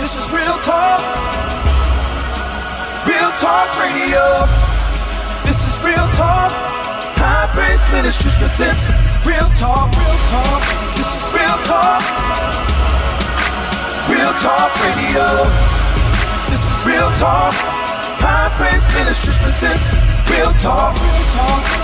This is real talk. Real talk radio. This is real talk. High Praise Ministries presents Real Talk, Real Talk. This is Real Talk. Real Talk Radio. This is Real Talk. High Praise Ministries presents Real Talk, Real Talk.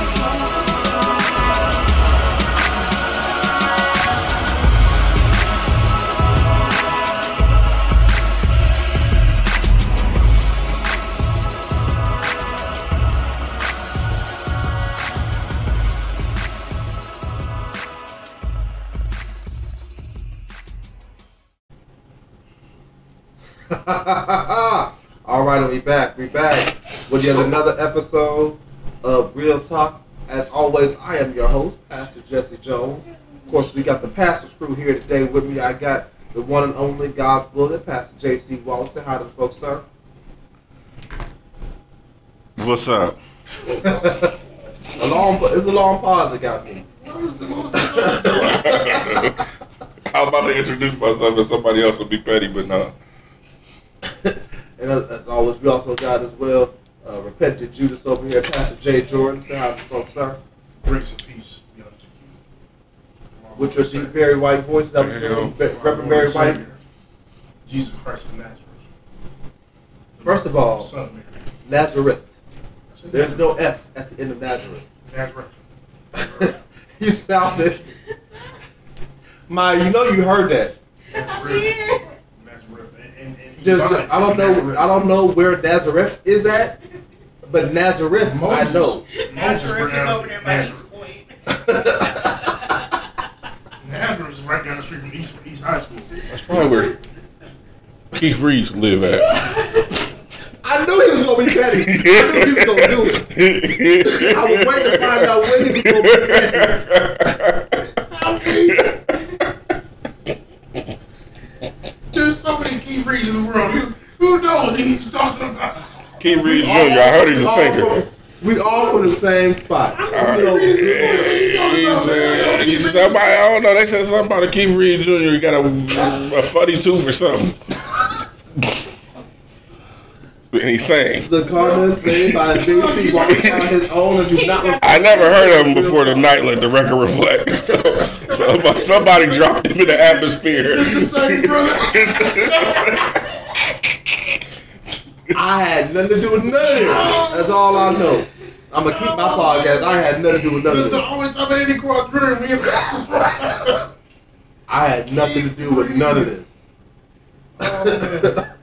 All right, we back. We back with yet another episode of Real Talk. As always, I am your host, Pastor Jesse Jones. Of course, we got the pastor's crew here today with me. I got the one and only God's Bullet, Pastor J.C. Wallace. Say hi to the folks, sir. What's up? A long, it's a long pause that got me. I was about to introduce myself and somebody else would be petty, but no. And as, always, we also got as well uh, repentant Judas over here, Pastor J. Jordan. Say hi to folks, sir. Grace and peace be unto you. With your deep, very white voice, that was Reverend Mary White. Jesus Christ of Nazareth. First of all, Son Mary. Nazareth. There's no F at the end of Nazareth. Nazareth. you sounded. Ma, you know you heard that. Nazareth. Nazareth. And, and, and he Just, I don't know. I don't know where Nazareth is at, but Nazareth, I know. Nazareth is over there by Nazareth. East Point. Nazareth is right down the street from East, East High School. That's probably where Keith Reeves live at. I knew he was gonna be petty. I knew he was gonna do it. I was waiting to find out when he was gonna be petty. There's so many key reasons in the world. Who, who knows he's talking about? Keith Reeves Jr. I heard he's a singer. We all from the same spot. You know, He's, uh, he's somebody, I don't know. They said something about a Keith Reeves Jr. He got a, a funny tooth or something. and he sang. the comments made by JC walking on his own and do not reflect. I never heard of him before tonight, let the record reflect. So, so somebody dropped him in the atmosphere. The same brother. I had nothing to do with none of this. That's all I know. I'm gonna keep my podcast. I had nothing to do with none This of is the only time Andy Quadrillion we have. I had nothing to do with none of this. Oh,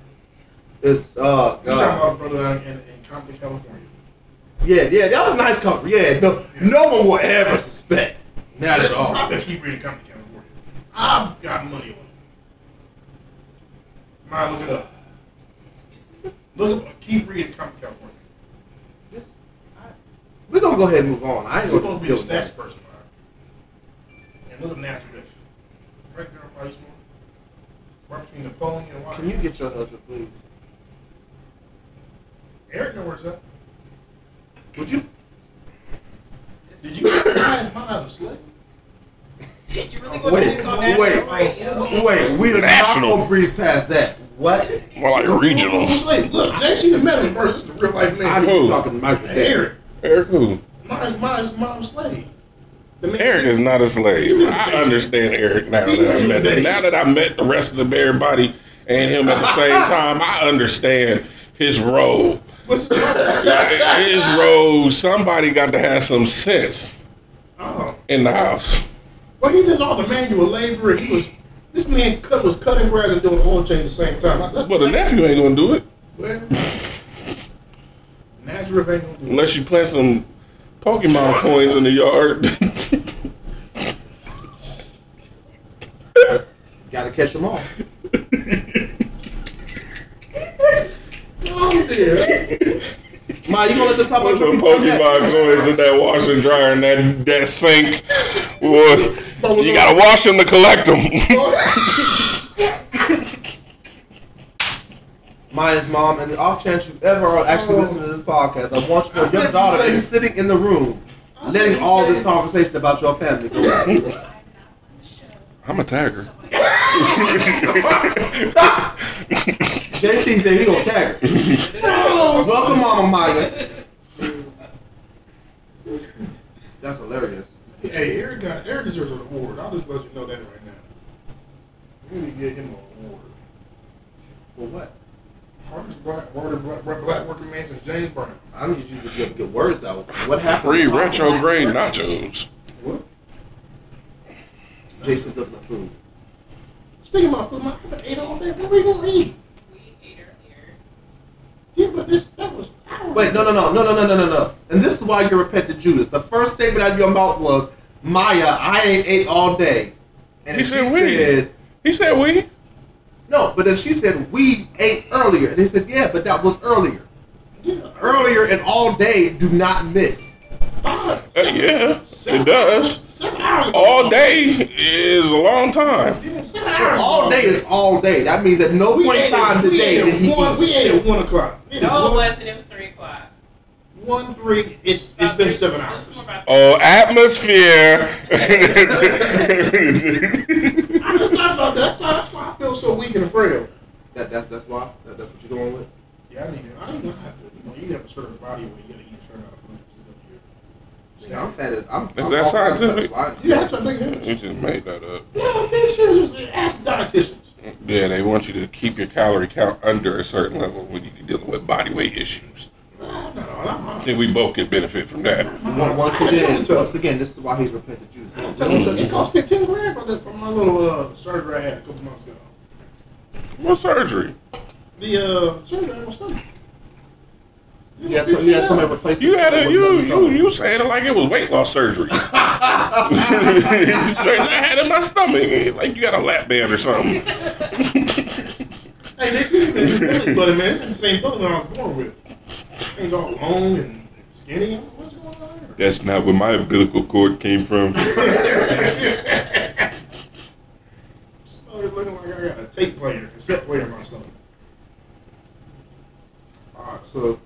it's oh You talking about brother out in, in Compton, California? Yeah, yeah, that was a nice cover. Yeah, no, no one will ever suspect. Not at all. I'm gonna keep reading Compton, California. I've got money on it. Mind, look it up. Look up Keith Reed in Compton, California. This- I- We're gonna go ahead and move on. I ain't gonna gonna be a stats person, man. And look at Nazareth. Right there East Right between Napoleon and Can you get your husband, please? Eric knows where's that. Would you? Did you guys mine as a slave? You really uh, gonna do Wait, this on wait, national radio? wait. We are not National. gonna breeze past that. What? More like a regional. Slave. Look, JC the metal versus the real life I man. need Who? to talking to Michael J. Eric. Eric who? Mine's mine's mom's slave. The man- Eric is not a slave. I understand Eric now that I met him. Now that I met the rest of the everybody and him at the same time, I understand his role. His name? Like, his role, somebody got to have some sense Oh. in the house. Well, he did all the manual labor. He was this man cut was cutting grass and doing oil change at the same time. That's- But the nephew ain't gonna do it Well, Nazareth ain't gonna do it. unless you plant some Pokemon coins in the yard. Gotta catch them all. Dear. Ma, you gonna let them talk Put about some your people? Pokemon coins in that washer and dryer and that, that sink. Well, you gotta wash them to collect them. Maya's mom, and the off chance you ever are actually listening to this podcast, I want you to know your daughter is sitting in the room, letting all this conversation about your family go on. I'm a tagger. JC said he gonna tag her. Welcome, Mama Maya. That's hilarious. Hey, Eric got Eric deserves an award. I'll just let you know that right now. We need to get him an award. For what? Hardest black, black, black, black, black working man since James Brown. I need you to get, get words out. What happened? Free to Tom? retrograde nachos. What? Jason's looking at food. Speaking about food, man, I haven't ate all day. What we gonna eat? We ate earlier. Yeah, but this that was hours Wait, no, no, no, no, no, no, no, no, no. And this is why you're repentant Judas. The first statement out of your mouth was, Maya, I ain't ate all day. And He said we. said, He said we. no, but then she said, we ate earlier. And he said, yeah, but that was earlier. Yeah, Earlier and all day do not mix. Five, Uh, yeah, it does. Seven hours. All day is a long time. Yeah, seven hours. All day is all day. That means at no We point in time at- today ate did he one. We ate at one o'clock. It is No, it one, wasn't. It was three o'clock. one three. It's it's been seven hours. It's more about- Oh, atmosphere. I just thought about that. That's why, that's why I feel so weak and frail. That, that's, that's why? That, that's what you're going with? Yeah, I need. I ain't gonna have to. You know, you have a certain body weight. You gotta eat a certain amount of food. Yeah, I'm fat as I'm. Is I'm that scientific? that's why- Yeah, that's what I think it you just made that up. No, this shit is just ask dietitians. Yeah, they want you to keep your calorie count under a certain level when you're dealing with body weight issues. No, no, I'm, I think we both get benefit from that. Once once again, once again, this is why he's repentant Judas. I'm you, it cost fifteen grand for, the, for my little uh, surgery I had a couple months ago. What surgery? The uh, surgery on my stomach. Yeah, so, yeah, somebody replaced You had a stomach you with another you stomach. you saying it like it was weight loss surgery. Surgery I had in my stomach, like you got a lap band or something. Hey, they give me this belly button, man. It's in the same belly button I was born with. Things all long and skinny. I'm like, What's going on here? That's not where my umbilical cord came from. Started looking like I got a tape player, cassette player in my stomach. Alright, so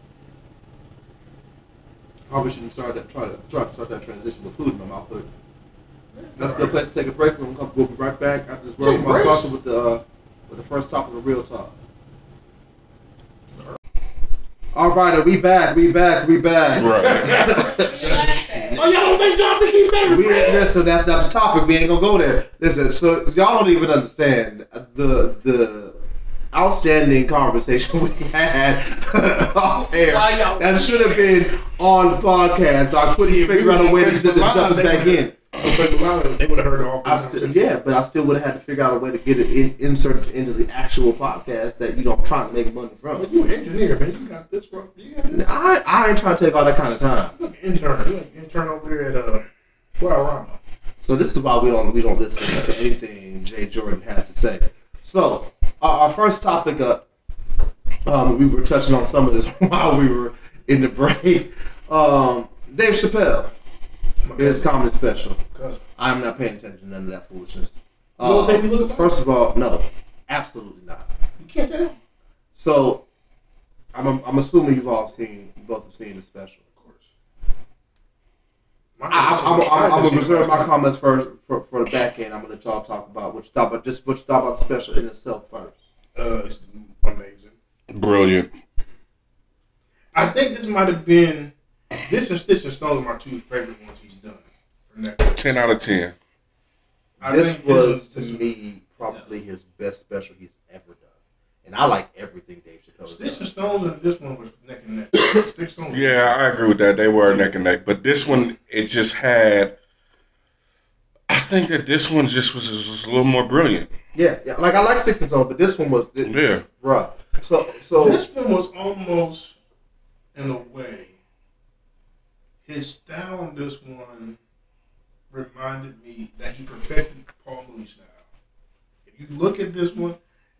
probably shouldn't start that try to try to start that transition with food in my mouth, but that's a good place to take a break. We'll, come, we'll be right back after this word Take from our sponsor with the uh, with the first topic of real talk. All right, we back, we back, we back. Right. Oh, y'all don't think y'all keep better? We listen. That's not the topic. We ain't gonna go there. Listen. So y'all don't even understand the the outstanding conversation we had off air. That should have been on the podcast. But I couldn't See, if we figure out a way to, to Facebook jump it back in. But a lot of them, they would have heard all. I still, yeah, but I still would have had to figure out a way to get it in, inserted into the actual podcast that you know I'm trying to make money from. But you an engineer, man. You got this work. You got this. I, I ain't trying to take all that kind of time. Look, intern. You like intern over there at uh, Flower So this is why we don't we don't listen to anything Jay Jordan has to say. So our first topic up, um, we were touching on some of this while we were in the break. Um, Dave Chappelle, his comedy special. I'm not paying attention to none of that foolishness. You know what they be looking for? first of all, no, absolutely not. You can't tell. So I'm I'm assuming you've all seen you both have seen the special. Of course. My I, I'm, I'm, I'm, I'm I gonna reserve my comments first for, for the back end. I'm gonna let y'all talk about what you thought about just what you thought about the special in itself first. Uh, it's amazing. Brilliant. I think this might have been this and Sticks and Stone are my two favorite ones he's done. Ten out of ten. I this was to this is- me probably his best special he's ever done, and I like everything Dave Chappelle has Sticks and. Stones and this one was neck and neck. Sticks and Stones. Yeah, I agree with that. They were neck and neck, but this one it just had. I think that this one just was just a little more brilliant. Yeah, yeah. Like I like Sticks and Stones, but this one was, it, Yeah. bruh. So so This one was almost, in a way, his style in this one reminded me that he perfected Paul Mooney style. If you look at this one,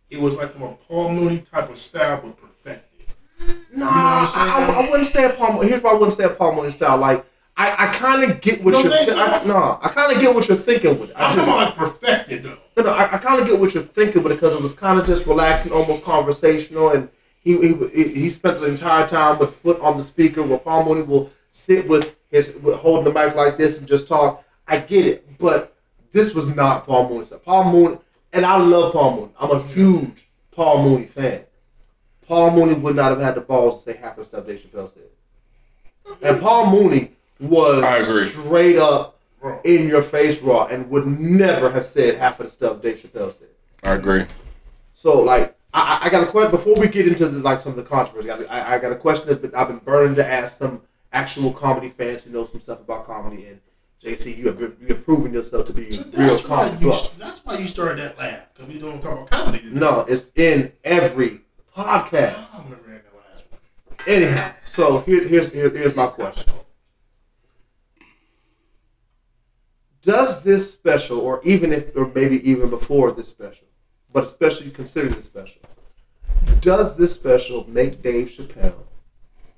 it was like from a Paul Mooney type of style, but perfected. no, You know? I, I, I wouldn't say a Paul. Mooney. Here's why I wouldn't say a Paul Mooney style. Like I, I kind of get what no, you're. think Th- so? I, no, I kind of get what you're thinking with. it. I I'm talking about like perfected though. No, no, I, I kind of get what you're thinking with it because it was kind of just relaxing, almost conversational, and he, he he spent the entire time with foot on the speaker, where Paul Mooney will sit with his with holding the mic like this and just talk. I get it, but this was not Paul Mooney. Paul Mooney, and I love Paul Mooney. I'm a huge Paul Mooney fan. Paul Mooney would not have had the balls to say half the stuff Dave Chappelle said. And Paul Mooney was straight up in your face raw and would never have said half of the stuff Dave Chappelle said. I agree. So like I, I- I got a question before we get into the, like some of the controversy. I, I, I got a question that's I've been burning to ask some actual comedy fans who know some stuff about comedy. And JC, you have been, you have proven yourself to be a So real comedy you. buff. That's why you started that laugh because we don't talk about comedy. today. No, it's in every I podcast. don't remember that last one. Anyhow, so here, here's here, here's my question. Does this special, or even if, or maybe even before this special, but especially considering this special, does this special make Dave Chappelle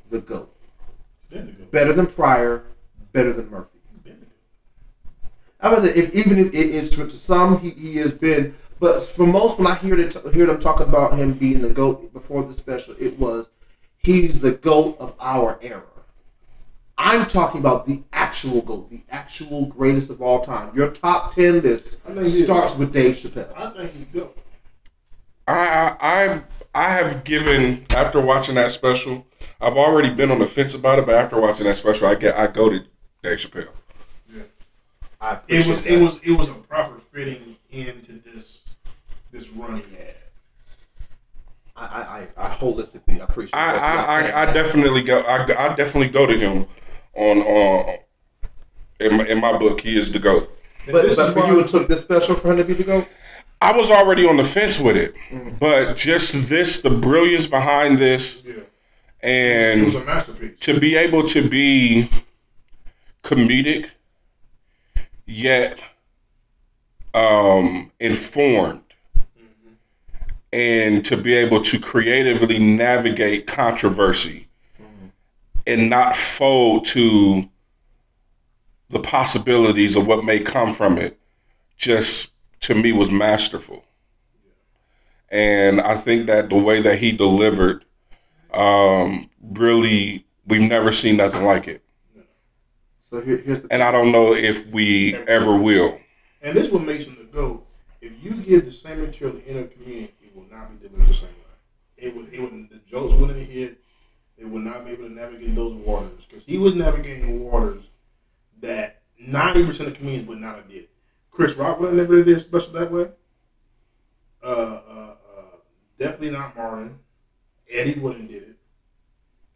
the GOAT? Been the good. Better than Pryor, better than Murphy. Been the good. I was if even if it is to some he, he has been, but for most when I hear it hear them talking about him being the goat before the special, it was he's the goat of our era. I'm talking about the actual goat, the actual greatest of all time. Your top ten list I think he starts with Dave Chappelle. I think he's good. I I I have given after watching that special. I've already been on the fence about it, but after watching that special, I get I go to Dave Chappelle. I It was that. it was it was a proper fitting into this this run he had. I, I, I, I holistically appreciate. I both I, I, I definitely go. I, I definitely go to him on on. In my, in my book, he is the goat. But, this but for you, it took this special for him to be the goat. I was already on the fence with it, mm. but just this, the brilliance behind this, yeah, it and was a masterpiece. to be able to be comedic yet um, informed. And to be able to creatively navigate controversy and not fold to the possibilities of what may come from it just to me was masterful. And i think that the way that he delivered um, really we've never seen nothing like it So here, here's and i don't know if we ever will And this is what makes him the GOAT. If you give the same material to any community, it will not be delivered the same way. It would, it would, the jokes wouldn't hit. It would not be able to navigate those waters because he was navigating waters that ninety percent of comedians would not have did. Chris Rock would have never did a special that way. Uh, uh, uh, definitely not Martin. Eddie wouldn't did it.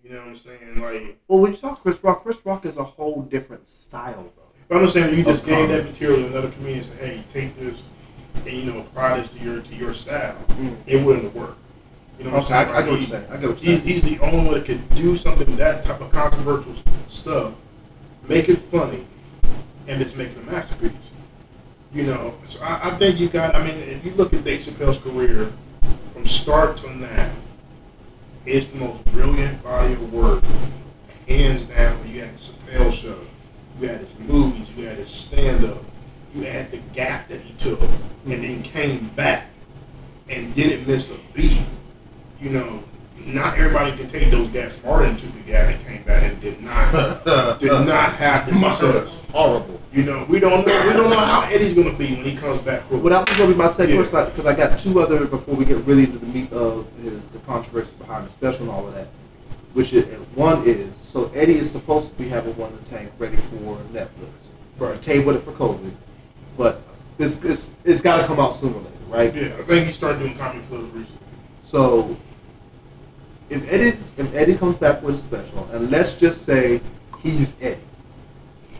You know what I'm saying? Like, Well, when you talk Chris Rock, Chris Rock is a whole different style, though. But I'm just saying, you just gave that material to another comedian and say, "Hey, take this, and you know, apply this to your to your style." Mm. It wouldn't have worked. You know what Okay, I, I'm saying? I get what you're saying. I get what you're He's, saying. he's the only one that could do something that type of controversial stuff, make it funny, and just make it a masterpiece. You know, so I, I think you got. I mean, if you look at Dave Chappelle's career from start to now, it's the most brilliant body of work, hands down. You had the Chappelle show, you had his movies, you had his stand up, you had the gap that he took, and then came back and didn't miss a beat. You know, not everybody can take those gaps. Martin took the gap and came back and did not did not have the success. horrible. You know, we don't know we don't know how Eddie's gonna be when he comes back. For Well, that was going to be my second Yeah. question because I got two other before we get really into the meat of his, the controversy behind the special and all of that. Which is one is so Eddie is supposed to be having one in the tank ready for Netflix. Right. Tabled it for COVID, but it's it's, it's got to come out sooner or later, right? yeah, I think he started doing comedy clubs recently. So if Eddie if Eddie comes back with a special, and let's just say he's Eddie,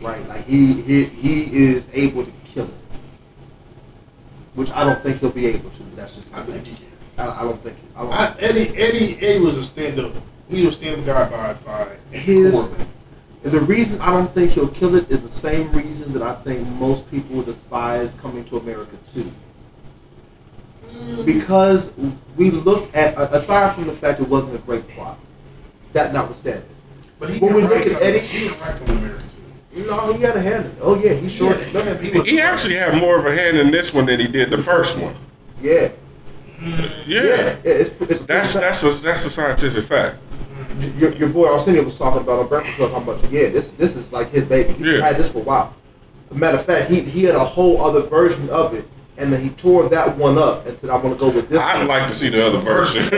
right? Like he he, he is able to kill it, which I don't think he'll be able to. But that's just I think he can. I, I don't think I don't, I, Eddie Eddie Eddie was a stand up. He was a stand up guy by by His- Corbin. the reason I don't think he'll kill it is the same reason that I think most people despise coming to America too. Because we look at aside from the fact it wasn't a great plot, that notwithstanding. But he When we didn't look write at Eddie- he didn't write Coming America. No, he had a hand in it. Oh yeah, he sure. Yeah, let he he actually had more of a hand in this one than he did the first one yeah, yeah, yeah. It's, it's that's that's a that's a scientific fact your, your boy Arsenio was talking about on Breakfast Club how much. Yeah, this this is like his baby. He's Yeah. had this for a while. Matter of fact, he he had a whole other version of it and then he tore that one up and said, "I'm going to go with this." I'd one. like to see the other version.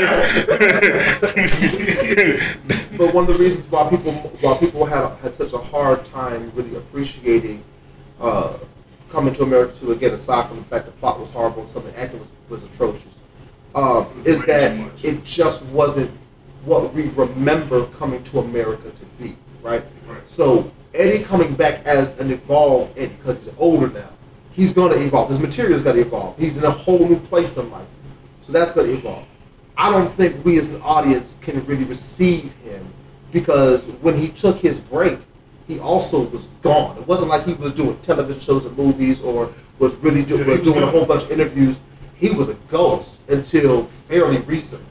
But one of the reasons why people why people had had such a hard time really appreciating uh, coming to America to again, aside from the fact the plot was horrible and some of the acting was, was atrocious, um, is that it just wasn't what we remember coming to America to be, right? Right. So Eddie coming back as an evolved Eddie because he's older now, he's going to evolve. His material's got to evolve. He's in a whole new place in life, so that's going to evolve. I don't think we as an audience can really receive him because when he took his break, he also was gone. It wasn't like he was doing television shows or movies or was really do, was was doing a whole bunch of interviews. He was a ghost until fairly recently.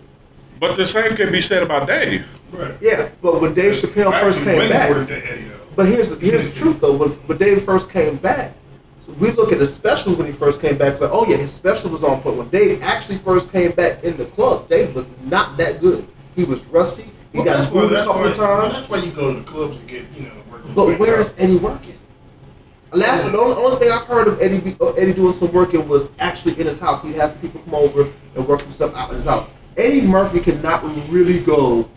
but the same can be said about Dave. Right. Yeah, but when Dave Chappelle first Actually, came way back, more than Eddie, though. but here's here's the truth though. When, when Dave first came back, so we look at the specials when he first came back. Like, oh yeah, his special was on point. When Dave actually first came back in the club, Dave was not that good. He was rusty. He Well, got booed a couple why- of times. That's why you go to the clubs to get, you know, work But where is Eddie working? Last, the only, only thing I've heard of Eddie uh, Eddie doing some working was actually in his house. He'd have people come over and work some stuff out in his house. Eddie Murphy cannot really go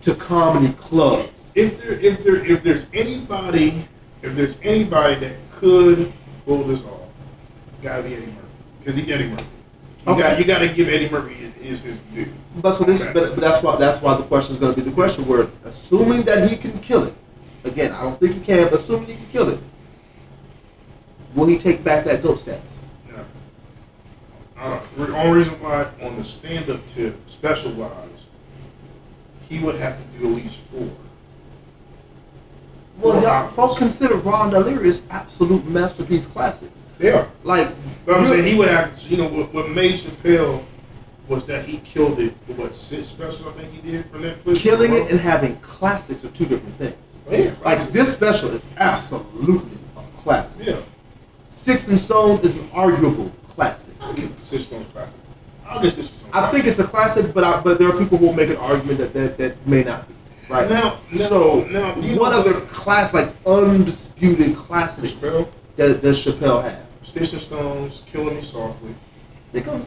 to comedy clubs. if there if there if there's anybody if there's anybody that could pull this off, gotta be Eddie Murphy because he Eddie Murphy. You Okay. got you got to give Eddie Murphy his, his, due. But so this, but, but that's why that's why the question is going to be the question. Where assuming that he can kill it, again, I don't think he can, but assuming he can kill it, will he take back that goat status? No. Uh, the only reason why on the stand up tip, special wise, he would have to do at least four. Well, y'all, folks consider Ron Delirious absolute masterpiece classics. They are. Like, But I'm really- saying he would have, you know, what, what made Chappelle was that he killed it. with What six specials I think he did for Netflix. killing it and having classics are two different things. Oh, yeah, Like this special is absolutely a classic. Yeah, Sticks and Stones is an arguable classic. I'll give this one classic. I'll give one. I think it's a classic, but I, but there are people who will make an argument that that, that may not be. Right Now- now- so now, what know- other class like undisputed classics Chappelle? that does Chappelle have? Sticks and Stones, Killing Me Softly. They come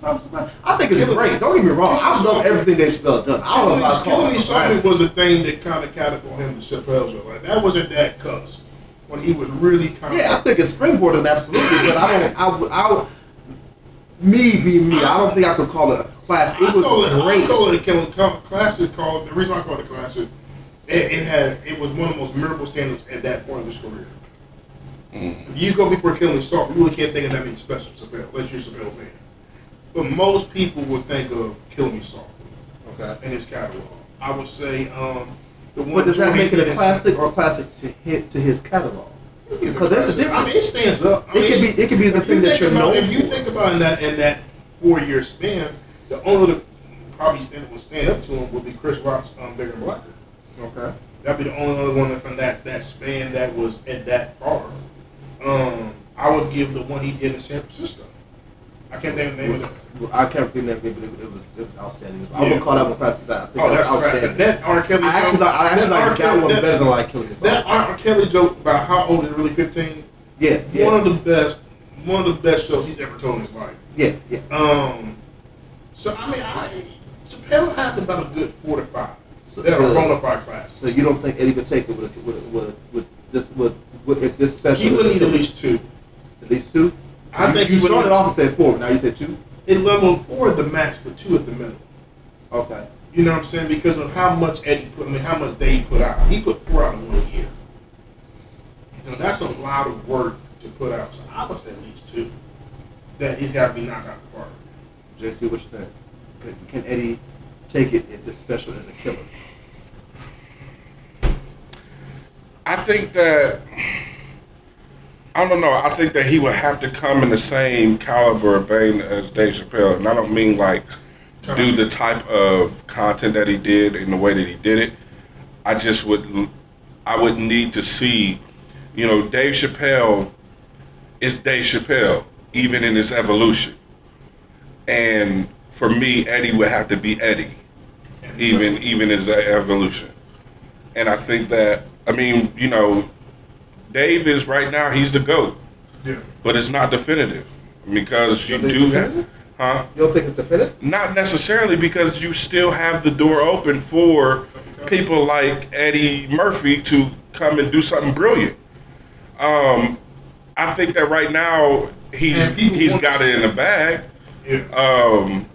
I think it's great. Don't get me wrong. I love everything Dave Chappelle done. I don't know if I call Killing Me Softly was the thing that kind of catapulted him to Chappelle's show. Like that wasn't that cuss when he was really kind Yeah, I think it's springboarded absolutely, but I don't. I would. I would. Me being me, I don't think I could call it a class. It I call it, was I great. call it a classic. Called the reason I call it a classic, it, it had it was one of the most memorable standards at that point of his career. If you go before Killing Me Softly, you really can't think of that many special Chappelle, unless you're a Chappelle fan. But most people would think of Killing Me Softly Okay. in his catalog. I would say um, the one. But does that make it a classic or classic to hit to his catalog? Because there's a I mean, it stands up. I It mean, could be- it could be the thing that you're about, known If you for. think about in that in that four year span, the only that probably stand would stand up to him would be Chris Rock's um, Bigger and Blacker. Okay. That'd be the only other one from that that span that was at that bar. Um, I would give the one he did in San Francisco. I can't think of the name of it. I can't think of the it, but it, was it was outstanding. I Yeah. would call that one classic. I think Oh, that was outstanding. That R. Kelly. I actually like, I actually that like that one that- better than like Yourself. That R. Kelly joke about how old is really fifteen. yeah, yeah, One of the best, one of the best shows he's ever told in his life. yeah, yeah. Um, so I mean, I Chappelle has about a good four to five. So- that so- are bona class. So you don't think Eddie would take it with a, with a, with, with this with, with if this special? he would need at least two. at least two. I you, think you would started off and said four. Now you said two. It level four at the max, but two at the middle. Okay. You know what I'm saying? Because of how much Eddie put, I mean, how much Dave put out. He put four out in one year. So that's a lot of work to put out. So I would say at least two. That he's got to be knocked out the park. JC, what you think? Can, can Eddie take it if this special is a killer? I think that I don't know. I think that he would have to come in the same caliber vein as Dave Chappelle, and I don't mean like do the type of content that he did in the way that he did it. I just would, I would need to see, you know, Dave Chappelle is Dave Chappelle, even in his evolution, and for me, Eddie would have to be Eddie, even even his evolution, and I think that I mean, you know, Dave is right now he's the goat, Yeah. but it's not definitive. because you You do have, huh? You don't think it's definitive? Not necessarily because you still have the door open for people like Eddie Murphy to come and do something brilliant. Um, I think that right now he's he's got it in the bag. Yeah. Um,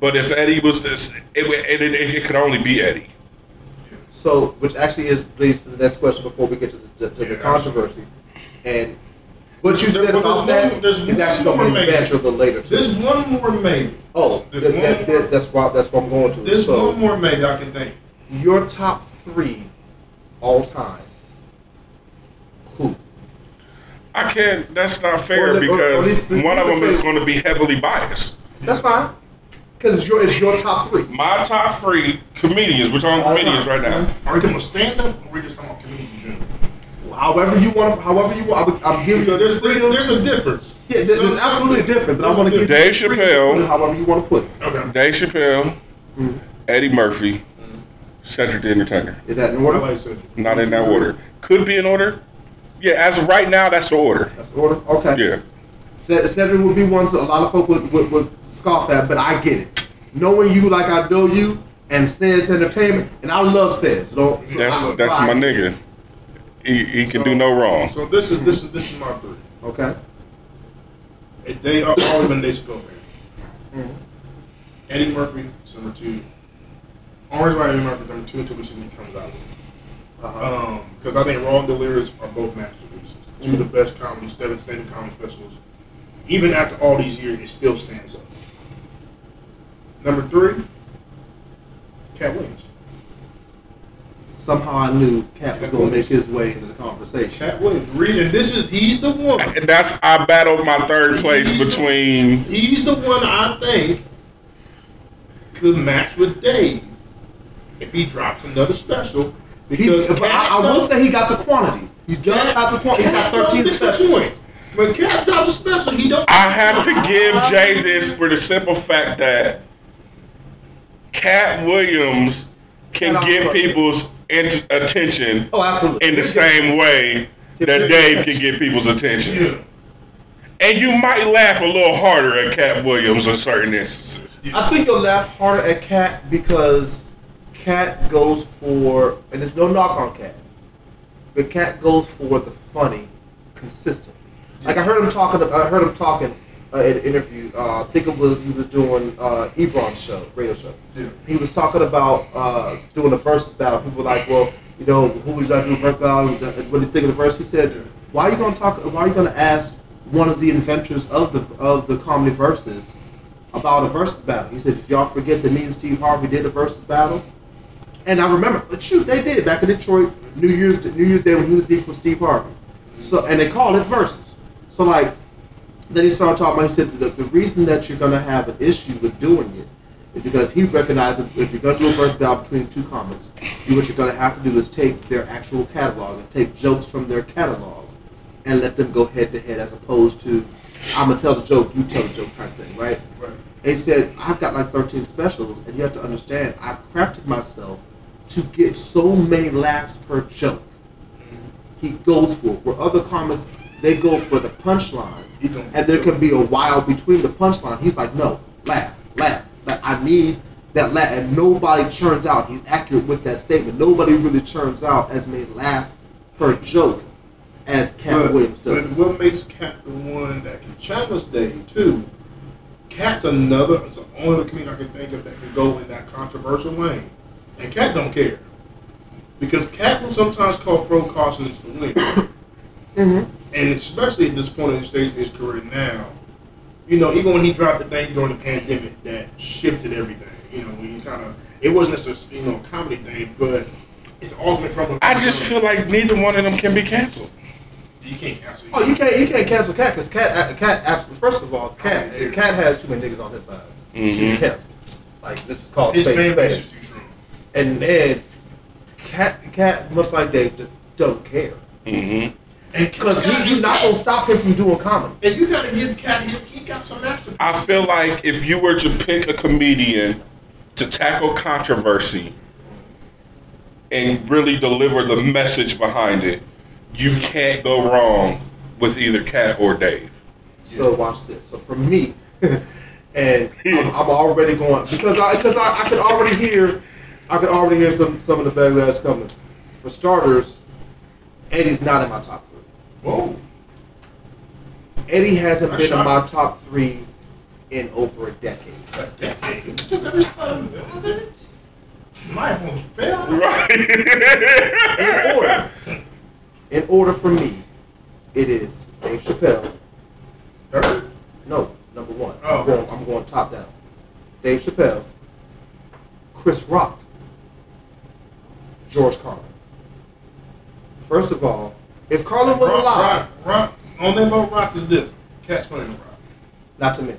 but if Eddie was this, it, it, it, it could only be Eddie. So, which actually is leads to the next question before we get to the, to the Yeah, controversy. And what you There- said about there's that one- there's is actually going to be maybe. banter a little later. Too. There's one more maybe. oh, There's that, one that, more- that, that's why that's what I'm going to. There's so, one more maybe I can think. your top three all time. Who? I can't. That's not fair Or the- or- or because least- one of them is going to be heavily biased. That's fine. Because it's your it's your top three. My top three comedians. We're talking All comedians time. right now. Are we talking about stand up or are we just talking about comedians in general? However you want. To, however you want. I'm, I'm giving you there's, freedom. there's a difference. yeah, there's, Some- there's absolutely different. But I want to give Dave you the freedom Chappelle. put However you want to put it. Okay. Dave Chappelle, mm-hmm. Eddie Murphy, Cedric the Entertainer. Is that in order? like Not in that order. Could be in order. Yeah, as of right now, that's the order. That's the order. Okay. Yeah. Cedric would be one that a lot of folk would, would, would scoff at, but I get it. Knowing you like I know you, and Seds Entertainment, and I love Seds. So don't- so That's that's my nigga. He, he can So- do no wrong. So this is this is this is my three. Okay. And They are always been Dave Chappelle fan. Eddie Murphy is number two. Always by Eddie Murphy number two until we see what he comes out with. Uh-huh. Um, because I think Raw and Delirious are both masterpieces. Two of the best comedy, stand stand comedy specials. Even after all these years, it still stands up. Number three, Katt Williams. Somehow I knew Katt was going to make his way into the conversation. Katt Williams. The reason this is he's the one. And that's I battled my third place between. He's the one I think could match with Dave if he drops another special. He's, Because but I, I will say he got the quantity. He does have the quantity. He's got 13 This is specials. When Katt drops a special, he don't. I have to give Jay this for the simple fact that Katt Williams can get people's int- attention Oh, absolutely. in the same way that Dave can get people's attention. Yeah. And you might laugh a little harder at Katt Williams in certain instances. I think you'll laugh harder at Katt because Katt goes for, and there's no knock on Katt, but Katt goes for the funny consistently. Like I heard him talking, I heard him talking uh, in an interview. Uh, I think it was he was doing uh, Ebro's show, radio show. Yeah. He was talking about uh, doing the versus battle. People were like, well, you know, who would you like to do a versus battle? What do you think of the verse? He said, Yeah. why are you going to talk? Why are you going to ask one of the inventors of the of the comedy verses about a versus battle? He said, did y'all forget that me and Steve Harvey did a versus battle? And I remember, but shoot, they did it back in Detroit, New Year's New Year's Day when he was beefing with Steve Harvey. So and they called it versus. So like, then he started talking about. He said the, the reason that you're gonna have an issue with doing it is because he recognizes if you're gonna do a versus battle between two comics, you what you're gonna have to do is take their actual catalog and take jokes from their catalog and let them go head to head as opposed to I'm gonna tell the joke, you tell the joke kind of thing, right? Right. And He said, I've got like 13 specials, and you have to understand, I've crafted myself to get so many laughs per joke. He goes for it. Where other comics, they go for the punchline, and there could be a while between the punchline. He's like, no, laugh, laugh. Like, I need that laugh. And nobody churns out. He's accurate with that statement. Nobody really churns out as many laughs per joke as Katt But, Williams but does. what makes Katt the one that can challenge Dave too? Katt's another. It's the only comedian I can think of that can go in that controversial lane, and Katt don't care because Katt will sometimes call pro cautions to win, Mhm. and especially at this point in the stage of his career now. You know, even when he dropped the thing during the pandemic, that shifted everything. You know, when he kind of it wasn't just a you know comedy thing, but it's the ultimate problem. I just feel like neither one of them can be canceled. you can't cancel. Oh, you can't you can't cancel Katt because Katt Katt. First of all, Katt. Katt has too many niggas on his side to be Mhm. canceled. Like this is called His spade fan base spade. is too strong. And then Katt Katt much like Dave just don't care hmm And because Katt- he, you're not gonna stop him from doing comedy. And you gotta give Katt his. He got some extra. I feel like if you were to pick a comedian to tackle controversy and really deliver the message behind it, you can't go wrong with either Katt or Dave. So watch this. So for me, and I'm, I'm already going because I because I, I could already hear I could already hear some some of the backlash coming. For starters, Eddie's not in my top three. Whoa. Eddie hasn't That's been in my top three in over a decade. A decade. You took every time minutes. My almost fell. Right. In order, in order for me, it is Dave Chappelle. Third? No, number one. Oh. I'm going. I'm going top down. Dave Chappelle, Chris Rock, George Carlin. First of all, if Carlin was rock, alive, Rock, rock. Only about rock is this. Katt's funny to rock. not to me.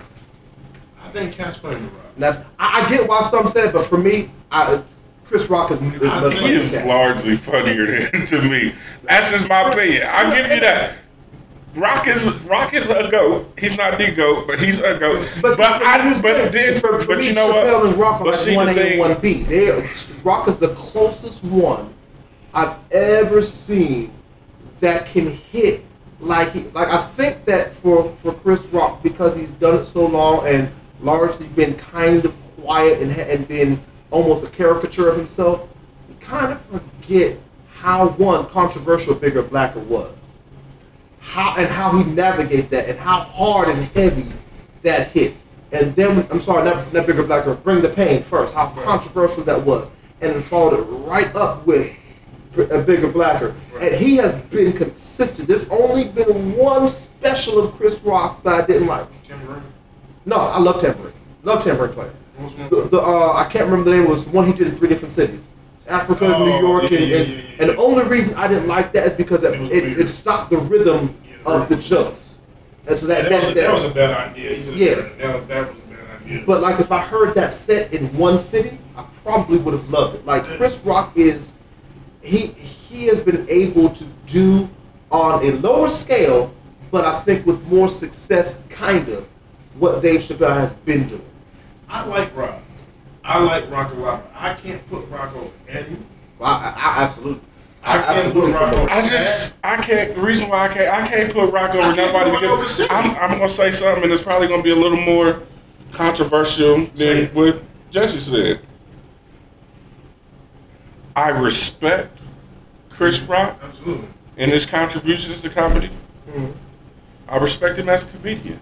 I think Katt's playing the rock. Now, I, I get why some said it, but for me, I, Chris Rock is, is is that. largely funnier than to me. That's just my opinion. I'll give you that. Rock is Rock is a goat. He's not the goat, but he's a goat. But, But, I but then for, for but me, you know Chappelle what? and Rock are But like see one the A thing. one B. They Rock is the closest one I've ever seen that can hit like he like I think that for for Chris Rock because he's done it so long and largely been kind of quiet and and been almost a caricature of himself. You kind of forget how one controversial Bigger Blacker was how and how he navigated that and how hard and heavy that hit. And then I'm sorry, not, not bigger blacker. Bring the pain first. How controversial that was, and then followed it right up with a bigger blacker. And he has been consistent. There's only been one special of Chris Rock's that I didn't like. No, I love Tambourine. Love Tambourine player. The, the uh, I can't remember the name. It was one he did in three different cities. Africa, Oh, New York, yeah, and, yeah, and, yeah, and the only reason I didn't like that is because it, It it, stopped the rhythm of the jokes. And so that, that, that, was, that- that was a bad idea. Yeah. That, was- that was a bad idea. but like if I heard that set in one city, I probably would have loved it. Like Chris Rock is, he he has been able to do on a lower scale, but I think with more success, kind of what Dave Chappelle has been doing. I like rock. I like rock a lot. but I can't put rock over Eddie. I, I, I absolutely, I I can't absolutely put Rock over I just I can't. The reason why I can't I can't put Rock over nobody put over because I'm I'm gonna say something and it's probably gonna be a little more controversial than what Jesse said. I respect Chris Rock Absolutely. and his contributions to comedy. Mhm. I respect him as a comedian.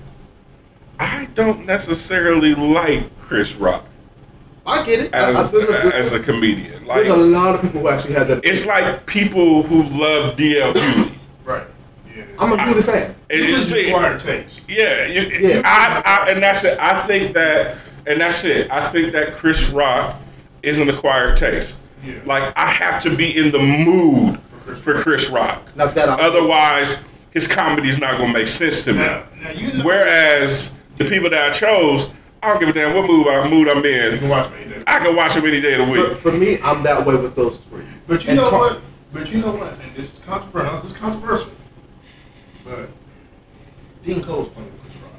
I don't necessarily like Chris Rock I get it. I- I- as, a, as a comedian. Like there's a lot of people who actually have that. it's like people who love DL Hughley. Right. Yeah. I'm a Hughley fan. It's- just acquired taste. Yeah, you, Yeah. I, I, and that's it. I think that, and that's it. I think that Chris Rock is an acquired taste. Yeah. Like I have to be in the mood for Chris Rock. Not that I'm, Otherwise, his comedy is not gonna make sense to me. Now, now you know. Whereas the people that I chose, I don't give a damn what mood, I, mood I'm you in. can watch me. Then. I can watch him any day of the week. for me, I'm that way with those three. But you And know Car- what? But you know what? And this is controversial. This is controversial. But Deon Cole's funny with Chris Rock.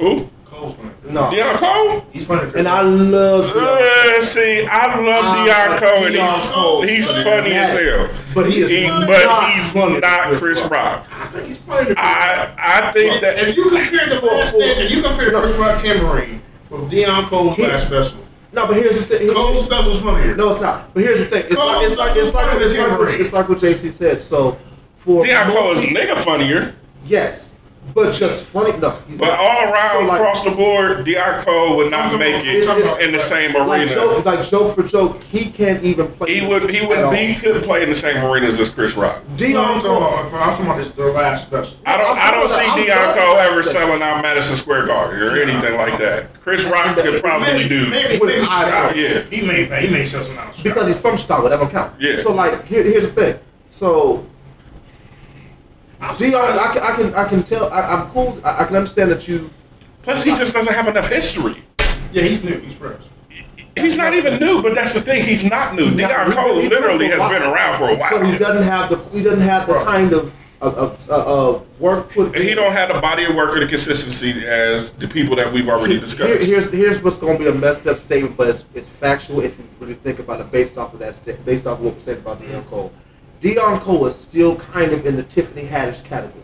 Who? Cole's funny. No. Deon Cole? He's funny. with And I Rock. love. Uh, see, I love I Deon Cole, and Deon Cole. he's, he's funny as hell. But he is He, not but he's funny not Chris Rock. I think he's funny. with Chris I I think that If you compare the last stand, if you compare the Chris Rock Tambourine with Deon Cole's He- last special, No, but here's the thing. Cole's special's funnier. No, it's not. But here's the thing. It's Cole like it's like it's like it's like, what, it's like what JC said. So for Deon most Cole is people- nigga funnier, yes, but just funny. No, he's but not. all around So, like- across the board, Deon Cole would not make about- it I'm talking about- in the same like arena. joke, like joke for joke, he can't even play. He would he would all. he couldn't play in the same arenas as Chris Rock. No, I'm talking about, I'm talking about his their last special. I don't I don't see I'm Cole ever that. selling out Madison Square Garden or anything like that. Chris Rock could probably maybe, do. Maybe, With maybe his eyes Chicago. closed. Yeah. He may he may sell some out. because he's from Chicago. That don't count. Yeah. So like, here, here's the thing. So Deon, I can, I can, I can tell. I, I'm cool. I, I can understand that you. Plus, he just doesn't have enough history. yeah, he's new. He's fresh. He's not even new, but that's the thing. He's not new. not- Deon Cole he's literally has been around for a But he while. doesn't have the. He doesn't have the kind of of, of uh, uh, work put. He don't have the body of work or the consistency as the people that we've already Here- discussed. here's here's what's going to be a messed up statement, but it's, it's factual if you really think about it based off of that sta- based off of what we said about Deon Cole. Deon Cole is still kind of in the Tiffany Haddish category.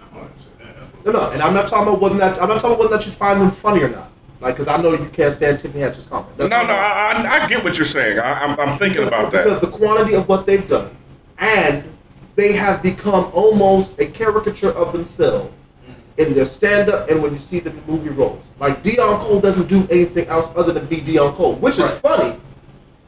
I don't understand that. That's No, no, and I'm not talking about whether not I'm not talking about whether not you find them funny or not. Like, because I know you can't stand Tiffany Haddish's comment. No, no, I, I, get what you're saying. I, I'm, I'm thinking about that because the quantity of what they've done, and they have become almost a caricature of themselves in their stand-up and when you see them in movie roles. Like Deon Cole doesn't do anything else other than be Deon Cole, which is Right. funny.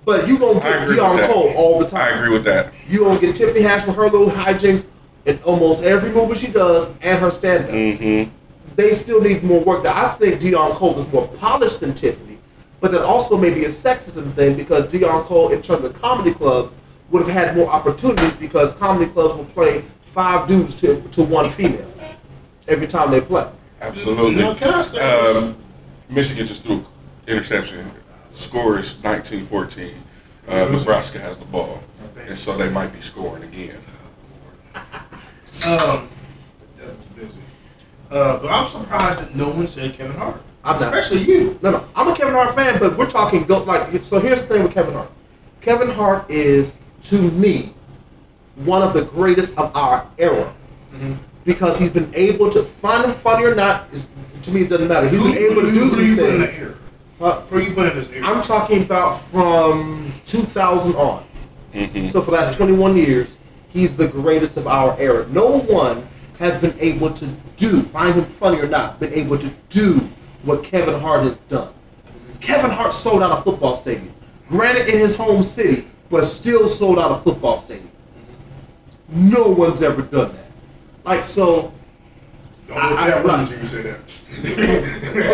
But you don't I get Deon. Cole all the time. I agree with that. You don't get Tiffany Haddish with her little hijinks in almost every movie she does and her stand-up. Mm-hmm. They still need more work. Now, I think Deon Cole is more polished than Tiffany, but that also may be a sexism thing because Deon Cole, in terms of comedy clubs, would have had more opportunities because comedy clubs will play five dudes to, to one female every time they play. Absolutely. Now, can I say this? Um, Michigan just threw interception. Score is 19-14. Uh, Nebraska has the ball, and so they might be scoring again. Um, that was busy. Uh, but I'm surprised that no one said Kevin Hart. I'm not. Especially you. No, no, I'm a Kevin Hart fan, but we're talking go like. So here's the thing with Kevin Hart. Kevin Hart is to me one of the greatest of our era because he's been able to find him funny or not. Is, to me, it doesn't matter. He's been able to do who some you in the things. Air? Uh, you put in this air? I'm talking about from 2000 on. Mm-hmm. So for the last 21 years, he's the greatest of our era. No one has been able to do, find him funny or not, been able to do what Kevin Hart has done. Kevin Hart sold out a football stadium. Granted, in his home city, but still sold out a football stadium. No one's ever done that. Like, so, Don't I- I- at Williams when you say that.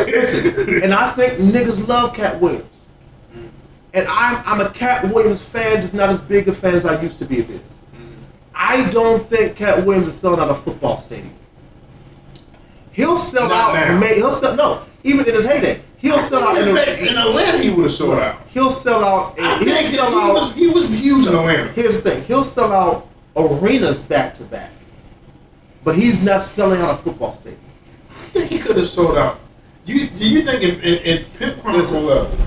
listen, and I think niggas love Katt Williams. And I'm, I'm a Katt Williams fan, just not as big a fan as I used to be of his. I don't think Katt Williams is selling out a football stadium. He'll sell Not out. May, he'll sell no. Even in his heyday, he'll sell out. In, a, in Atlanta, he would have sold out. he'll sell out. I He'll think he out. was, he was huge in Atlanta. Here's the thing: he'll sell out arenas back to back, but he's not selling out a football stadium. I think he could have sold out. You do you think in, in, in Pimp Chronicle level,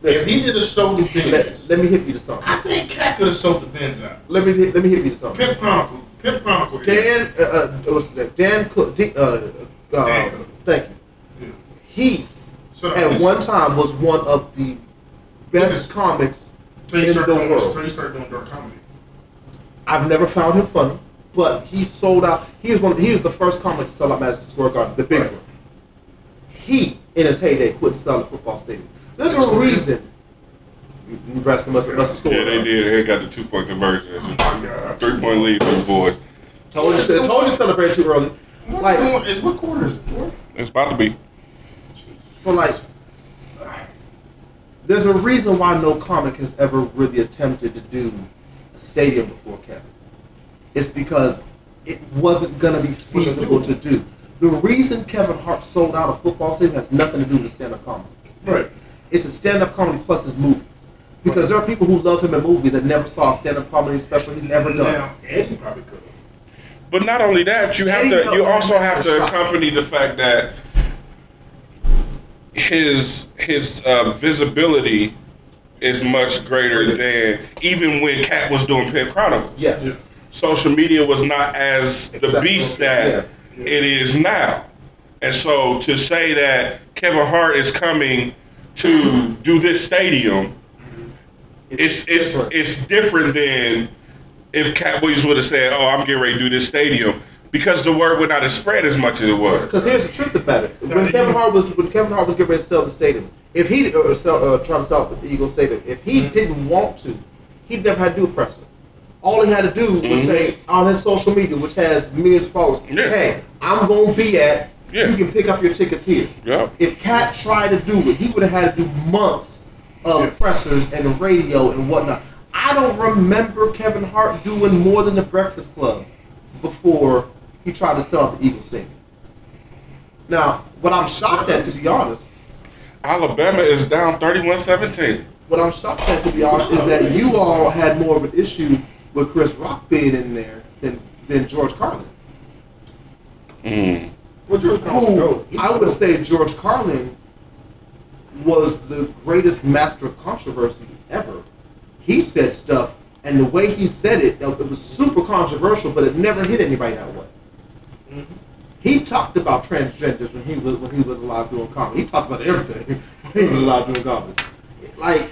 if he did have sold the Benz, let, let me hit you to something. I think Katt could have sold the Benz out. Let me hit, let me hit you to something. Pimp Chronicle, Pimp Chronicle. Dan, uh, uh, what's? Dane Cook. D, uh, uh, Dane Cook. Thank you. Yeah. He So at one time was one of the best comics in the world. started doing dark comedy. I've never found him funny, but he sold out. He is one. He is the first comic to sell out Madison Square Garden, the big Right. one. He, in his heyday, quit selling sell football stadium. There's That's a what it reason. Nebraska must, must have scored. Yeah, they did. They got the two point conversion. It's Oh a my God. three point lead for the boys. Told you, told you to celebrate too early. What, Like, what, is, what quarter is it? Four? It's about to be. So like, there's a reason why no comic has ever really attempted to do a stadium before Kevin. It's because it wasn't gonna be feasible to do. The reason Kevin Hart sold out a football stadium has nothing to do with stand-up comedy. Right. It's a stand-up comedy plus his movies. Because there are people who love him in movies that never saw a stand-up comedy special he's ever done. Now, Eddie probably could. But not only that, you have Eddie to. You also have to accompany the fact that his his uh, visibility is much greater than even when Katt was doing Pimp Chronicles. Yes. Yeah. Social media was not as the Acceptable. beast that Yeah. it is now. And so to say that Kevin Hart is coming to do this stadium, it's it's different. it's different than if Katt Williams would have said, "Oh, I'm getting ready to do this stadium," because the word would not have spread as much as it was. Because here's the truth about it: when Kevin Hart was when Kevin Hart was getting ready to sell the stadium, if he or sell, uh, trying to sell the Eagles stadium, if he Mm-hmm. didn't want to, he'd never had to do a presser. All he had to do was Mhm. say on his social media, which has millions of followers, Yeah. "Hey, I'm gonna be at. Yeah. You can pick up your tickets here." Yep. If Katt tried to do it, he would have had to do months of Yeah. pressers and radio and whatnot. I don't remember Kevin Hart doing more than the Breakfast Club before he tried to sell out the Eagles stadium. Now, what I'm shocked at, to be honest, Alabama is down 31-17. what I'm shocked at, to be honest, is that you all had more of an issue with Chris Rock being in there than than George Carlin. Mm. Well, George Carlin, Who. I would say George Carlin was the greatest master of controversy ever. He said stuff, and the way he said it, it was super controversial, but it never hit anybody that way. He talked about transgenders when he was when he was alive doing comedy. He talked about everything when he was alive doing comedy. Like,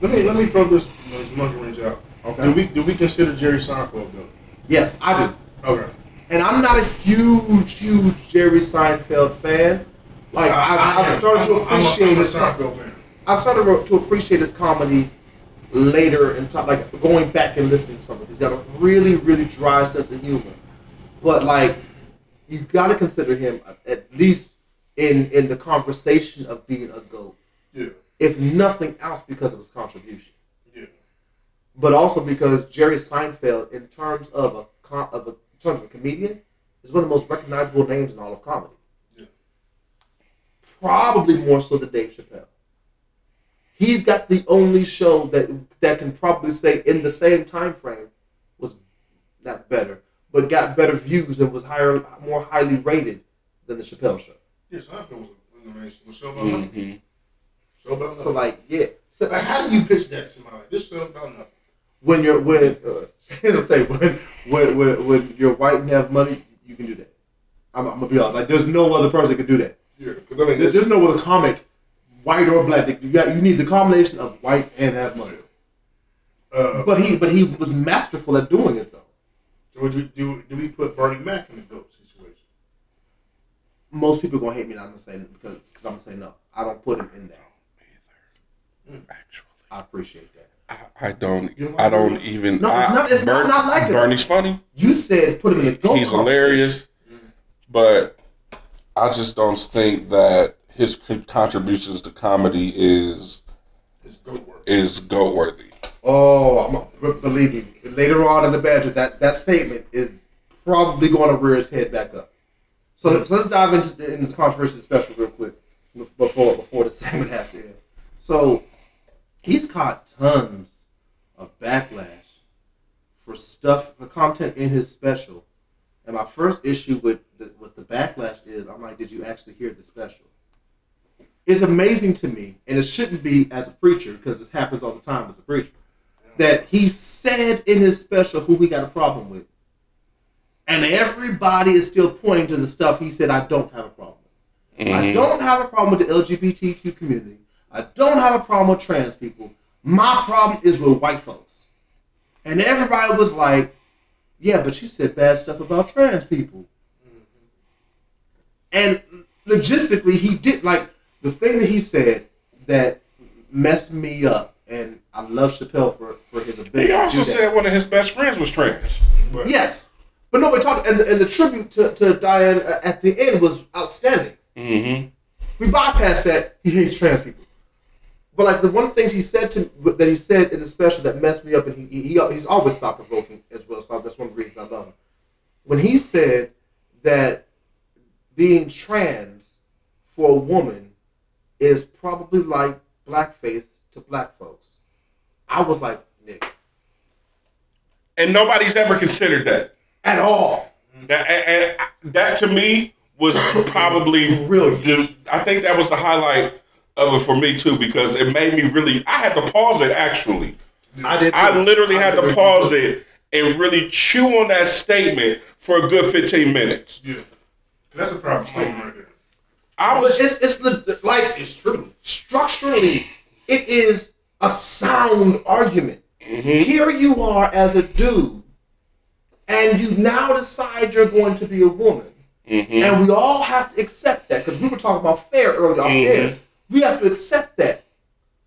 Let me let me throw this, this monkey wrench out. Okay. Do we do we consider Jerry Seinfeld good? yes, I do. Okay. And I'm not a huge, huge Jerry Seinfeld fan. Like, I, I, I've started to I'm a- I'm a- appreciate his Seinfeld fan. I started to appreciate his comedy later in time, like going back and listening to some of. He's got a really, really dry sense of humor. But like, you got to consider him at least in in the conversation of being a goat, Yeah. if nothing else, because of his contribution. But also because Jerry Seinfeld, in terms of a com- of a in terms of a comedian, is one of the most recognizable names in all of comedy. Yeah. Probably more so than Dave Chappelle. He's got the only show that that can probably say in the same time frame was not better, but got better views and was higher, more highly rated than the Chappelle show. Yeah, Seinfeld was an amazing. Was so about nothing. Mhm. So about nothing. So like, yeah. So, Like, how do you pitch that to somebody? Like, this show about nothing. When you're when uh, here's the thing when, when when when you're white and have money, you can do that. I'm, I'm gonna be honest. Like, there's no other person that can do that. Yeah. I mean, There- There's no other comic, white or black. that You got you need the combination of white and have money. uh, But he but he was masterful at doing it though. do, we- do, do we put Bernie Mac in the goat situation? Most people are gonna hate me, and I'm gonna say because because I'm gonna say no. I don't put him in there. Actually, I appreciate that. I, don't. You don't like I don't even. No, it's not- it's not- not like it. Bernie's funny. You said put him in the goat. He's hilarious, but I just don't think that his contributions to comedy is is goat worthy. Oh, I'm a, believe me. Later on in the badger, that that statement is probably going to rear its head back up. So, so let's dive into in this controversial special real quick before before the segment has to end. So he's caught tons of backlash for stuff for content in his special. And my first issue with the, with the backlash is I'm like, did you actually hear the special? It's amazing to me, and it shouldn't be as a preacher because this happens all the time as a preacher. That he said in his special who we got a problem with, and everybody is still pointing to the stuff he said I don't have a problem. with. I mm-hmm. don't have a problem with the LGBTQ community. I don't have a problem with trans people. My problem is with white folks. And everybody was like, yeah, but you said bad stuff about trans people. And logistically, he did, like, the thing that he said that messed me up, and I love Chappelle for, for his ability He also said one of his best friends was trans. But Yes. But nobody talked, and the, and the tribute to, to Diane uh, at the end was outstanding. Mm-hmm. We bypassed that. He hates trans people. But like the one of the things he said to that he said in the special that messed me up, and he, he he's always thought provoking as well. So that's one of the reasons I love him. When he said that being trans for a woman is probably like blackface to black folks, I was like, Nick, And nobody's ever considered that. at all. That, and, and that to me was probably really. I think that was the highlight of it for me too because it made me really. I had to pause it actually. I did. I too. literally had to pause it and really chew on that statement for a good fifteen minutes. yeah, that's a problem right there. I was it's, it's the like It's true. structurally, it is a sound argument. Mm-hmm. Here you are as a dude, and you now decide you're going to be a woman. Mm-hmm. And we all have to accept that because we were talking about fair earlier off Mhm. Air. We have to accept that.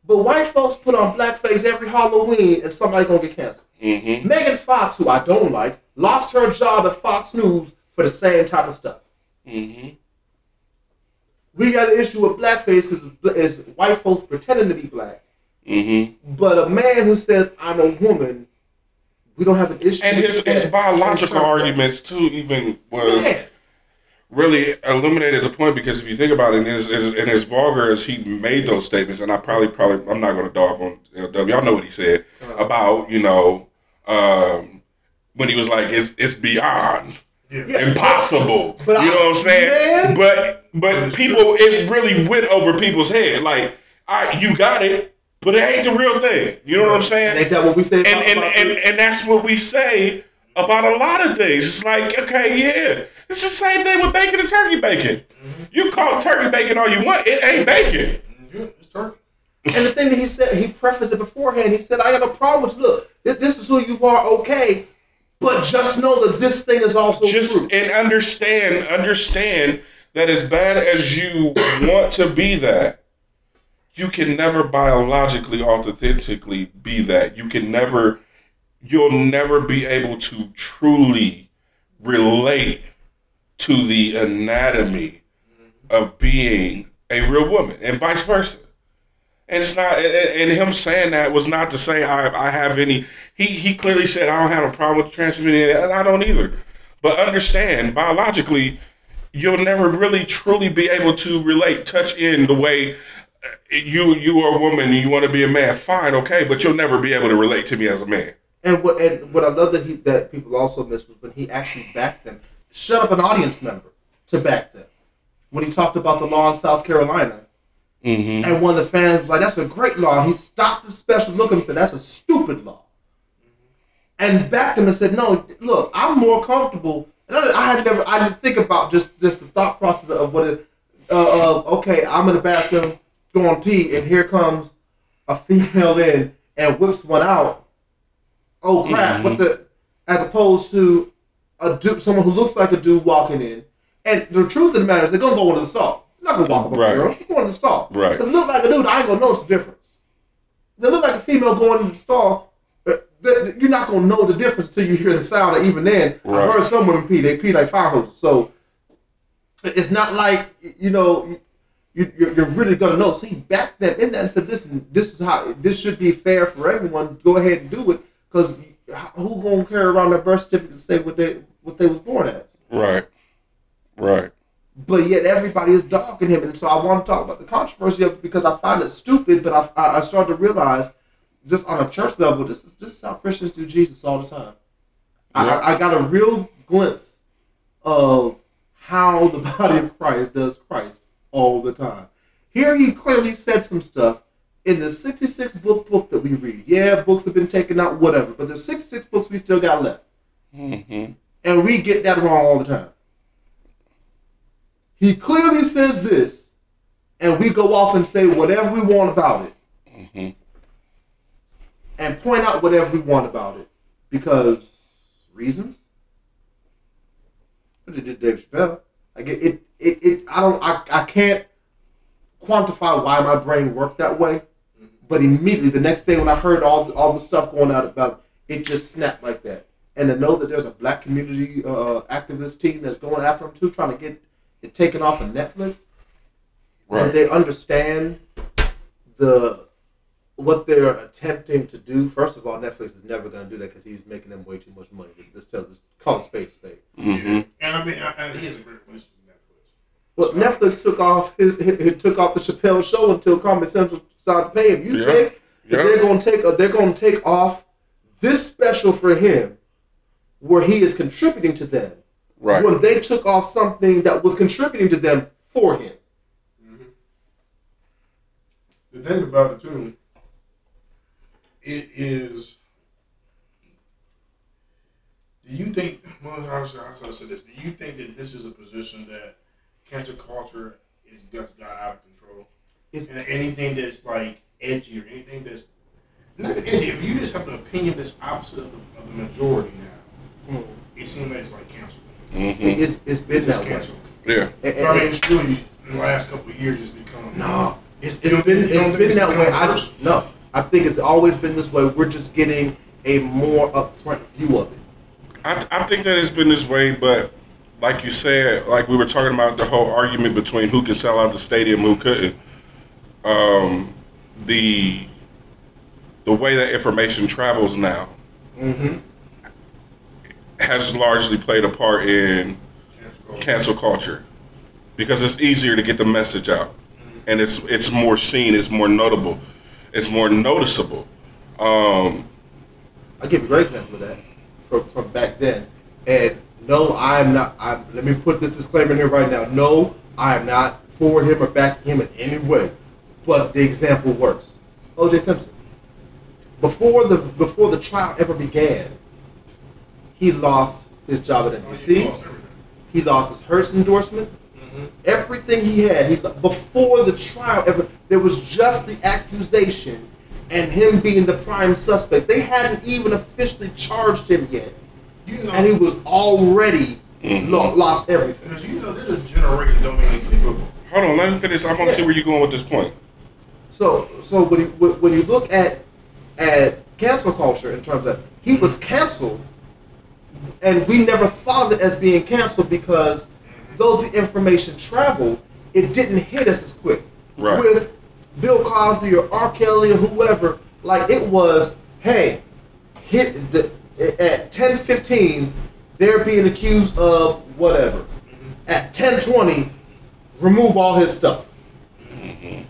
But white folks put on blackface every Halloween and somebody gonna get canceled. Mm-hmm. Megan Fox, who I don't like, lost her job at Fox News for the same type of stuff. Mm-hmm. We got an issue with blackface because it's white folks pretending to be black. Mm-hmm. But a man who says I'm a woman, we don't have an issue. And his, his biological In terms of- arguments too even was Yeah. Really illuminated the point because if you think about it, and as, as, and as vulgar as he made those statements, and I probably probably I'm not going to dog on LW. Y'all know what he said Uh-huh. about you know um, when he was like it's it's beyond Yeah. Impossible. But you know I- what I'm saying? man. But but people, it really went over people's head. Like, I you got it, but it ain't the real thing. You know what I'm saying? Ain't that what we said? and and, and and that's what we say about a lot of things. It's like, okay, yeah, It's the same thing with bacon and turkey bacon. Mm-hmm. You call turkey bacon all you want, it ain't bacon. Mm-hmm. Yeah, it's turkey. And the thing that he said, he prefaced it beforehand. He said, "I got no problem with you. look. This is who you are, okay, but just know that this thing is also Just true." and understand, understand that as bad as you want to be that, you can never biologically, authentically be that. You can never, you'll never be able to truly relate to the anatomy of being a real woman, and vice versa. And it's not, and, him saying that was not to say I, I have any. He he clearly said I don't have a problem with transmitting, and I don't either. But understand, biologically, you'll never really truly be able to relate, touch in the way uh, you you are a woman and you want to be a man. Fine, okay, but you'll never be able to relate to me as a man. And what and what I love that he that people also missed was when he actually backed them. Shut up an audience member to back them. When he talked about the law in South Carolina, Mm-hmm. and one of the fans was like, "That's a great law." He stopped the special look and said, "That's a stupid law," and backed him and said, "No, look, I'm more comfortable." And I, I had never, I didn't think about just just the thought process of what it. Uh, of okay, I'm in the bathroom going pee, and here comes a female in and whips one out. Oh crap! What the? As opposed to a dude, someone who looks like a dude walking in, and the truth of the matter is, they're gonna go into the stall. They're not gonna walk up Right. a girl. They're going to the stall. Right. If they look like a dude, I ain't gonna notice the difference. If they look like a female going in the stall. uh, You're not gonna know the difference till you hear the sound. And even then, Right. I've heard some women pee. They pee like fire hoses. So it's not like you know you, you're, you're really gonna know. So he backed them in that and said, "Listen, this is how this should be fair for everyone. Go ahead and do it, because who gonna carry around their birth certificate to say what they what they was born as?" Right, right. But yet everybody is dogging him, and so I want to talk about the controversy of because I find it stupid. But I, I, started to realize, just on a church level, this is this is how Christians do Jesus all the time. Yeah. I, I got a real glimpse of how the body of Christ does Christ all the time. Here he clearly said some stuff in the 66 book book that we read. Yeah, books have been taken out, whatever, but there's 66 books we still got left. Mm-hmm. And we get that wrong all the time. He clearly says this, and we go off and say whatever we want about it. Mhm. And point out whatever we want about it. Because reasons? But it did Dave Chappelle. Like it, it, it, it I don't I, I can't quantify why my brain worked that way. But immediately the next day when I heard all the, all the stuff going out about it, it just snapped like that. And to know that there's a black community uh, activist team that's going after them too, trying to get it taken off of Netflix, Right. and they understand the what they're attempting to do. First of all, Netflix is never going to do that because he's making them way too much money. Let's, let's tell this call it space. a spade. Mm-hmm. And I mean, I, I, he has a great relationship with Netflix. Well, Netflix took off his, he took off the Chappelle show until Comedy Central started paying. him. You Yeah. think that Yeah. they're going to take a, they're going to take off this special for him, where he is contributing to them, Right. when they took off something that was contributing to them for him. Mm-hmm. The thing about it too, it is. Do you think? Well, how should, how should I say this? Do you think that this is a position that cancel culture is just got out of control? It's- and anything that's like edgy or anything that's not edgy. If you just have an opinion that's opposite of the, of the majority now, it seems like it's like canceled. Mm-hmm. It, it's, it's been It's just that way. Yeah. And- I mean, and- it's really in the last couple of years it's become No, it's, You it's don't been think- you don't it's think been it's that way. I worse? just no. I think it's always been this way. We're just getting a more upfront view of it. I, I think that it's been this way, but like you said, like we were talking about the whole argument between who can sell out the stadium, who couldn't. Um, the the way that information travels now has largely played a part in cancel culture because it's easier to get the message out, and it's it's more seen, it's more notable, it's more noticeable. Um, I'll give you a great example of that from, from back then. And no, I am not. I let me put this disclaimer in here right now. No, I am not for him or back him in any way. But the example works. O.J. Simpson. Before the before the trial ever began, he lost his job at NBC. He lost his Hertz endorsement. Mm-hmm. Everything he had, he before the trial, ever there was just the accusation and him being the prime suspect. They hadn't even officially charged him yet, You know, and he was already lo- lost everything. because you know, there's a generation don't make football. Hold on, let me finish. I want to see where you're going with this point. So, so when you, when you look at at cancel culture in terms of he was canceled, and we never thought of it as being canceled because though the information traveled, it didn't hit us as quick. Right. With Bill Cosby or R. Kelly or whoever, like it was, hey, hit the at ten fifteen, they're being accused of whatever. At ten twenty, remove all his stuff mm-hmm.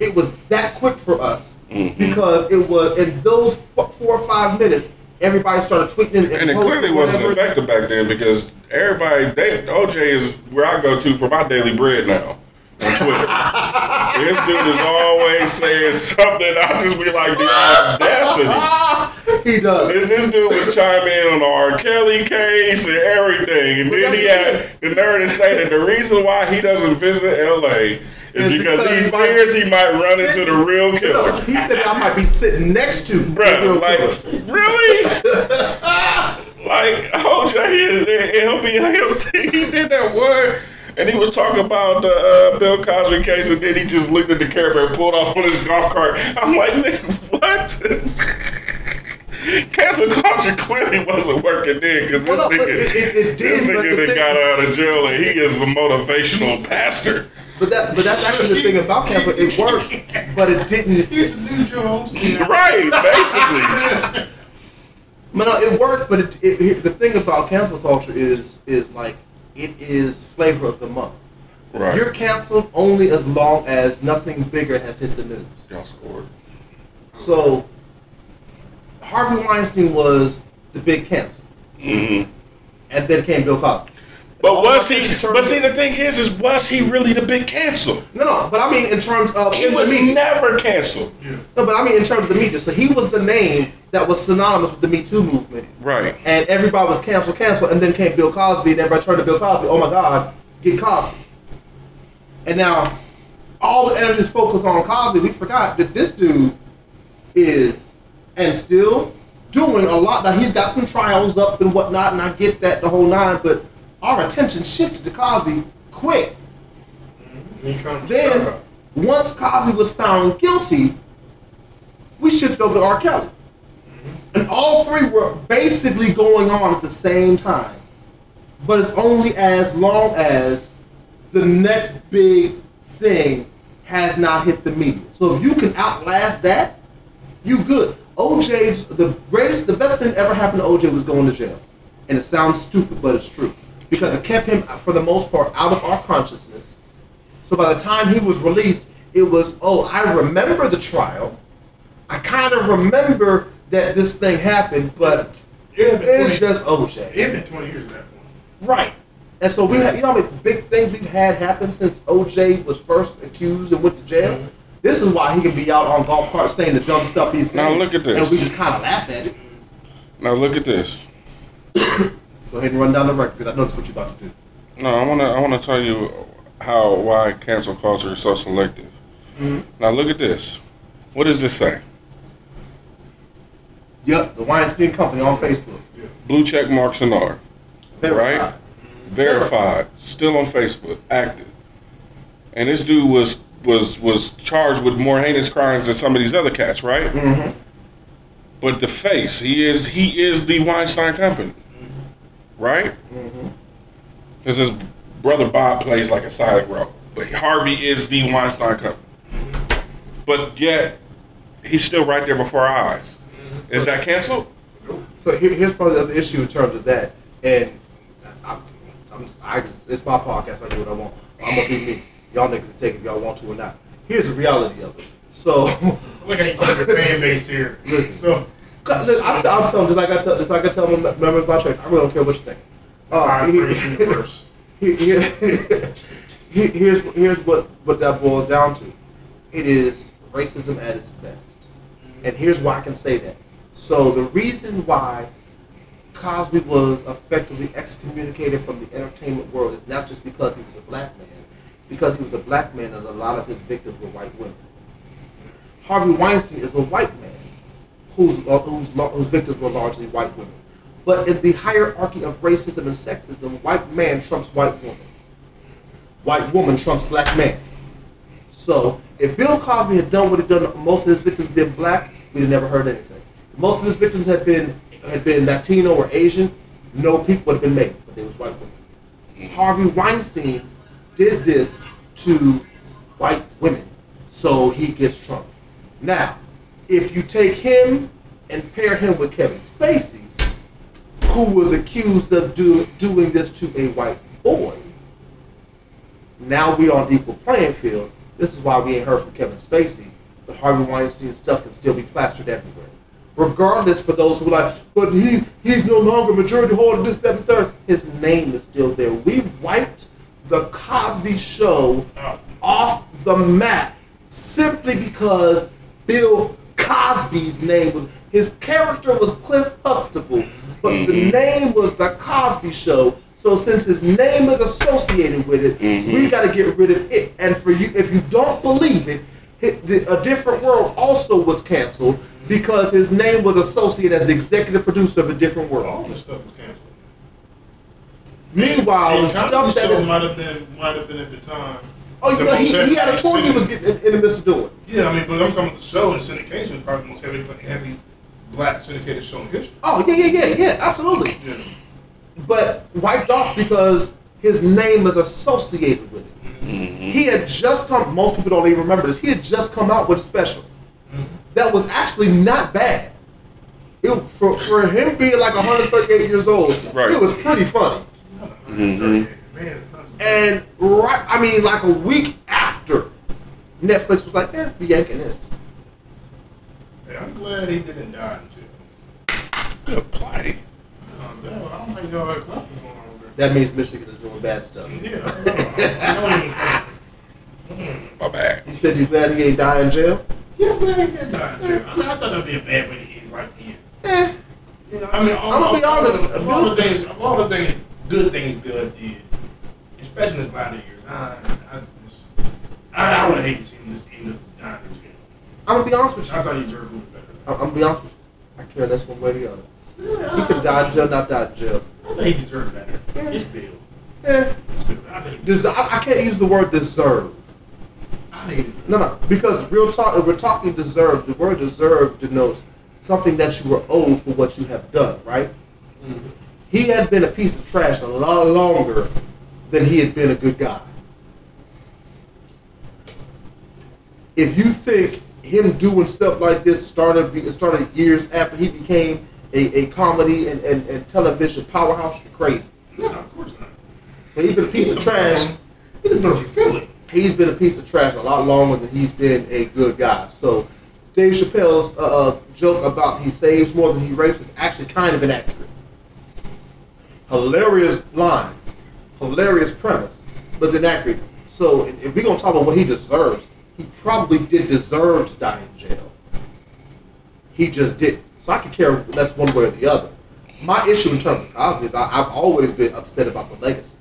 it was that quick for us mm-hmm. because it was in those four or five minutes, everybody started tweeting and, And it clearly wasn't effective back then because everybody, they, OJ is where I go to for my daily bread now on Twitter. this dude is always saying something. I just be like, the audacity. He does. This, this dude was chiming in on the R. Kelly case and everything. And then he had the nerve to say that the reason why he doesn't visit LA is because he because he might fears he might run sit- into the real No, killer. he said I might be sitting next to the Bruh, real like, killer. really? like, OJ, he'll be, he'll he did that word, and he was talking about the uh, Bill Cosby case, and then he just looked at the camera and pulled off on his golf cart. I'm like, nigga, what? Cancel culture clearly wasn't working then, because this Well, no, nigga, it- it- it this did, but nigga that thing- got out of jail, and he is a motivational pastor. But that, but that's actually the thing about cancel. It worked, but it didn't. He's the new Joe Right, basically. But no, it worked. But it, it, it- the thing about cancel culture is is like it is flavor of the month. Right. You're canceled only as long as nothing bigger has hit the news. Y'all scored. So Harvey Weinstein was the big cancel, Mm-hmm. and then came Bill Cosby. But was he? But see, the thing is, is was he really the big cancel? No, no, but I mean in terms of He was never canceled. No, but I mean in terms of the media. So he was the name that was synonymous with the Me Too movement, Right. and everybody was cancel, cancel, and then came Bill Cosby, and everybody turned to Bill Cosby. Oh my God, get Cosby. And now all the energy is focused on Cosby. We forgot that this dude is and still doing a lot. Now he's got some trials up and whatnot, and I get that the whole nine. But our attention shifted to Cosby quick. Mm-hmm. Comes Then, once Cosby was found guilty, we shifted over to R. Kelly. Mm-hmm. And all three were basically going on at the same time. But it's only as long as the next big thing has not hit the media. So if you can outlast that, you good. OJ's the greatest, the best thing ever happened to OJ was going to jail. And it sounds stupid, but it's true. Because it kept him, for the most part, out of our consciousness. So by the time he was released, it was, oh, I remember the trial. I kind of remember that this thing happened, but It it's 20 just It OJ. had been 20 years at that point. Right. And so we have, you know how many big things we've had happen since OJ was first accused and went to jail? Mm-hmm. This is why he can be out on golf carts saying the dumb stuff he's saying. Now look at this. And we just kind of laugh at it. Now look at this. Go ahead and run down the record because I know that's what you're about to do. No, I wanna I wanna tell you how why cancel culture is so selective. Mm-hmm. Now look at this. What does this say? Yep, the Weinstein Company on Facebook. Blue check mark Sonar. Verified. Right? Verified. Still on Facebook. Active. And this dude was was was charged with more heinous crimes than some of these other cats, right? Mm-hmm. But the face, he is he is the Weinstein Company, right? Mm-hmm. Because his brother Bob plays like a silent role, but Harvey is the Weinstein Company. But yet, he's still right there before our eyes. Is that canceled? So here, here's probably the other issue in terms of that, and I, I'm, I just, it's my podcast. I do what I want. I'm gonna be me. Y'all niggas can take it if y'all want to or not. Here's the reality of it. So, Look at other fan base here. Listen. So, listen, I'm, I'm telling just like I tell, just like I tell my members of my church. I really don't care what you think. Uh, I here- here- here- here- here's here's what what that boils down to. It is racism at its best, and here's why I can say that. So the reason why Cosby was effectively excommunicated from the entertainment world is not just because he was a black man, because he was a black man and a lot of his victims were white women. Harvey Weinstein is a white man whose, uh, whose, whose victims were largely white women. But in the hierarchy of racism and sexism, white man trumps white woman. White woman trumps black man. So if Bill Cosby had done what he done, most of his victims been black, we'd have never heard anything. Most of his victims had been had been Latino or Asian, no people would have been made, but they was white women. Harvey Weinstein did this to white women, so he gets Trump. Now, if you take him and pair him with Kevin Spacey, who was accused of do, doing this to a white boy, now we are on equal playing field. This is why we ain't heard from Kevin Spacey, but Harvey Weinstein stuff can still be plastered everywhere. Regardless, for those who like, but he he's no longer majority holder, this, that, and third. His name is still there. We wiped the Cosby Show off the map simply because Bill Cosby's name was his character was Cliff Huxtable, but the mm-hmm. name was the Cosby Show. So since his name is associated with it, we mm-hmm. got to get rid of it. And for you, if you don't believe it, hit the, a different world also was canceled because his name was associated as executive producer of a different world. All world. this stuff was canceled. Meanwhile, the stuff that might have been might have been at the time. oh, you know, he, he had a tour he was getting in, in the midst of doing. Yeah, I mean, but I'm talking about the show and syndication was probably the most heavy, heavy black syndicated show in history. Oh yeah, yeah, yeah, yeah, absolutely. Yeah. but wiped off because his name is associated with it. Mm-hmm. He had just come. Most people don't even remember this. He had just come out with a special mm-hmm. that was actually not bad. It, for for him being like 138 years old, Right. it was pretty funny. Man, And right, I mean, like a week after, Netflix was like, "Eh, we yanking this." hey, I'm glad he didn't die in jail. Good play. Um, I don't think y'all had going on That means Michigan is doing bad stuff. there. Yeah, I know. I don't even think. My bad. You said you glad he ain't die in jail? Yeah, I'm glad he did die in jail. I mean, I thought that'd be a bad way to end like here. Eh. You know, I mean, all, I'ma be all- all honest, the- Bill- all the things, of all the things, good things Bill did, especially in his latter years. I, I just, I, I would hate to see him just end up dying in jail. I'm gonna be honest with you. I thought he deserved a little better. I'm, I'm gonna be honest with you. I care less one way or the other. Yeah, He could die in jail, not die in jail. I think he deserved better. It's Bill. Eh. It's Bill. I think. Des- I, I can't use the word deserve. I think. No, no, because real talk. If we're talking deserve, the word deserve denotes something that you were owed for what you have done, right? He had been a piece of trash a lot longer than he had been a good guy. If you think him doing stuff like this started started years after he became a, a comedy and, and, and television powerhouse, you're crazy. No, of course not. So he's been a piece of trash. He's a perfect villain. he's been a piece of trash a lot longer than he's been a good guy. So Dave Chappelle's uh, uh, joke about he saves more than he rapes is actually kind of inaccurate. Hilarious line, hilarious premise, but it's inaccurate. So if we're gonna talk about what he deserves, he probably did deserve to die in jail. He just didn't. So I could care less one way or the other. My issue in terms of Cosby is I, I've always been upset about the legacy.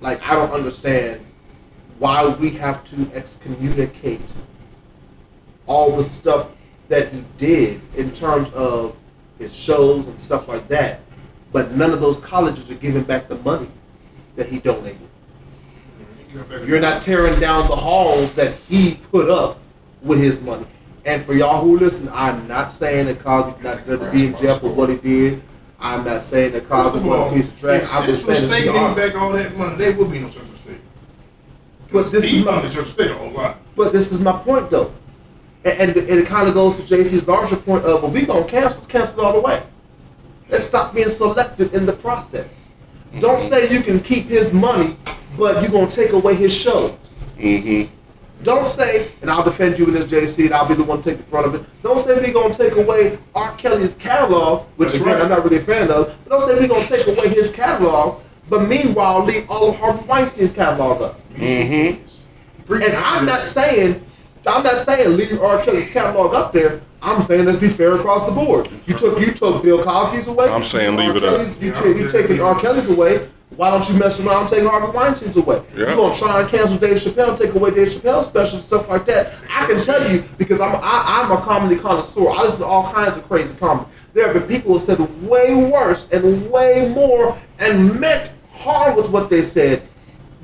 Like I don't understand why we have to excommunicate all the stuff that he did in terms of his shows and stuff like that, but none of those colleges are giving back the money that he donated. You're not tearing down the halls that he put up with his money. And for y'all who listen, I'm not saying that Cosby not to be in jail for what he did. I'm not saying that Cosby was a piece of trash. I'm just saying State to be gave honest. back all that money, there would be no Central State. But this is my- Central State a lot. But this is my point, though, and, and, and it kind of goes to JC's larger point of, well, we gonna cancel, cancel all the way. Let's stop being selective in the process. Don't say you can keep his money, but you're gonna take away his shows. Mm-hmm. Don't say, and I'll defend you in this JC, and I'll be the one to take the front of it. Don't say we're gonna take away R. Kelly's catalog, which That's again right. I'm not really a fan of. But don't say we're gonna take away his catalog, but meanwhile leave all of Harvey Weinstein's catalog up. Mm-hmm. And I'm not saying, I'm not saying leave R. Kelly's catalog up there, I'm saying let's be fair across the board. You took you took Bill Cosby's away. I'm saying leave it up. Kelly's- You, ta- you taking R. Kelly's away. Why don't you mess around and take Harvey Weinstein's away? Yeah. You're gonna try and cancel Dave Chappelle, take away Dave Chappelle's specials, and stuff like that. I can tell you because I'm I, I'm a comedy connoisseur. I listen to all kinds of crazy comedy. There have been people who have said way worse and way more and meant hard with what they said.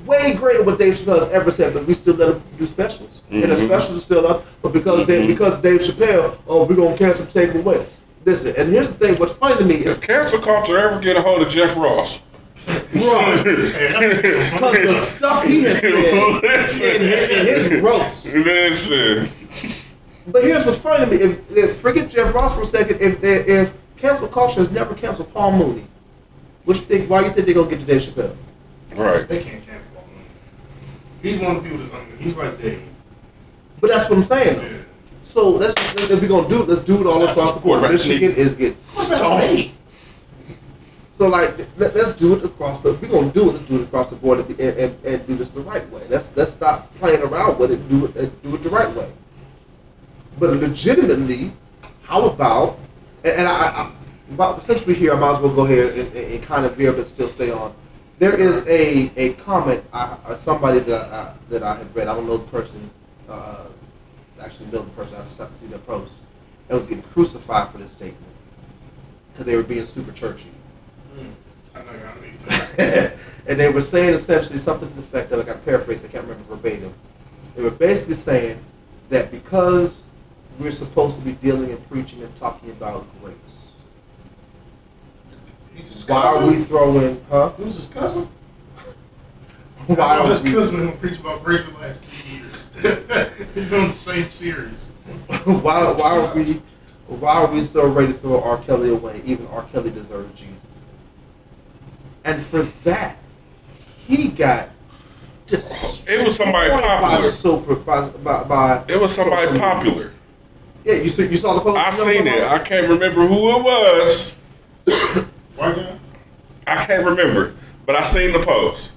Way greater what Dave Chappelle has ever said, but we still let him do specials, and the Mhm. specials are still up. But because they, because Dave Chappelle, oh, we're gonna cancel, take him away. Listen, and here's the thing. What's funny to me is If cancel culture ever get a hold of Jeff Ross, Right. Because the stuff he has said in his, in his roast. listen, But here's what's funny to me. If, if forget Jeff Ross for a second. If if, if cancel culture has never canceled Paul Mooney, which you think? Why you think they're gonna get to Dave Chappelle? right? They can't cancel Paul Mooney. He's one of the people that's under. He's like Dave. But that's what I'm saying. Yeah. So let's if we're gonna do it, let's do it all across the board. Quarterback Michigan is getting What's that stoned. say? So like, let, us do it across the. We're gonna do it. Let's do it across the board and, and, and, do this the right way. Let's let's stop playing around with it. And do it and do it the right way. But legitimately, how about? And, and I, I, about, since we're here, I might as well go ahead and, and, and kind of veer, but still stay on. There is a, a comment I, uh, somebody that I, that I had read. I don't know the person. Uh, actually know the person. I just see their post. That was getting crucified for this statement because they were being super churchy. I know y'all need to. and they were saying essentially something to the effect of, like I paraphrase, I can't remember verbatim. They were basically saying that because we're supposed to be dealing and preaching and talking about grace, why are we throwing, huh? Who's his cousin? Why Why are his we, cousin gonna preach about grace for the last two years? He's doing the same series. why, why are we, why are we still ready to throw R. Kelly away? Even R. Kelly deserves Jesus. And for that, he got just It was somebody by popular. super by, by, by It was somebody social popular. Yeah, you saw, you saw the post. I You seen it. I can't remember who it was. Why guy? I can't remember, but I seen the post.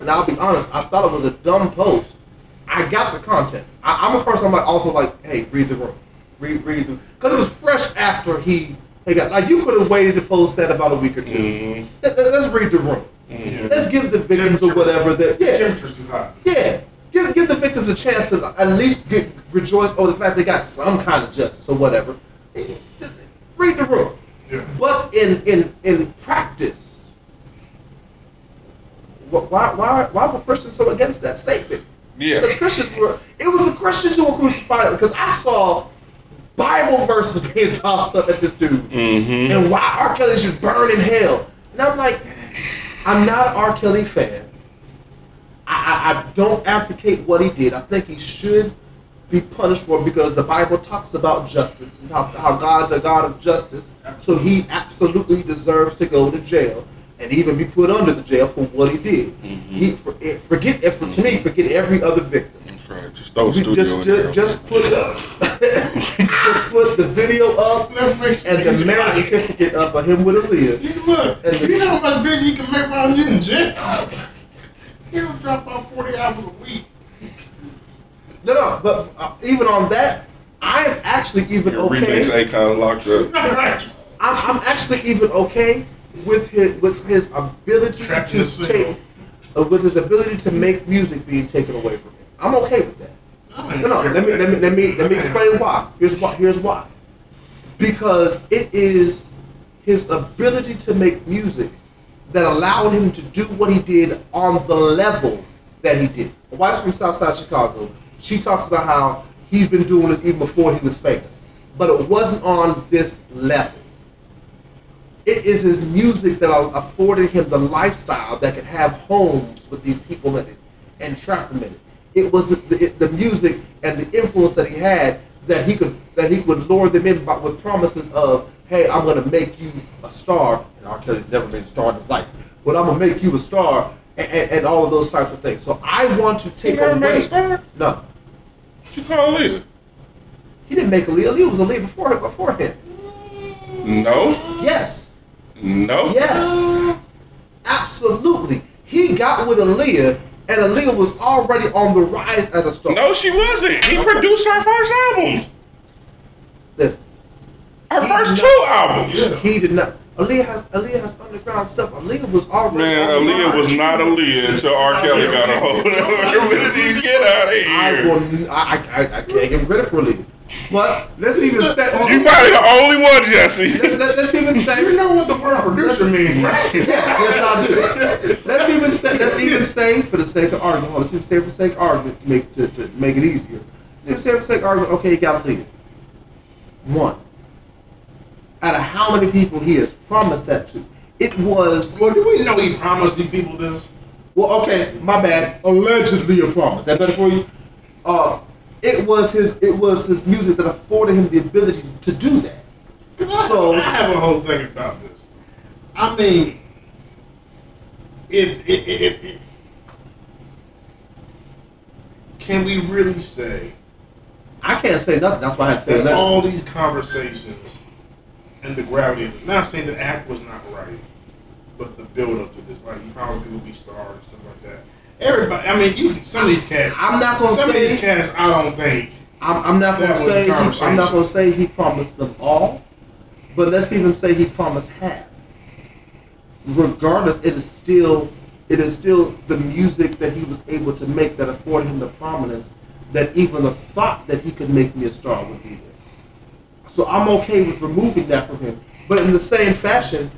And I'll be honest, I thought it was a dumb post. I got the content. I, I'm a person. I'm like also like, hey, read the room, read read the because it was fresh after he he got like you could have waited to post that about a week or 2 Mhm. Let, us read the room. Let's give the victims or whatever that The yeah temperature's too hot. yeah. Give, give the victims a chance to at least get rejoice over the fact they got some kind of justice or whatever. Read the room. Yeah. But in in in practice, why why why were Christians so against that statement? Yeah. Because Christians were it was the Christians who were crucified because I saw Bible verses being tossed up at this dude, Mm-hmm. and why R. Kelly should burn in hell. And I'm like, I'm not an R. Kelly fan. I, I, I don't advocate what he did. I think he should be punished for because the Bible talks about justice and how, how God's a God of justice. So he absolutely deserves to go to jail and even be put under the jail for what he did. He for, eh, forget eh, for, to me forget every other victim. That's right. Just throw We studio just in just, just put it up. just put the video up Never makes and the marriage certificate up of him with Aaliyah. You look, And the- you know how much business you can make while he's in jail? He don't drop out 40 hours a week. No, no, but uh, even on that, I am actually even Your remix okay. Akon locked up. I'm, I'm actually even okay with his with his ability Trapped to take, uh, with his ability to make music being taken away from him. I'm okay with that. No, no. Let me let me let me let me explain why. Here's why. Here's why. Because it is his ability to make music that allowed him to do what he did on the level that he did. A wife's from Southside Chicago. She talks about how he's been doing this even before he was famous, but it wasn't on this level. It is his music that afforded him the lifestyle that could have homes with these people in it and trap them in it. It was the, the, the music and the influence that he had that he could that he would lure them in by, with promises of, "Hey, I'm going to make you a star." And R. Kelly's never been a star in his life, but I'm going to make you a star, and, and, and all of those types of things. So I want to take never away. made a star? No, What you call it? he didn't make a lead. Aaliyah was a lead before before him. No. Yes. No. Yes, absolutely. He got with Aaliyah, and Aaliyah was already on the rise as a star. No, she wasn't. He produced her first albums. Listen. Her first two albums. He did not. Aaliyah has Aaliyah has underground stuff. Aaliyah was already. Man, on Aaliyah was not Aaliyah until R. Kelly got a hold of her. When did he get out of here? I here? will. I, I, I can't give him credit for Aaliyah. But let's even say. You probably the only one, Jesse. Let, let, us even say. You know what the word producer means, right? Yes, yes, I do. Let's even say. Let's even say, for the sake of argument, let's even say for the sake of argument to make to, to make it easier. Let's even say for the sake of argument. Okay, you got to leave. One. Out of how many people he has promised that to? It was Well, do we know he promised these people this? Well, okay, my bad. Allegedly a promise. That better for you? Uh, it was his. It was his music that afforded him the ability to do that. So I have a whole thing about this. I mean, if, if, if, if can we really say I can't say nothing. That's why I had to say that all these conversations and the gravity of it, not saying the act was not right, but the build up to this, like you probably people be stars and stuff like that. Everybody, I mean, you some of these cats. I'm not gonna some say- of these cats. I don't think. I'm, I'm not gonna say. He, I'm not gonna say he promised them all, but let's even say he promised half. Regardless, it is still. It is still the music that he was able to make that afforded him the prominence that even the thought that he could make me a star would be there. So I'm okay with removing that from him. But in the same fashion,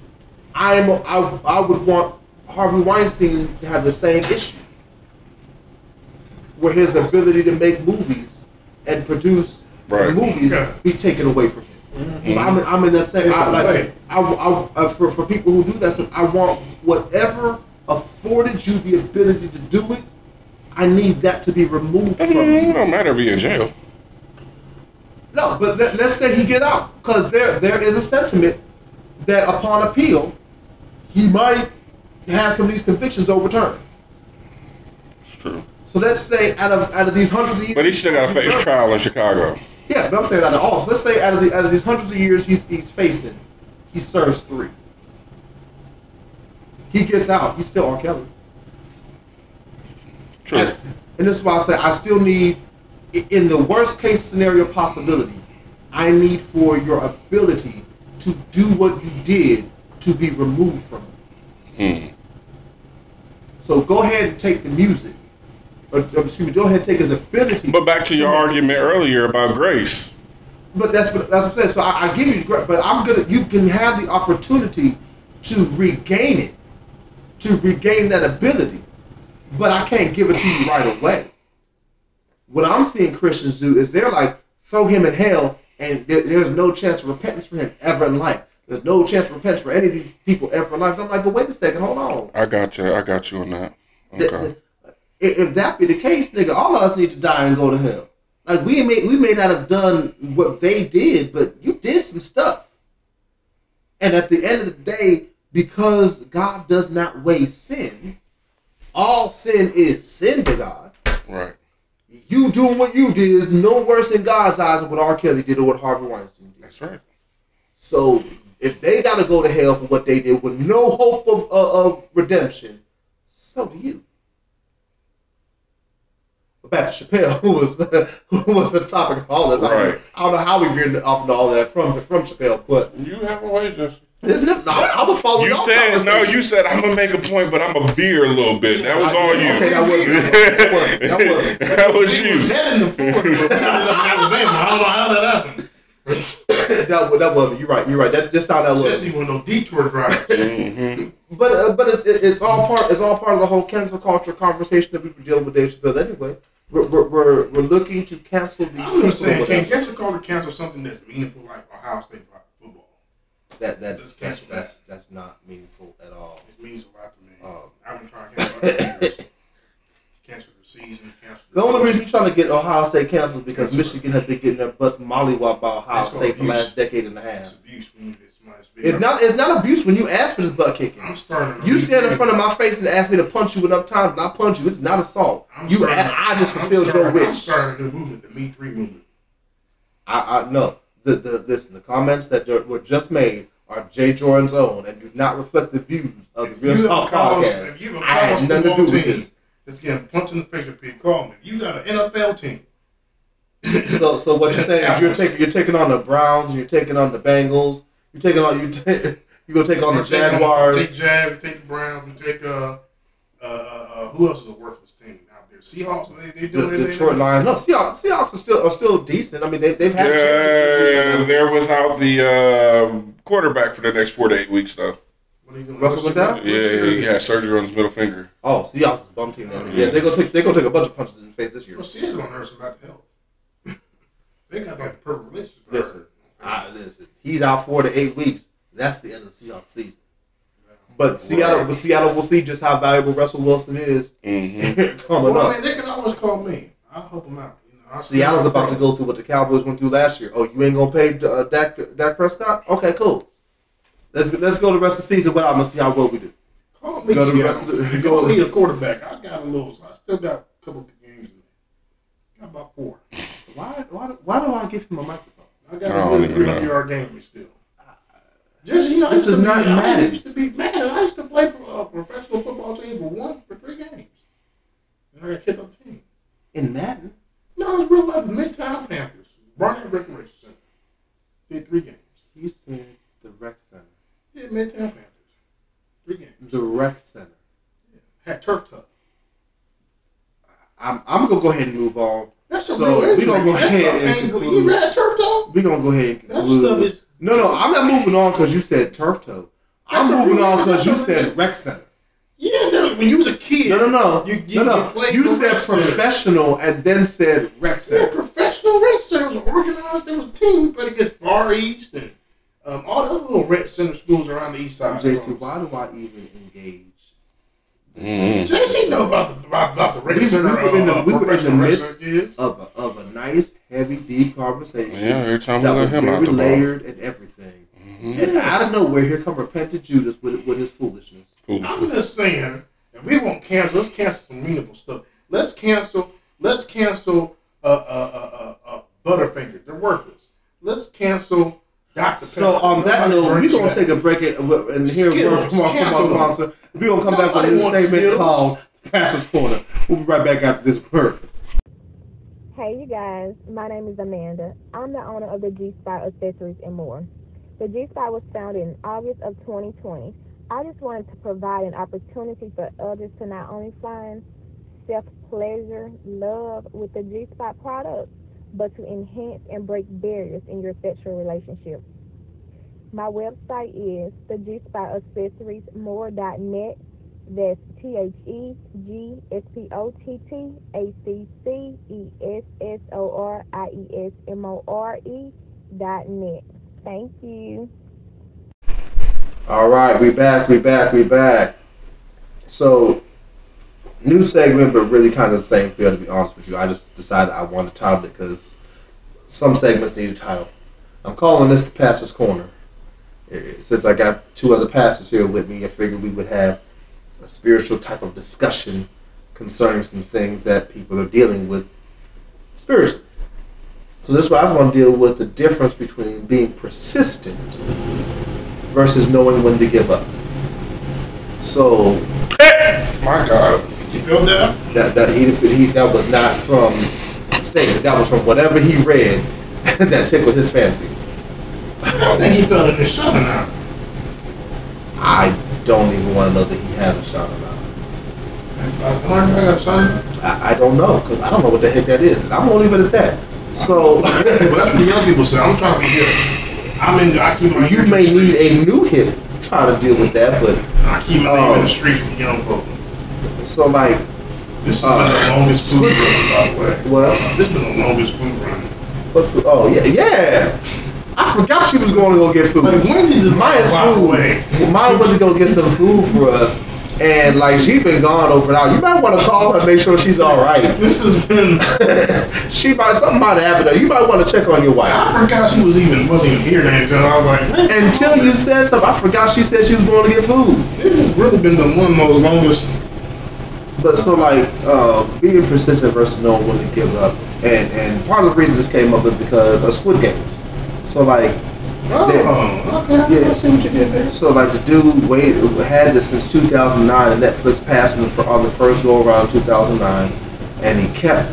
I am I, I would want Harvey Weinstein to have the same issue. Where his ability to make movies and produce Right. movies Yeah. be taken away from him. So I'm, in- I'm in that same. I, like, away. I, I, uh, for, for people who do that, stuff, I want whatever afforded you the ability to do it. I need that to be removed from you. It don't matter if he in jail. No, but let, let's say he get out, because there there is a sentiment that upon appeal, he might have some of these convictions overturned. It's true. So let's say out of out of these hundreds of years, But he still got to face trial in Chicago. Yeah, but I'm saying out of all. So let's say out of the out of these hundreds of years he's he's facing, he serves three. He gets out. He's still R. Kelly. True. And, and this is why I say I still need, in the worst case scenario possibility, I need for your ability to do what you did to be removed from it. Hmm. So go ahead and take the music. Or, excuse me, go ahead and take his ability. But back to your argument earlier about grace. But that's what that's what I'm saying. So I, I give you, grace, but I'm gonna. You can have the opportunity to regain it, to regain that ability, but I can't give it to you right away. What I'm seeing Christians do is they're like throw him in hell, and there, there's no chance of repentance for him ever in life. There's no chance of repentance for any of these people ever in life. And I'm like, but wait a second, hold on. I got you. I got you on that. Okay. th- If if that be the case, nigga, all of us need to die and go to hell. Like we may we may not have done what they did, but you did some stuff. And at the end of the day, because God does not weigh sin, all sin is sin to God. Right. You doing what you did is no worse in God's eyes than what R. Kelly did or what Harvey Weinstein did. That's right. So if they got to go to hell for what they did with no hope of, of, of redemption, so do you. But back to Chappelle, who was who was the topic of all this. I, Right. don't, I don't know how we veered off into all that from from Chappelle, but You have a way, Justin. Isn't it, no, I'm gonna follow You y'all said no. You said I'm gonna make a point, but I'm gonna veer a little bit. That was all you. Okay, that wasn't- that wasn't- that wasn't. that was He was you. heading to Florida, but ended up in Alabama. I don't know how that happened. that, that wasn't. You're right. You're right. That just how that was. Jesse went no detour drive. Mhm. But uh, but it's, it- it's all part it's all part of the whole cancel culture conversation that we've been dealing with Dave Chappelle anyway. We're, we're, we're, we're looking to cancel these I'm just saying, can cancel culture cancel something that's meaningful like Ohio State football? That that Let's that's, that's that's not meaningful at all. It means a lot to me. Um, I've been trying to cancel. Cancel the season, cancel The only reason you're trying to get Ohio State canceled is because Michigan has been getting their butts mollywopped by Ohio That's called State for the last decade and a It's half. abuse when it's It's not it's not abuse when you ask for this butt kicking. I'm starting. You stand in front of my face and ask me to punch you enough times, and I punch you. It's not assault. I'm You, starting- I, I just fulfilled your starting- I'm wish. starting a new movement, the Me Three movement. I, I no. The, the listen, the comments that were just made are Jay Jordan's own and do not reflect the views of the Real Talk have a college- podcast. if you have I had nothing to do with this. It's getting punched in the face people. Call me. You got an NFL team So, so what you're saying is you're taking you're taking on the Browns, and you're taking on the Bengals, you're taking on you ta- you gonna take on the Jaguars. You take Jag, take the Browns, you take uh, uh, uh, uh, who else is a worthless team out there? Seahawks. They, they The, doing anything? Detroit Lions. No, Seahawks. Seahawks are still are still decent. I mean, they they've had. Yeah, chances. they're without the uh, quarterback for the next four to eight weeks, though. What are you doing? Russell went down? Yeah, he surgery on his middle finger. Oh, Seahawks is a bum team. Now. Yeah, they gonna take they gonna take a bunch of punches in the face this year. Well, Seattle's gonna hurt some about the health. they got like the perfect relationship. Listen, I, listen. He's out four to eight weeks. That's the end of the Seahawks season. But Seattle, but Seattle will see just how valuable Russell Wilson is hmm coming Well, I mean, they can always call me. I'll help them out. You know, Seattle's about to go through what the Cowboys went through last year. Oh, you ain't gonna pay uh, Dak, Dak Prescott? Okay, cool. Let's let's go the rest of the season without him and see how well we do. Call me. Go to the Seattle. rest of the- go- need a quarterback. I got a little. I still got a couple good games in there. Got about four. Why why why do I give him a microphone? I got I a don't good even three know. hundred yard game still. Just you know, I This used is to not be, I used to be man. I used to play for a professional football team for one for three games, and I got kicked off the team. In Madden? No, it's real life. Midtown Panthers, Barnett Recreation Center. Did three games. You said the rec center. Yeah, Midtown Panthers, three games. The rec center. Had turf tuck. I'm, I'm gonna go ahead and move on. That's a So, real we injury. gonna go That's ahead a and painful- conclude. You read turf toe? We're gonna go ahead and That stuff is. No, no, I'm not moving on because you said turf toe. I'm moving real- on because you said rec center. Yeah, no, when you was a kid. No, no, no, You- you- no, no. played You said rec center. professional and then said rec Yeah, professional red centers were organized. There was a team we played against Far East and um, all the other little red center schools around the east side. JC, why do I even engage? Hmm JC know about the about, about the red We- we were in the- uh, we were in the midst center. Of a, of a nice, heavy, deep conversation. Yeah, every time we that let was him very out the ball. layered and everything. And out of nowhere, here come repentant Judas with, with his foolishness. I'm just saying, if we won't cancel, let's cancel some meaningful stuff. Let's cancel. Let's cancel. Uh, uh, uh, uh, uh, Butterfinger. They're worthless. Let's cancel Dr. So Pepper. on that note, we're gonna take a break and, and hear Skittles, from our, from our sponsor. We're gonna come back with a new wants statement Skittles. called Pastor's Corner. We'll be right back after this word. Hey, you guys. My name is Amanda. I'm the owner of the G Spot Accessories and More. The G Spot was founded in August of 2020. I just wanted to provide an opportunity for others to not only find self pleasure, love with the G Spot products, but to enhance and break barriers in your sexual relationship. My website is the G Spot Accessories More.net. That's T H E G S P O T T A C C E S S O R I E S M O R E dot net. Thank you. All right, we back, we back, we back. So, new segment, but really kind of the same feel. To be honest with you, I just decided I wanted to title it because some segments need a title. I'm calling this the Pastor's Corner. Since I got two other pastors here with me, I figured we would have a spiritual type of discussion concerning some things that people are dealing with spiritually. So this way, I want to deal with the difference between being persistent versus knowing when to give up. So My God. You feel that? that that he, he that was not from statement. That was from whatever he read that tickled his fancy. I think he felt in his shot now. I don't even want to know that he has a shot or not. I son. I, don't know because I don't know what the heck that is, and I'm gonna leave it at that. So But that's what the young people say. I'm trying to get. I'm in. The I keep my you may need a new hip trying to deal with that, but I keep my name in the streets with young folk. so like This has Uh, been the longest food run, by the way. what? This has been the longest food run. what food? Oh yeah, yeah. I forgot she was going to go get food. Like Wendy's is Maya's a block food. away. Maya went to go get some food for us, and like she been gone over an hour. You might want to call her and make sure she's all right. This has been. she might something might have happened. to her. You might want to check on your wife. I forgot she was even wasn't even here then. So I was like, man, Until you said something, I forgot she said she was going to get food. this has really been the one most longest. But so like uh, being persistent versus knowing when to give up, and and part of the reason this came up is because of Squid Games. So like Oh, okay. Yeah. I see what you did there. So like the dude wait had this since 2009, and Netflix passed him for, on the first go around in 2009, and he kept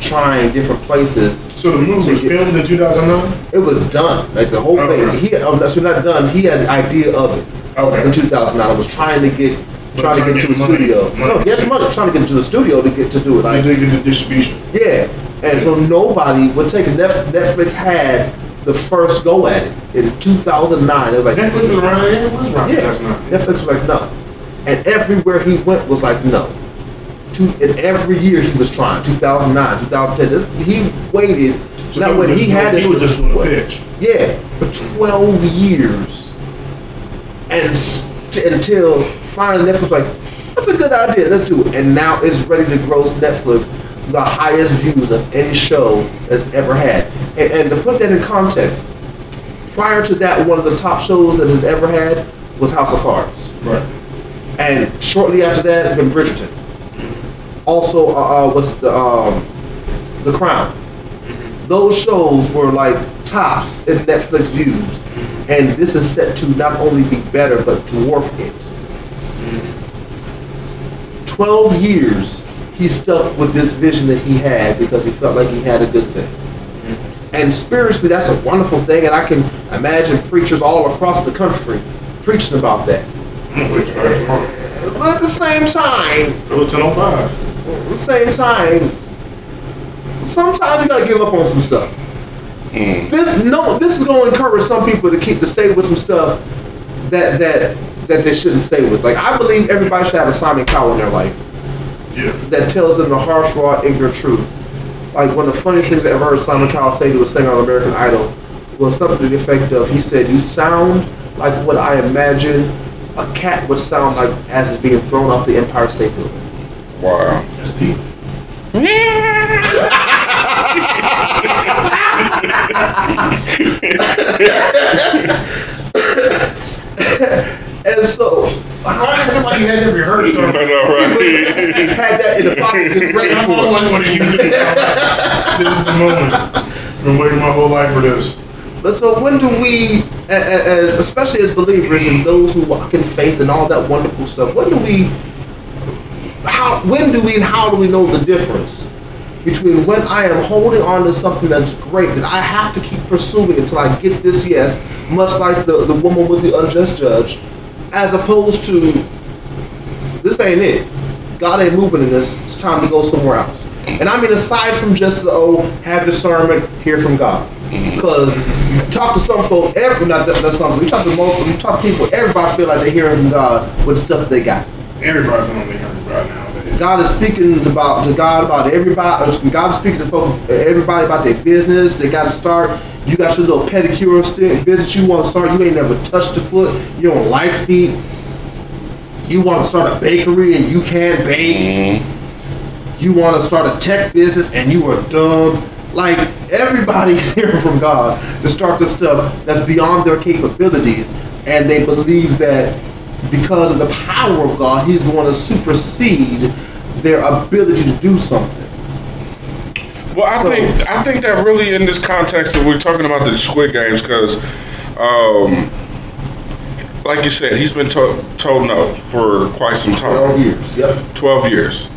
trying different places So the movie was filmed in 2009. It was done. Like the whole Okay. thing. He, um, oh, so not done. He had the idea of it Okay. in 2009. I was trying to get, trying to trying get to into the money. studio. Money. No, he had the money. Trying to get into the studio to get to do it. Like, did get the distribution. yeah. And so nobody would take it. Netflix had the first go at it in 2009. It was like, Netflix was around there. It was around yeah. Netflix was like, no. And everywhere he went was like, no. Two, and every year he was trying. 2009, 2010. He waited. So now he when he just had this, he was just a pitch. Yeah, for 12 years. And st- until finally Netflix was like, that's a good idea, let's do it. And now it's ready to gross Netflix the highest views of any show that's ever had. And, and to put that in context, prior to that, one of the top shows that it ever had was House of Cards. Right. And shortly after that, it's been Bridgerton. Also, uh, uh, what's the um, The Crown? Those shows were like tops in Netflix views, and this is set to not only be better but dwarf it. Twelve years he stuck with this vision that he had because he felt like he had a good thing. And spiritually, that's a wonderful thing, and I can imagine preachers all across the country preaching about that. But at the same time, It 1005. at the same time, sometimes you gotta give up on some stuff. Mm. This no, this is gonna encourage some people to keep to stay with some stuff that that that they shouldn't stay with. Like I believe everybody should have a Simon Cowell in their life Yeah. that tells them the harsh, raw, ignorant truth. Like one of the funniest things I ever heard Simon Cowell say to a singer on American Idol was something to the effect of, he said, "You sound like what I imagine a cat would sound like as it's being thrown off the Empire State Building." Wow. That's deep. And so Why did somebody had that rehearsed? I know, right? had that in the pocket just ready I'm for it. always want to use it. This is the moment. I've been waiting my whole life for this. But so when do we, as especially as believers and those who walk in faith and all that wonderful stuff, when do we, how, when do we and how do we know the difference between when I am holding on to something that's great that I have to keep pursuing until I get this yes, much like the, the woman with the unjust judge, as opposed to this ain't it. God ain't moving in this. It's time to go somewhere else. And I mean, aside from just the oh, have discernment, hear from God. Because you talk to some folk, every not that, that's something. We talk to most, we talk to people. Everybody feel like they're hearing from God with the stuff they got. Everybody's me hearing about nowadays. God is speaking about to God about everybody. uh, God is speaking to folk, everybody about their business. They got to start. You got your little pedicure st- business you want to start. You ain't never touched the foot. You don't like feet. You want to start a bakery and you can't bake. Mm-hmm. You want to start a tech business and you are dumb. Like everybody's hearing from God to start this stuff that's beyond their capabilities, and they believe that because of the power of God, He's going to supersede their ability to do something. Well, I So- think I think that really in this context that we're talking about the Squid Games because, um, like you said, he's been to- told no for quite some time. Twelve years. Yep. twelve years,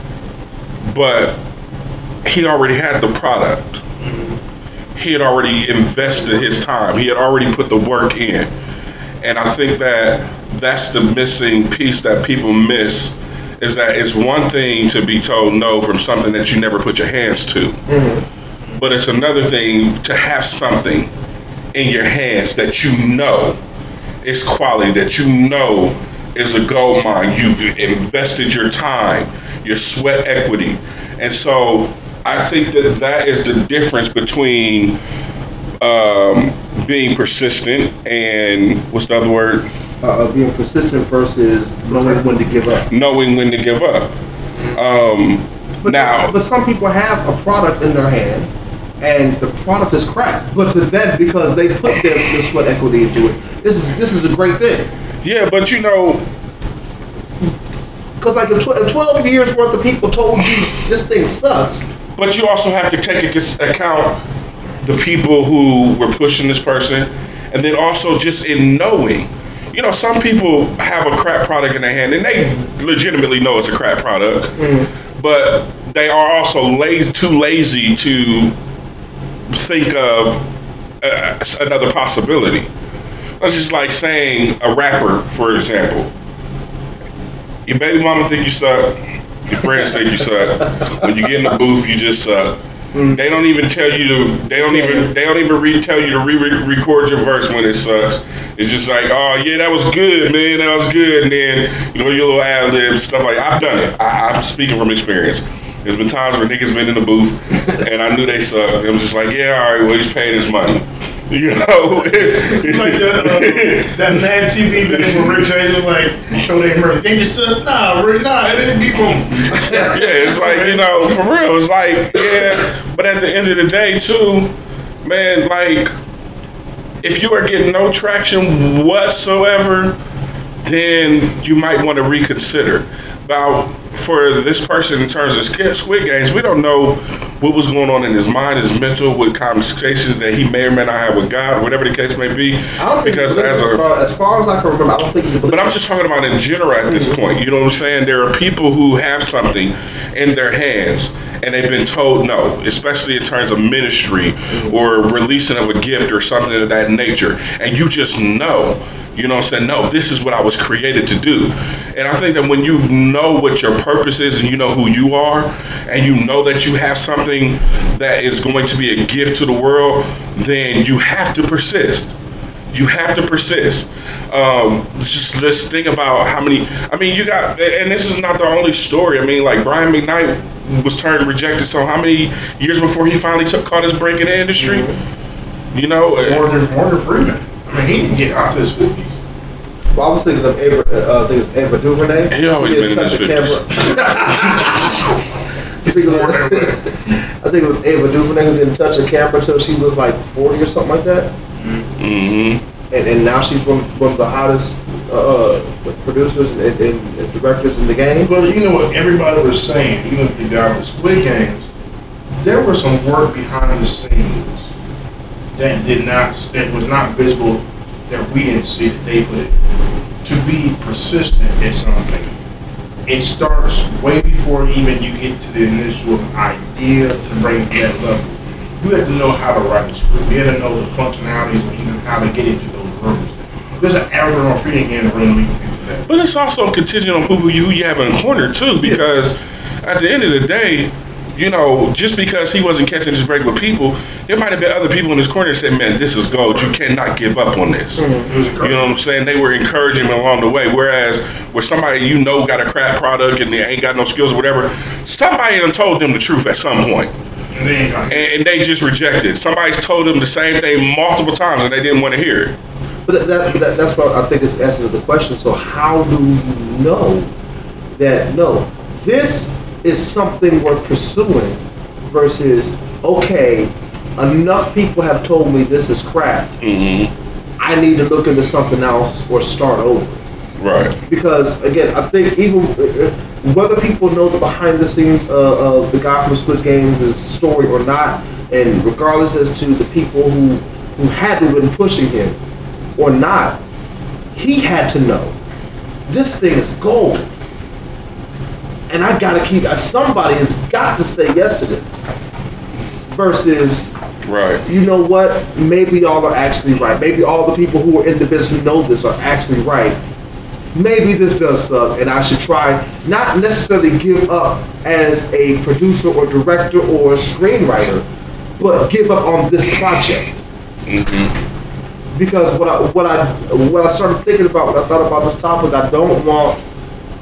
but he already had the product. He had already invested his time. He had already put the work in, and I think that that's the missing piece that people miss. Is that it's one thing to be told no from something that you never put your hands to. But it's another thing to have something in your hands that you know is quality, that you know is a gold mine. You've invested your time, your sweat equity. And so I think that that is the difference between um, being persistent and what's the other word? Uh, being persistent versus knowing when to give up. Knowing when to give up. Um, But, now, but some people have a product in their hand, and the product is crap. But to them, because they put their, their sweat equity into it, this is this is a great thing. yeah, but you know, Because like if, tw- if twelve years worth of people told you this thing sucks, But you also have to take into account the people who were pushing this person, and then also just in knowing. You know, some people have a crap product in their hand, and they legitimately know it's a crap product, but they are also lazy, too lazy to think of uh, another possibility. That's just like saying a rapper, for example. Your baby mama think you suck. Your friends think you suck. When you get in the booth, you just suck. Mm. They don't even tell you to. They don't even. They don't even re- tell you to re-record your verse when it sucks. It's just like, oh yeah, that was good, man. That was good. And then you know your little ad libs, stuff like. I've done it. I, I'm speaking from experience. There's been times where niggas been in the booth, and I knew they sucked. It was just like, yeah, all right, well he's paying his money. You know. like that, uh, that Mad TV video where Rick James was like, show they murder. Then you says, nah, Rick, nah, it didn't keep on. yeah, it's like you know, for real. It's like yeah, but at the end of the day, too, man, like if you are getting no traction whatsoever, then you might want to reconsider. Now, for this person, in terms of Squid Games, we don't know what was going on in his mind, his mental, what conversations that he may or may not have with God, whatever the case may be. I don't Because as as, far, as far as I can remember, I don't think he's but I'm just talking about in general at this point. You know what I'm saying? There are people who have something in their hands and they've been told no, especially in terms of ministry or releasing of a gift or something of that nature. And you just know, you know I'm saying? No, this is what I was created to do. And I think that when you know what your purpose is and you know who you are and you know that you have something that is going to be a gift to the world, then you have to persist. You have to persist. Um, just just think about how many. I mean, you got, and this is not the only story. I mean, like Brian McKnight was turned rejected. So how many years before he finally took caught his break in the industry? You know, uh, Morgan, Morgan Freeman. I mean, he didn't get out to his 50s. Well, I was thinking of Ava, uh, I think it's Ava DuVernay. He always didn't been in his 50s. camera. I think it was- I think it was Ava DuVernay who didn't touch a camera until she was like 40 or something like that. hmm And, and now she's one, one of the hottest uh, producers and, and, and directors in the game. Well, you know what everybody was saying, even got the Squid Games, there was some work behind the scenes that did not, that was not visible, that we didn't see that they put it. To be persistent at something, it starts way before even you get to the initial idea to bring to that level. You have to know how to write script. You have to know the functionalities and even how to get into those There's an average on freedom in the room. We can do that. But it's also contingent on who you, you have in the corner too, because at the end of the day, you know, just because he wasn't catching his break with people, there might have been other people in his corner that said, "Man, this is gold. You cannot give up on this." Mm, was You know what I'm saying? They were encouraging him along the way. Whereas with somebody you know got a crap product and they ain't got no skills or whatever, somebody done told them the truth at some point, And they and, and they just rejected. Somebody's told them the same thing multiple times and they didn't want to hear it. But that, that, that's what I think is the essence of the question. So how do you know that no, this is something worth pursuing versus okay, enough people have told me this is crap. I need to look into something else or start over. Right. Because again, I think even uh, uh, whether people know the behind the scenes uh, of the guy from Squid Games' story or not, and regardless as to the people who who had to have been pushing him or not, he had to know this thing is gold, and I gotta keep. uh, Somebody has got to say yes to this. Versus Right. you know what? Maybe y'all are actually right. Maybe all the people who are in the business who know this are actually right. Maybe this does suck, and I should try not necessarily give up as a producer or director or screenwriter, but give up on this project. Because what I what I what I started thinking about when I thought about this topic, I don't want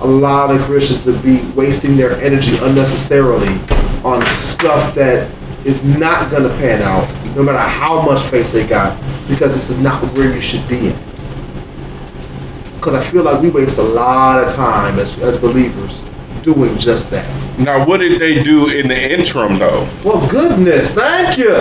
a lot of Christians to be wasting their energy unnecessarily on stuff that is not going to pan out, no matter how much faith they got, because this is not where you should be in. Because I feel like we waste a lot of time as, as believers doing just that. Now, what did they do in the interim though? Well, goodness, thank you.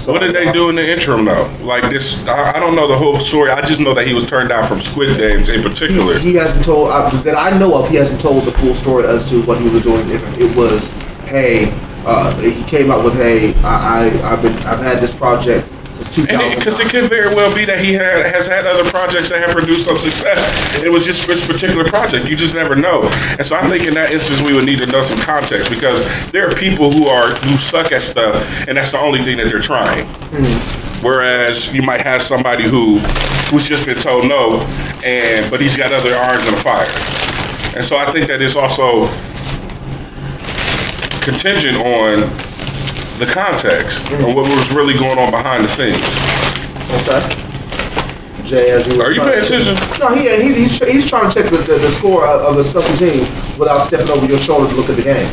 So What did they do in the interim though? Like this, I, I don't know the whole story. I just know that he was turned down from Squid Games in particular. He, he hasn't told uh, that I know of. He hasn't told the full story as to what he was doing. If it was, hey, uh, he came out with, hey, I, I I've been I've had this project Because 2009. it could very well be that he had has had other projects that have produced some success. It was just this particular project. You just never know. And so I think in that instance we would need to know some context because there are people who are who suck at stuff and that's the only thing that they're trying. Hmm. Whereas you might have somebody who who's just been told no and but he's got other irons in the fire. And so I think that it's also contingent on the context of what was really going on behind the scenes. Okay. Jay, as you were Are you trying paying to- attention? No, he, he, he's, he's trying to check the, the, the score of, of the second team without stepping over your shoulder to look at the game.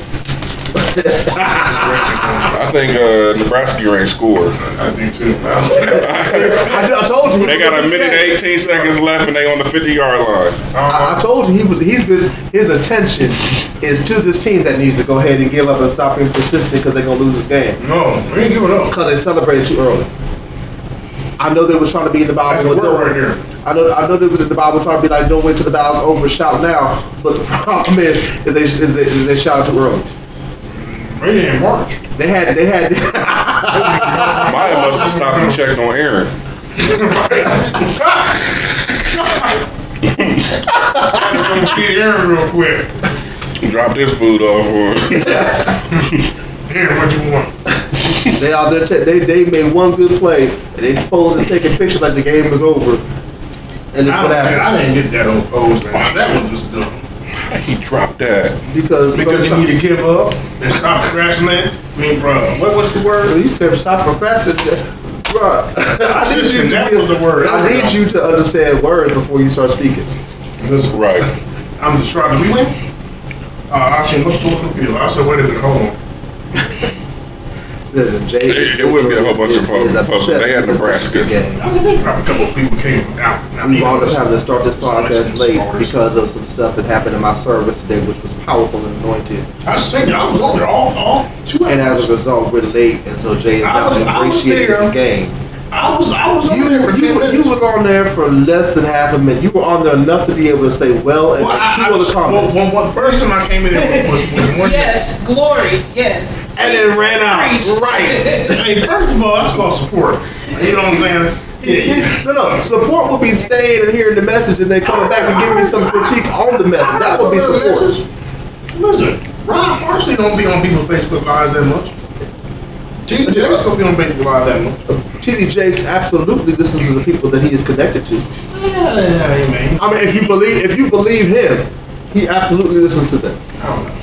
I think uh, Nebraska ain't scored. I do too. I, I told you. They got a minute and 18 seconds left and they on the 50 yard line. I, I told you he was. He's been. His attention is to this team that needs to go ahead and give up and stop being persistent because they're gonna lose this game No, we ain't giving up. because they celebrated too early. I know they was trying to be in the Bible, a but word right there. I know. I know they was in the Bible trying to be like, "Don't wait till the battle's over, shout now." But the problem is, is they is they, is they shouted too early. Ready in March. They had. They had. Maya must have stopped and checked on Aaron. I'm gonna feed Aaron real quick. Dropped his food off for him. Aaron, what you want? they out there. T- they they made one good play and they posed and taking pictures like the game was over. And it's I, what don't- happened I didn't get that old pose, man. That was just dumb. He dropped that. because Because you need to give up and stop procrastinating. I mean, bro, what, was the word? You said stop procrastinating. Bruh, I need you to That was the word. I need you to understand words before you start speaking. Right. I'm describing. We win. Uh, I seen look look the field. I said, wait a minute, hold on. Listen, Jay. It- it wouldn't be a whole bunch of folks- folks. They had Nebraska. I mean, probably a couple of people came out. I We mean, wound up having to start this podcast late because of some stuff that happened in my service today, which was powerful and anointed. I seen it. I was over there all, all two And as a result, we're late, and so Jay is I now was- I ingratiated in the game. I was, I was over You, there for ten you, minutes. you was on there for less than half a minute. You were on there enough to be able to say well and Well, I- two I other was- comments. Well, well, well, first time I came in there was, was one. Yes, glory, yes. And then ran out. Preach. Right. Hey, first of all, that's called support. You know what I'm saying? Yeah. No, no. Support would be staying and hearing the message and then coming back and giving me some critique on the message. That would be support. Listen, Ron Parsley don't be on people's Facebook lives that much. TD Jakes don't be on Facebook live that much. TD Jakes absolutely listens to the people that he is connected to. Yeah. I mean, if you believe if you believe him, he absolutely listens to them. I don't know.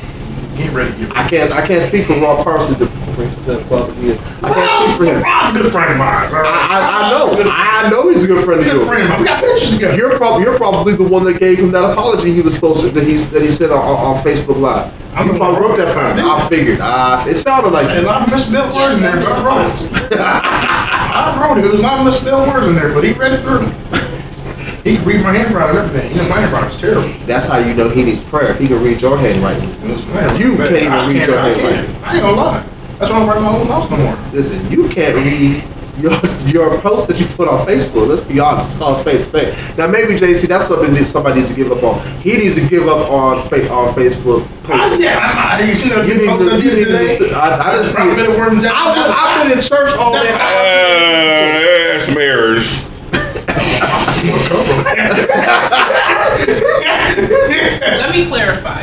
Get ready to get I can't I can't speak for Ron Parsley to bring some closet here. I can't speak for him. Ron's a good friend of mine. I. I, I know. I know he's a good friend of friend of yours. mine. We got pictures together. You're probably you're probably the one that gave him that apology he was supposed to that he that he said on, on, Facebook Live. I'm You the probably wrote that for him. I figured. Uh, it sounded like And you. a lot of misspelled words in there, I wrote it. I it. It was a lot of misspelled words in there, but he read it through. He can read my handwriting and everything. You know, my handwriting's terrible. That's how you know he needs prayer. If he can read your handwriting. You can't even I read your I handwriting. can't. I ain't gonna lie. That's why I'm writing my own notes no more. Listen, you can't read your your post that you put on Facebook. Let's be honest, it's called spade a spade. Now maybe JC, that's something that somebody needs to give up on. He needs to give up on fa- on Facebook I, posts. yeah, I, I, you see that You need to, you did need to I, I didn't see I've been it. at work and I've been, I've been in church all day. Uh, some errors. Let me clarify.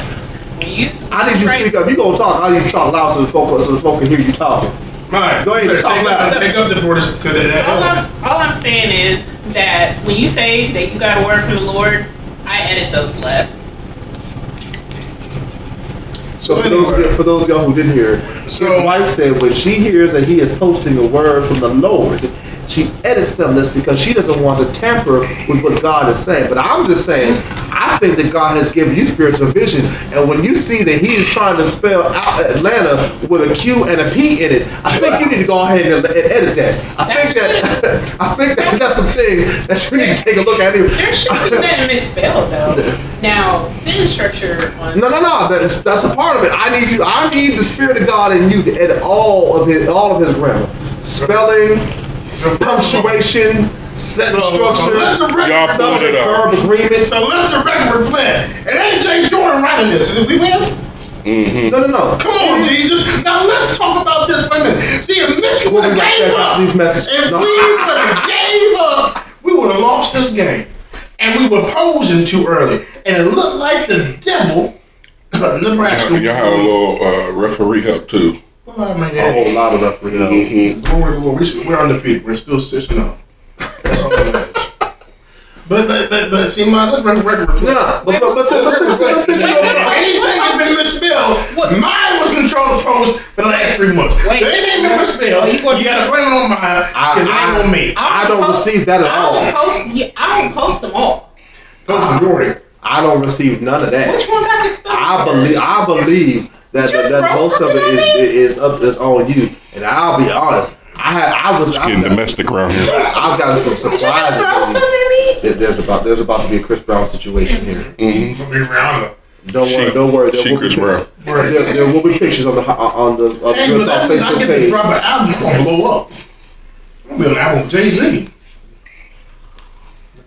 You I need you to speak up. You gonna talk? I need you to talk loud so the folk so the folk can hear you talking. Right. Go ahead, Better talk take loud. up, take up the borders to the. All I'm, all I'm saying is that when you say that you got a word from the Lord, I edit those less. So So for those for those of y'all who didn't hear, So- his wife said when she hears that he is posting a word from the Lord, she edits them this because she doesn't want to tamper with what God is saying. But I'm just saying, I think that God has given you spiritual vision, and when you see that He is trying to spell out Atlanta with a Q and a P in it, I think you need to go ahead and, edit that. I think that I think that that's some things that you need to take a look at. There should be nothing misspelled though. Now, sentence structure on No, no, no. That's that's a part of it. I need you. I need the spirit of God in you to edit all of his all of his grammar, spelling, So, punctuation, sentence So- so structure, let the record- Y'all pulled it subject up. verb agreement. So let the record reflect. It ain't Jay Jordan writing this. Did we win? Mm-hmm. No, no, no. Come on, Jesus. Now let's talk about this for a minute. See, if Michigan would We'll have be gave back up, these messages. if No. we would have gave up, we would have lost this game. And we were posing too early. And it looked like the devil, Nebraska. Y'all had a little uh, referee help too. What about my dad? A whole lot of nothing. Mm-hmm. Glory, Lord. We're undefeated. We're still six and zero. That's all that. But but but but see, my let record reflect. No, no. But but but but anything that's been misspelled, mine was control the post for the last three months. Wait, so anything been misspelled, you gotta blame it on mine because I, I, on me. I, I don't post, receive that at I all. Don't post, yeah, I don't post them all. Post majority. I don't receive none of that. Which one got this? I believe. I believe that Did that, that most of it is is is up is on you. And I'll be honest. I had I was It's I've getting got, domestic around here. I've gotten some Did you just surprises. throw something at me? There- There's about there's about to be a Chris Brown situation here. Mm-hmm. mm-hmm. Gonna Don't She- worry, don't worry. There she will be Chris pic- Brown. There, there will be pictures on the uh, on the uh, on Hey, the but that Talk I Facebook get to page. drop an album, I'm gonna blow up. I'm gonna be on an album with Jay Z.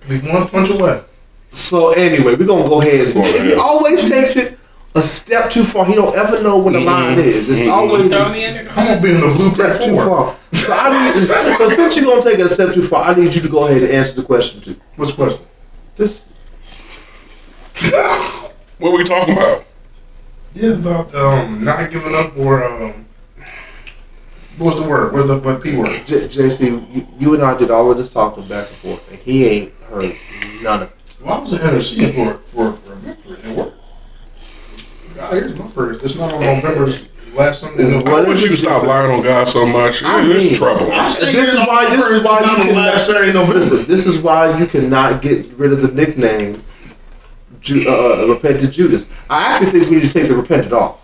Be one punch away. So anyway, we're gonna go ahead. Go He always takes it a step too far. He don't ever know where the line is. It's always Throw me under the I'm gonna be in the a step too far. So I need. So since you're gonna take it a step too far, I need you to go ahead and answer the question too. What's the question? This What are we talking about? Yeah, about um not giving up or um what was the word? What's the what P word? J- JC, you, you and I did all of this talking back and forth, and he ain't heard none of it. Well, I was interceding for for for a victory. It worked. God, here's my prayer. It's not on November's last Sunday. in What I November. wish you could stop lying on God so much. I It's mean- trouble. This is here's why- this is why you cannot- Saturday November. Listen, this is why you cannot get rid of the nickname Ju- uh, Repentant Judas. I actually think we need to take the repentant off.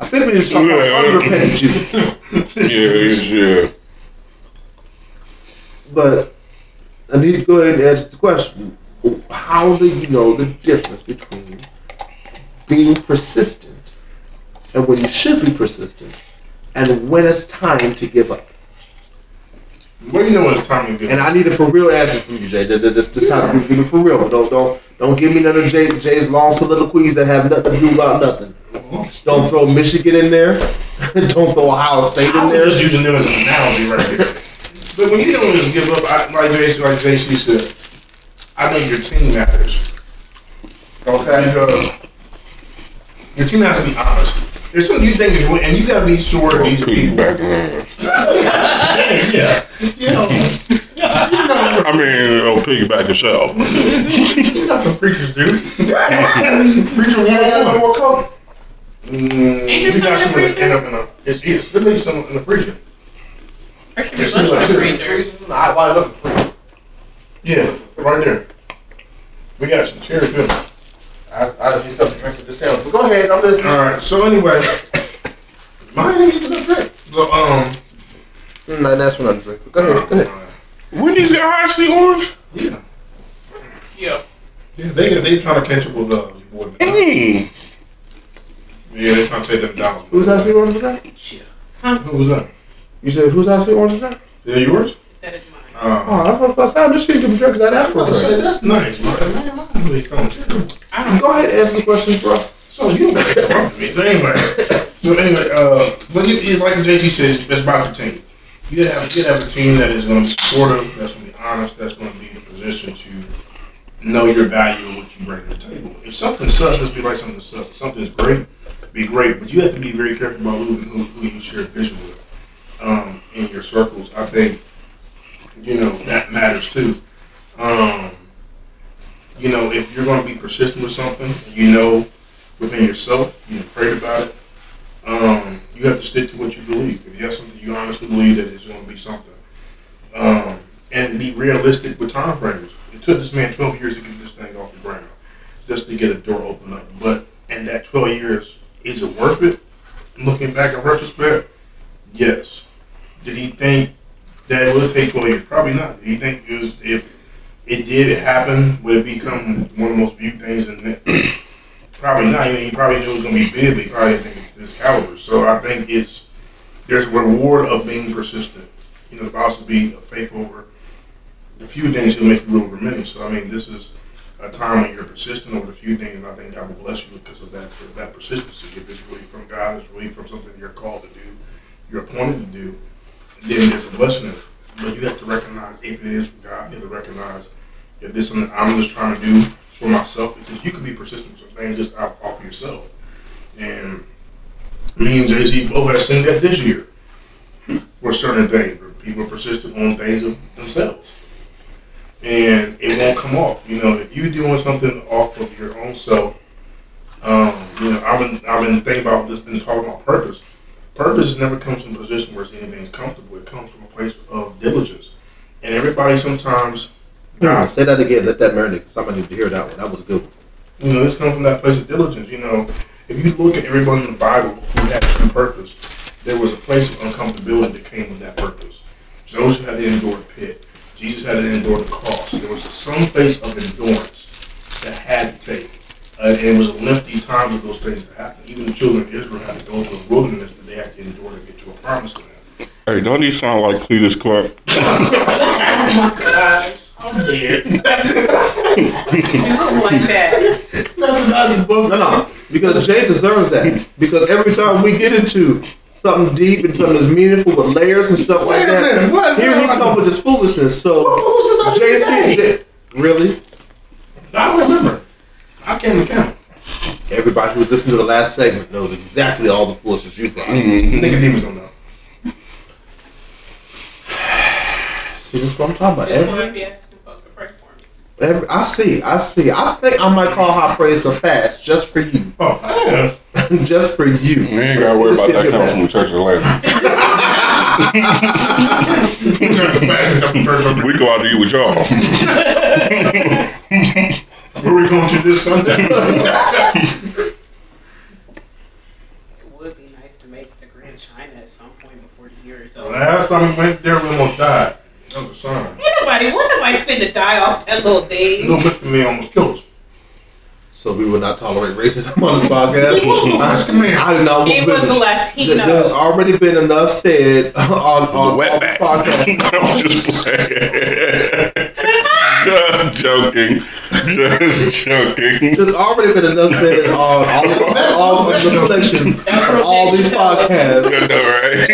I think we need to start calling Yeah. unrepentant Judas. Yeah, yeah. But I need to go ahead and answer the question. How do you know the difference between being persistent and when you should be persistent and when it's time to give up? Do you know when it's time to get? And I need a for real answer from you, Jay. This, this, this time, give me for real. Don't don't don't give me none of Jay, Jay's long soliloquies that have nothing to do about nothing. Don't throw Michigan in there. don't throw Ohio State in there. just using them as an analogy right here. But when you don't just give up, I, like JC, like JC said, I think your team matters. Okay. Because your team has to be honest. There's something you think is wrong, and you gotta be sure of these people. Back yeah. You know. I mean, you know, piggyback yourself. You got not the preachers, dude. Preacher one got no more color. Mm, you got some, that's end up in a. It's either should be some in the freezer. There should be someone in the freezer. I, I love the freezer. Yeah, right there. We got some cherry good. I, I just need something to drink with this sandwich. But go ahead, I'm listening. All right. So anyway, mine ain't even a drink. So um, No, that's what I'm drinking. Go ahead, go ahead. Wendy's got Hi-C orange? yeah, Yeah. yeah, they they trying to catch up with uh, your boy. Mm. Yeah, they trying to take them down. Who's Hi-C orange was that? Who was that? You said who's Hi-C orange was that? Yeah, yours. That is mine. Uh, Oh, that's what I was saying. This shit give me drink because I'd I for a was say that's nice, man. Man, I'm really coming to I don't. Go ahead and answer the questions, bro. So you don't got to talk to me. So anyway, so anyway, uh, but you, you- like JT says, it's about your team. You gotta have you gotta have a team that is going to be supportive, that's going to be honest, that's going to be in a position to know your value and what you bring to the table. If something sucks, let's be like something sucks. If something's great, be great, but you have to be very careful about who who, who you share vision with um, in your circles. I think you know that matters too. Um, you know, if you're going to be persistent with something, you know within yourself, you prayed about it. Um, you have to stick to what you believe. If you have something you honestly believe that it's going to be something, um, and be realistic with time frames. It took this man 12 years to get this thing off the ground, just to get a door open up. But and that 12 years is it worth it? Looking back in retrospect, yes. Did he think that would take away. Probably not. Did he think it was if it did happen, would it become one of the most viewed things in Netflix? Probably not. You know, he probably knew it was going to be big, but he probably didn't think it's this caliber. So I think it's there's a reward of being persistent. You know, the to be a faith over the few things he'll make you rule over many. So I mean, this is a time when you're persistent over a few things, and I think God will bless you because of that that persistency. If it's really from God, it's really from something you're called to do, you're appointed to do, then there's a blessing. But you have to recognize if it is from God, you have to recognize if this is something I'm just trying to do for myself because you can be persistent with some things just out off of yourself. And me and Jay Z both have seen that this year for certain things. People are persistent on things of themselves. And it won't come off. You know, if you're doing something off of your own self, um, you know, I've been I've been thinking about this, been talking about purpose. Purpose never comes from a position where anything's comfortable. It comes from a place of diligence. And everybody sometimes hmm, Nah, say that again. Let that marinate. Somebody need to hear that one. That was a good one. You know, this comes from that place of diligence. You know, if you look at everyone in the Bible who had a true purpose, there was a place of uncomfortability that came with that purpose. Joseph had to endure the pit. Jesus had to endure the cross. There was some place of endurance that had to take. Uh, and it was a lengthy time for those things to happen. Even the children of Israel had to go through a wilderness that they had to endure to get to a promised land. Hey, don't he sound like Cletus Clark? I'm dead. You look like that. No, no, because Jay deserves that. Because every time we get into something deep and something that's meaningful with layers and stuff like Wait a that, minute, what? here he come with this foolishness. So Who's this JC, J- really? I don't remember. I can't count. Everybody who listened to the last segment knows exactly all the foolishness you brought. Mm-hmm. Nicodemus don't know. See, this is what I'm talking about. Every, want to be asking folks to pray for me. every, I see, I see. I think I might call high praise to fast just for you, Oh, yeah. just for you. We ain't gotta worry about that coming from the Church of Atlanta. We go out to eat with y'all. Where we going to this Sunday? It would be nice to make the Grand China at some point before the year is over. Last time we went there, we almost died. That was a sign. Ain't nobody, what nobody finna die off that little thing? Little Mr. Man almost killed us. So we will not tolerate racism on this podcast. Mr. I do not. He was a Latino. th- There's already been enough said on on, It's on, on podcast. I'm just playing. Just joking. Just joking. There's already been enough said on all, all, all of the reflection on all these podcasts I know, right?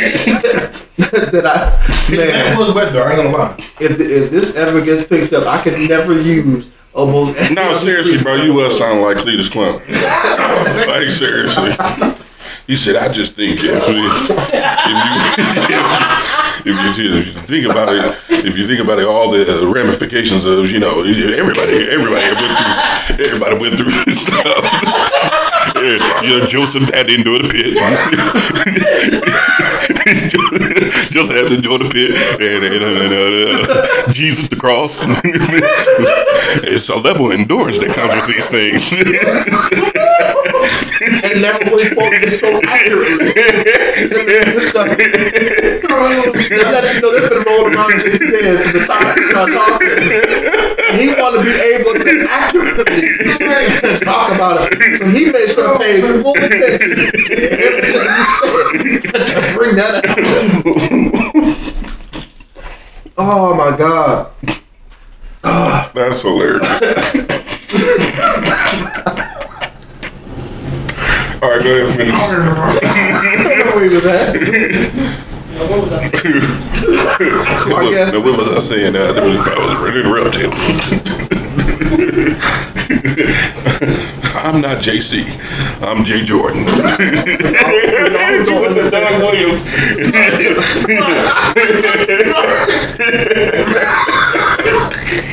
that I That man. was wet though, I ain't gonna lie. If, if this ever gets picked up, I could never use almost. any No, seriously, bro, you was episode. sounding like Cletus Klump. Like, seriously. He said, I just think if, we, if, you, if, you, if you think about it, if you think about it, all the ramifications of, you know, everybody, everybody went through, everybody went through this stuff. Yeah, you know, Joseph had to endure the pit. Joseph had to endure the pit, and, and, and, uh, uh, Jesus the cross. it's a level of endurance that comes with these things. and never really quoted so accurately. that you know they've been rolling around in his head from the time he started talking. He wanted to be able to accurately talk about it. So he made sure to pay full attention to everything you said to bring that out. Oh my god. Ah, that's hilarious. All right, go ahead and finish. I don't know where he was at. What was I saying? So I what, guess- now, what was I saying? There was, I was ready to interrupt you. I'm not JC. I'm Jay Jordan. With the Don Williams.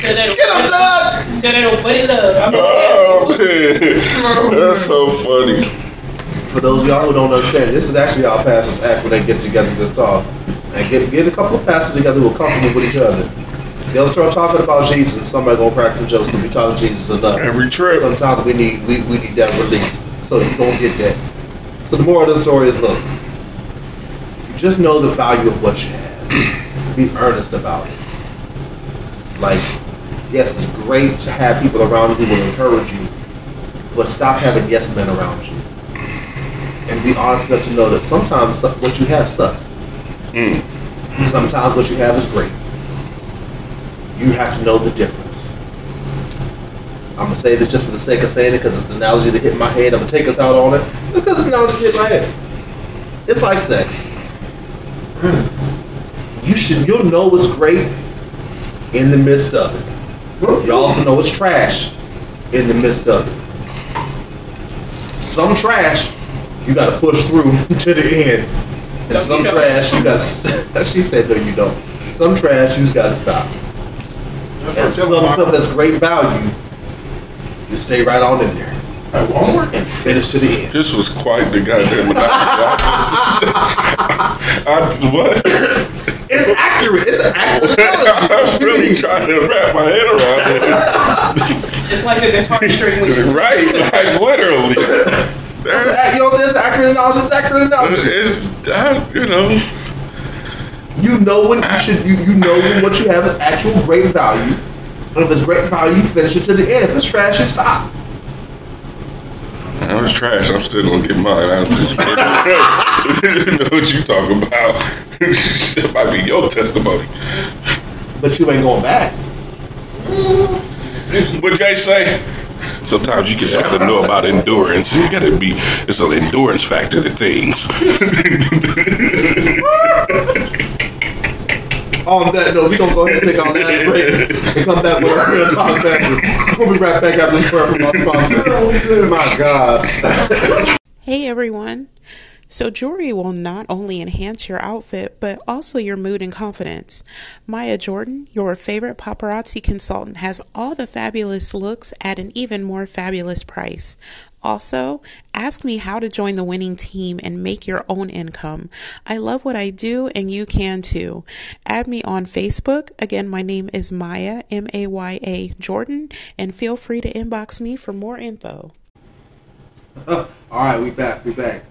Till they don't, till they don't up. I'm Oh man, that's so funny. For those of y'all who don't understand, this is actually how pastors act when they get together and just talk. And get, get a couple of pastors together who are comfortable with each other. They'll start talking about Jesus, somebody gonna crack some jokes and be talking Jesus enough. Every trip. Sometimes we need we, we need that release. So you don't get that. So the moral of the story is look, you just know the value of what you have. Be earnest about it. Like, yes, it's great to have people around you who will encourage you, but stop having yes men around you. And be honest enough to know that sometimes what you have sucks. Mm. Sometimes what you have is great. You have to know the difference. I'm gonna say this just for the sake of saying it because it's an analogy that hit my head. I'm gonna take us out on it because it's an analogy that hit my head. It's like sex. You should you'll know it's great in the midst of it. You also know it's trash in the midst of it. Some trash you gotta push through to the end. And some don't. trash you gotta she said no you don't. Some trash you just gotta stop. And some stuff that's great value, you stay right on in there At Walmart? and finish to the end. This was quite the goddamn analogy. I, just, I, what? It's accurate. It's an accurate. I was really trying to wrap my head around it. It's like a guitar string when it. you right, like literally. That's, You know, an accurate. It's an accurate analogy. it's, I, you know, You know when you should. You, you know when what you have is actual great value. And if it's great value, you finish it to the end. If it's trash, you stop. I was trash. I'm still gonna get mine. I just kidding. know what you talking about. It might be your testimony. But you ain't going back. What Jay say? Sometimes you just have to know about endurance. You gotta be. It's an endurance factor to things. On that note, we're gonna go ahead and take our last break and come back with our real talk factor. We'll be right back after this word from our sponsor. Oh, my God. Hey everyone! So, jewelry will not only enhance your outfit, but also your mood and confidence. Maya Jordan, your favorite paparazzi consultant, has all the fabulous looks at an even more fabulous price. Also, ask me how to join the winning team and make your own income. I love what I do, and you can too. Add me on Facebook. Again, my name is Maya, M A Y A Jordan, and feel free to inbox me for more info. All right, we back. We back.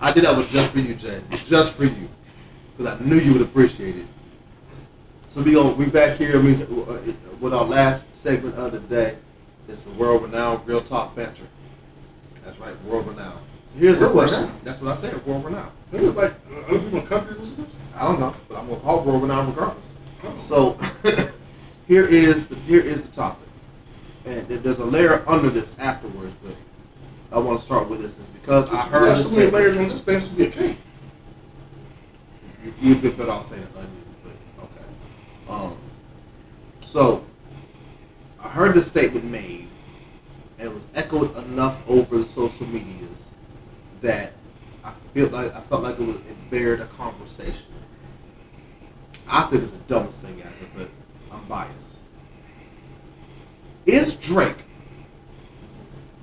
I did that with just for you, Jay. Just for you, because I knew you would appreciate it. So we go. We back here. We uh, with our last segment of the day. It's the world renowned real talk banter. That's right, world renowned. So here's the question. renowned? That's what I said. World renowned. Maybe like uh, other people in the country listen to this? I don't know, but I'm gonna call it world renowned regardless. So here is the here is the topic, and there's a layer under this afterwards, but I want to start with this is because I heard have this so many layers on this thing to be a cake. You- You'd be better off saying onion, but okay. Um, so I heard this statement made, and it was echoed enough over the social medias that I feel like I felt like it was it bared a conversation. I think it's the dumbest thing ever, but I'm biased. Is Drake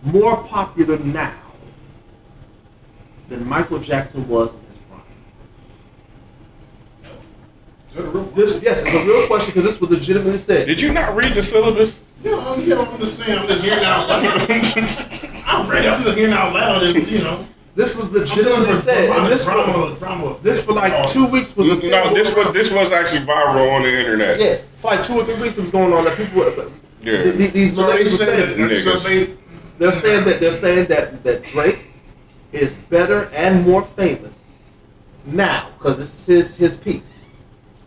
more popular now than Michael Jackson was in his prime? Is that a real This yes, it's a real question because this was legitimately said. Did you not read the syllabus? Yeah, I'm, yeah, I'm just saying, I'm just hearing out loud. I'm ready, I'm just hearing out loud, and, you know. This was I'm doing legitimately said, and drama, this drama, for, drama. this for like two weeks was a thing No, this was this was actually viral on the internet. Yeah, for like two or three weeks it was going on. That people, were- Yeah. th- th- these So they were said saying, that, so Niggas. they, they're saying that they're saying that that Drake is better and more famous now because this is his his peak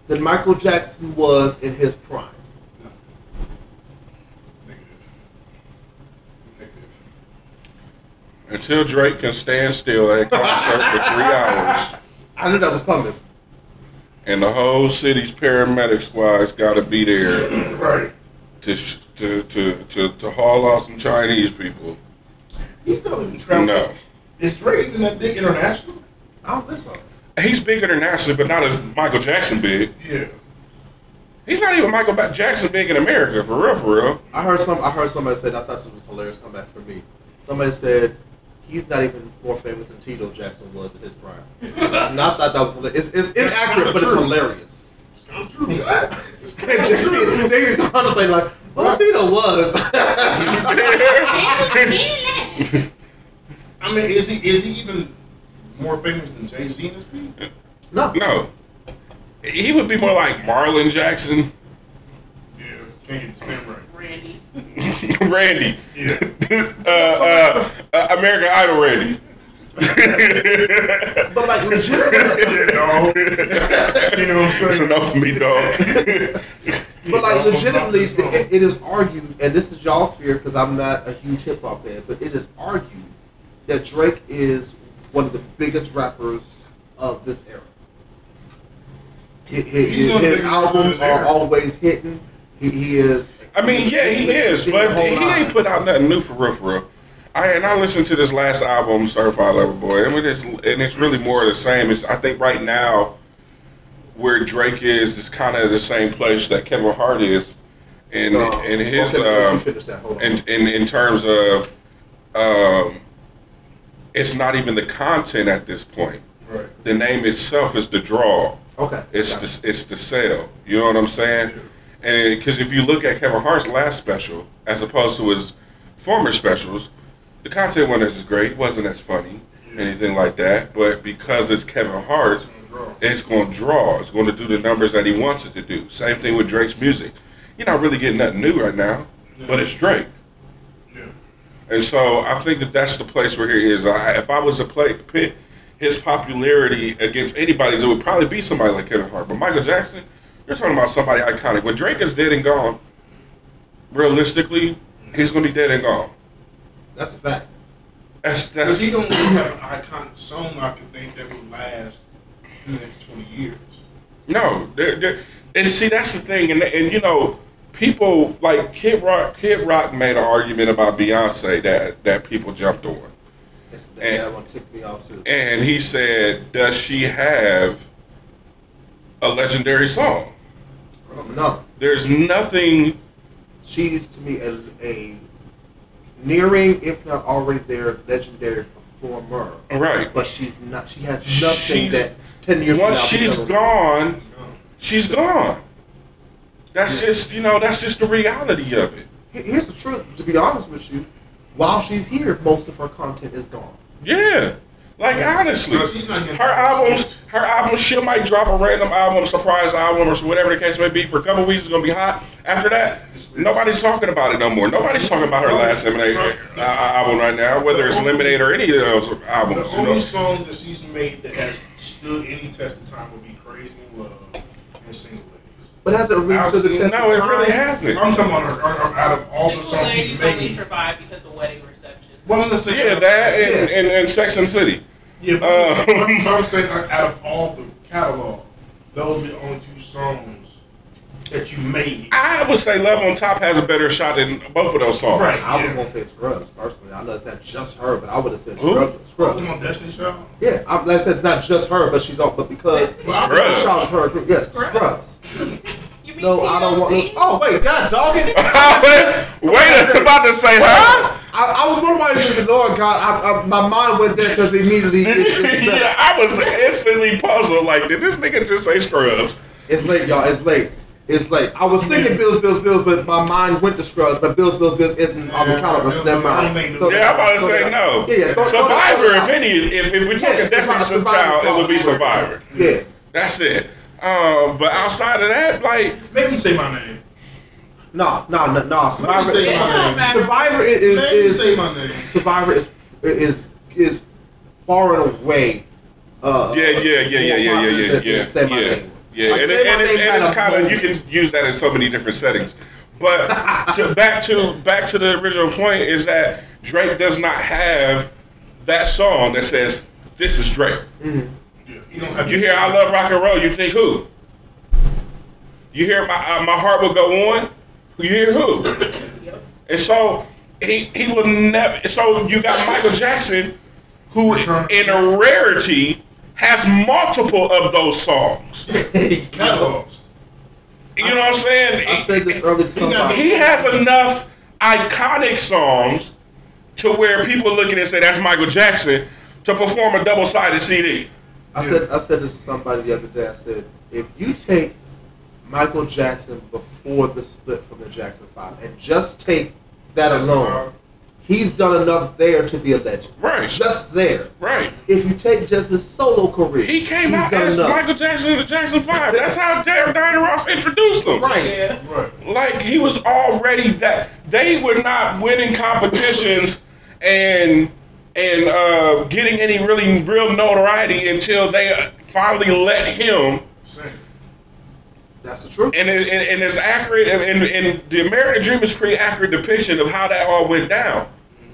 than Michael Jackson was in his prime. Negative. Negative. Until Drake can stand still at a concert for three hours, I knew that was coming. and the whole city's paramedic squad's got to be there Right. To sh- to, to to to haul out some Chinese people. He don't even travel. No, Is Drake even that big international? I don't think so. he's big internationally, but not as Michael Jackson big. Yeah. He's not even Michael Ba- Jackson big in America for real, for real. I heard some. I heard somebody said. I thought this was hilarious. Come back for me. Somebody said he's not even more famous than Tito Jackson was in his prime. and I thought that was hilarious. It's, it's inaccurate, but it's hilarious. It's true. It's And JC, they just contemplate like, Tito was. I mean, is he is he even more famous than Jay Z in his peak? no, No, he would be more like Marlon Jackson, Yeah. Can't get the spin right. Randy. Randy, Yeah. uh, uh, uh, American Idol Randy. But like legitimately, yeah, dog. you know what I'm That's saying? enough for me, dog. But like Yeah, legitimately, it, it is argued, and this is y'all's fear because I'm not a huge hip hop fan, but it is argued that Drake is one of the biggest rappers of this era. His, his, He's one of the his biggest rappers of albums are era. always hitting. He, he is. I mean, yeah, he is, but he ain't put out nothing new for real, for real. I and I listened to this last album, Certified Lover Boy. Mean, it's and it's really more of the same. It's I think right now where Drake is is kind of the same place that Kevin Hart is, in Uh, in his okay, um, finish that. Hold on. in, in in terms of um, it's not even the content at this point. Right. The name itself is the draw. okay, It's gotcha. the it's the sale. You know what I'm saying? And because if you look at Kevin Hart's last special as opposed to his former specials, the content wasn't as great, wasn't as funny, anything like that. But because it's Kevin Hart, it's going to draw. It's going to do the numbers that he wants it to do. Same thing with Drake's music. You're not really getting nothing new right now, but it's Drake. Yeah. And so I think that that's the place where he is. I, if I was to play pit his popularity against anybody's, it would probably be somebody like Kevin Hart. But Michael Jackson, you're talking about somebody iconic. When Drake is dead and gone, realistically, he's going to be dead and gone. That's a fact. That's But that's he don't really have an iconic song I can think that would last the next 20 years. no. They're, they're, and see, that's the thing. And and you know, people like Kid Rock. Kid Rock made an argument about Beyonce that that people jumped on. And- that me off too. And he said, "Does she have a legendary song?" No, There's nothing. she's to me a, a nearing, if not already there, legendary performer. Right. But she's not. She has nothing She's- that ten years. Once she's gone, she's gone. That's just you know that's just the reality of it. Here's the truth. To be honest with you, while she's here, most of her content is gone. Yeah. Like honestly, No, she's not getting- her albums, her albums, she might drop a random album, surprise album, or whatever the case may be. For a couple weeks, it's gonna be hot. After that, nobody's talking about it no more. Nobody's talking about her last Lemonade uh, album right now, whether it's Lemonade or any of those The albums. You only know? songs that she's made that has stood any test of time would be Crazy in Love and Single Ladies. But has it really stood the test No, it really hasn't. I'm talking about her, her, her- out of all the songs she's ladies only making. survive because of wedding receptions. Well, let's say Yeah, that and, and, and Sex and City. Yeah, but Uh, I'm, I'm saying uh, out of all the catalog, those are the only two songs that you made. I would say Love on Top has a better shot than both of those songs. Right. I was gonna say Scrubs personally. I know it's not just her, but I would have said Who? Scrubs. Come Scrubs. on, Destiny Child. Yeah, I, like I said, it's not just her, but she's all. But because Scrubs. Scrubs, her group. Yes, Scrubs. Scrubs. You mean No, I don't want. Oh wait, God, dog it. Wait, I'm about to say, huh? I, I was wondering why you Lord God. I, I, my mind went there because immediately it, it's, yeah, I was instantly puzzled. Like, did this nigga just say Scrubs? it's late, y'all. It's late. It's late. I was thinking Bills, Bills, Bills, but my mind went to Scrubs. But Bills, Bills, Bills isn't on the Yeah, caliber, so never mind. So- Yeah, I'm about to so say no. Yeah, yeah. throw- throw that- Survivor, throw that if any, if, if we're talking Yeah, Destiny's Survivor- Child, it would be Survivor. Survivor. Yeah. That's it. Um, but outside of that, like, Make me say my name. No, no, no, no. Survivor, Let me say my name. Survivor is Make me is, say my name. Survivor is is is far and away. Uh, yeah, yeah, yeah, yeah, yeah, yeah, yeah, than- yeah, than Say My yeah, yeah. Like, And, it, and, it, and it's kind of you can use that in so many different settings. But to back to back to the original point is that Drake does not have that song that says this is Drake. Yeah, you don't have You hear I love rock and roll, you think who? You hear my uh, my heart will go on. You hear who? And so he he will never. So you got Michael Jackson, who in a rarity has multiple of those songs. catalogs. You know what I'm saying? I said this earlier to somebody. He has enough iconic songs to where people look at it and say that's Michael Jackson to perform a double sided CD. I said I said this to somebody the other day. I said if you take Michael Jackson before the split from the Jackson Five and just take that alone, he's done enough there to be a legend. Right. Just there. Right. If you take just his solo career, He came he's out done as enough. Michael Jackson in the Jackson Five. That's how Diana Ross introduced him. Right. Yeah. Right. Like he was already that. They were not winning competitions and and uh, getting any really real notoriety until they finally let him Same. That's the truth. and it, and, and it's accurate, and, and, and the American Dream is pretty accurate depiction of how that all went down.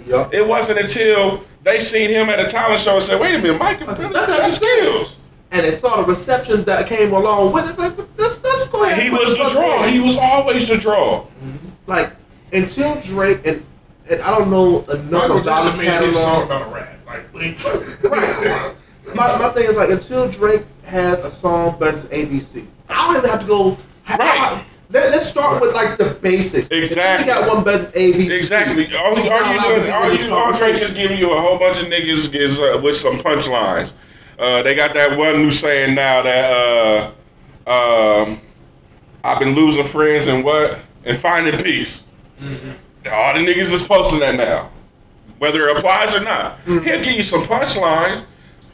Yup. It wasn't until they seen him at a talent show and said, "Wait a minute, Mike, Okay, that got skills." And they saw the reception that came along with it. Like, let's, let's go ahead. He was put the draw. in. He was always the draw. Mm-hmm. like until Drake and and I don't know enough Michael about his Jackson made his song catalog. about a rat. Like. Right. my, my thing is like until Drake had a song better than ABC, I don't even have to go. Right. Let, us start with like the basics. Exactly. If he got one better than ABC. Exactly. All, he's all you doing, be all you, all Drake is giving you a whole bunch of niggas is uh, with some punchlines. Uh, they got that one new saying now that uh, um, I've been losing friends and what and finding peace. All the niggas is posting that now, whether it applies or not. He'll give you some punchlines,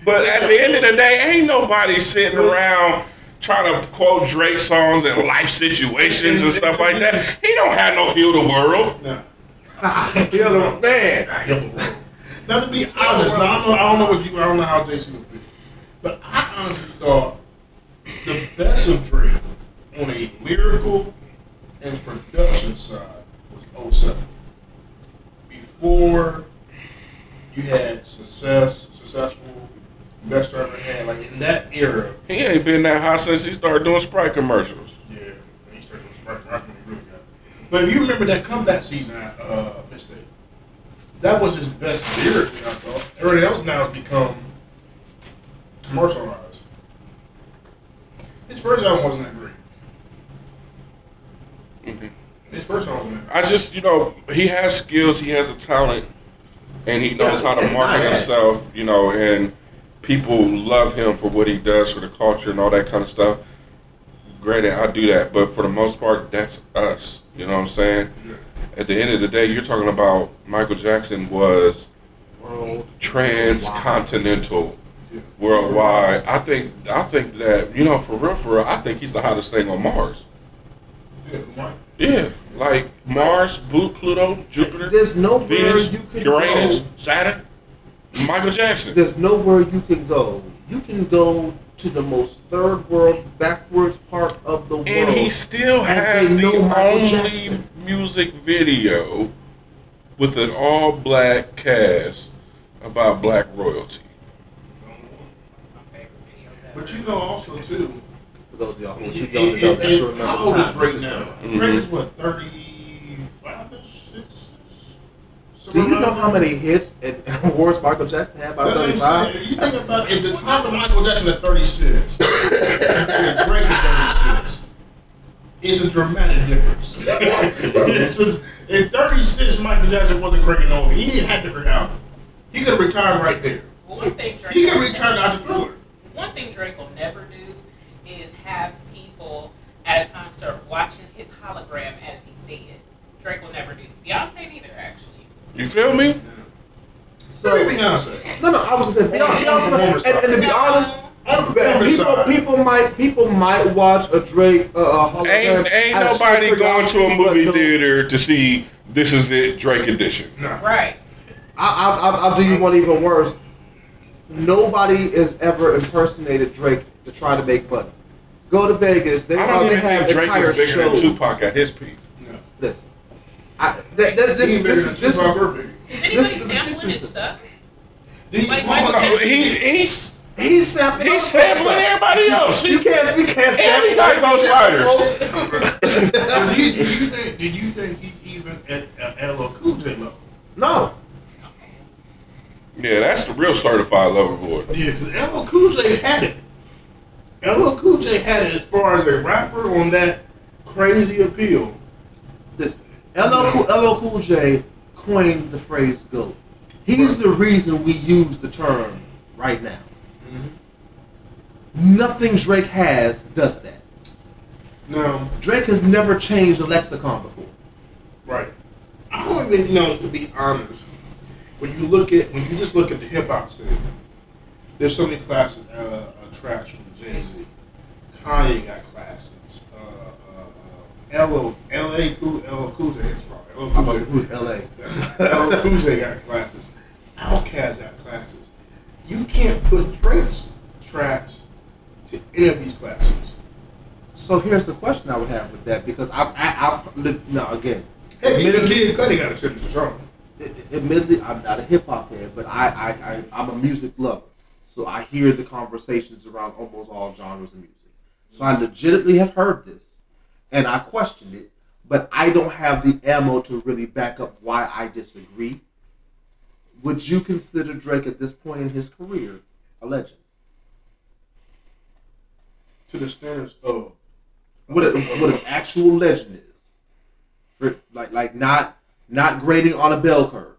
but at the end of the day, ain't nobody sitting around trying to quote Drake songs and life situations and stuff like that. He don't have no heal the world. Nah. The other man. Now to be honest, now, I don't know, I don't know what you, I don't know how Jason would feel, but I honestly thought the best of Drake on a lyrical and production side was 07. Before you had success, successful, best I ever had, like in that era, He ain't been that hot since he started doing Sprite commercials. yeah, he started doing when he really got. But if you remember that comeback season at uh, Mistake, that was his best lyrically, I thought. Everything else now has become commercialized. His first album wasn't that great. His first album wasn't that great. I just, you know, he has skills, he has a talent, and he knows how to market himself, you know, and people love him for what he does for the culture and all that kind of stuff. Granted, I do that, but for the most part, that's us. You know what I'm saying? At the end of the day, you're talking about Michael Jackson was World. transcontinental, worldwide. I think, I think that you know, for real, for real, I think he's the hottest thing on Mars. Yeah, Yeah, like Mars, Plu- Pluto, Jupiter, There's nowhere Venus, Uranus, go. Saturn, Michael Jackson. There's nowhere you can go. You can go to the most third world, backwards part of the world. And he still has the only Jackson. music video with an all black cast about black royalty. But you know also too, For those of y'all who are it- too young to know, it- that's your it- remember how the old is time. Drake now? Mhm. Drake is what, 35 or 6? Do you know how many hits and awards Michael Jackson had by That's what I'm 35? saying. You think about at the time of Michael Jackson at 36, and Drake at 36, it's a dramatic difference. Just- in 36, Michael Jackson wasn't cranking over. He didn't have to crank out. He could have retired right there. Well, one thing Drake He could have will retired never- out the thriller. One thing Drake will never do is have people at a concert watching his hologram as he's dead. Drake will never do. Beyonce neither, actually. You feel me? So, Maybe Beyonce. no, no, I was gonna say Beyonce. On Beyonce and, and to be honest, On the performance people, people might people might watch a Drake uh, hologram Ain't ain't nobody going to a movie theater to see this is it Drake edition. No. Right. I, I, I, I'll do you one even worse. Nobody has ever impersonated Drake to try to make money. Go to Vegas. They I don't even have think Drake is bigger shows. than Tupac at his peak. No. Listen, I, that, that, this, He is bigger this, than is this, is or Biggie. Is This anybody is sampling his stuff? Did- Like hold Michael on. No, he he's he's sampling. he's sampling everybody else. You can't. You can't And he got sample. Ghost Riders. So do you, do you think? Do you think he's even at uh, LL Cool J level? No, Yeah, that's the real certified lover boy. Yeah, because LL Cool J had it. LL Cool J had it as far as a rapper on that crazy appeal. this LL Cool, LL Cool J coined the phrase "GOAT." He's the reason we use the term right now. Nothing Drake has does that. Now, Drake has never changed a lexicon before. right. I don't even know to be honest. When you look at when you just look at the hip hop scene, there's so many classes uh, uh, tracks from Jay Z. Kanye got classes. LA Cool, LL Cool is probably. I'm Cool about to J. who's LA. LL Cool got classes. Outkast got classes. You can't put Drake's tracks to any of these classes. So here's the question I would have with that because I, I, I've li- no again. Hey, admittedly, Kid Cudi got a signature song. admittedly, I'm not a hip hop head, but I, I, I, I'm a music lover. So I hear the conversations around almost all genres of music. So I legitimately have heard this, and I questioned it, but I don't have the ammo to really back up why I disagree. Would you consider Drake at this point in his career a legend? To the standards of What, a, what an actual legend is, For, like like not not grading on a bell curve.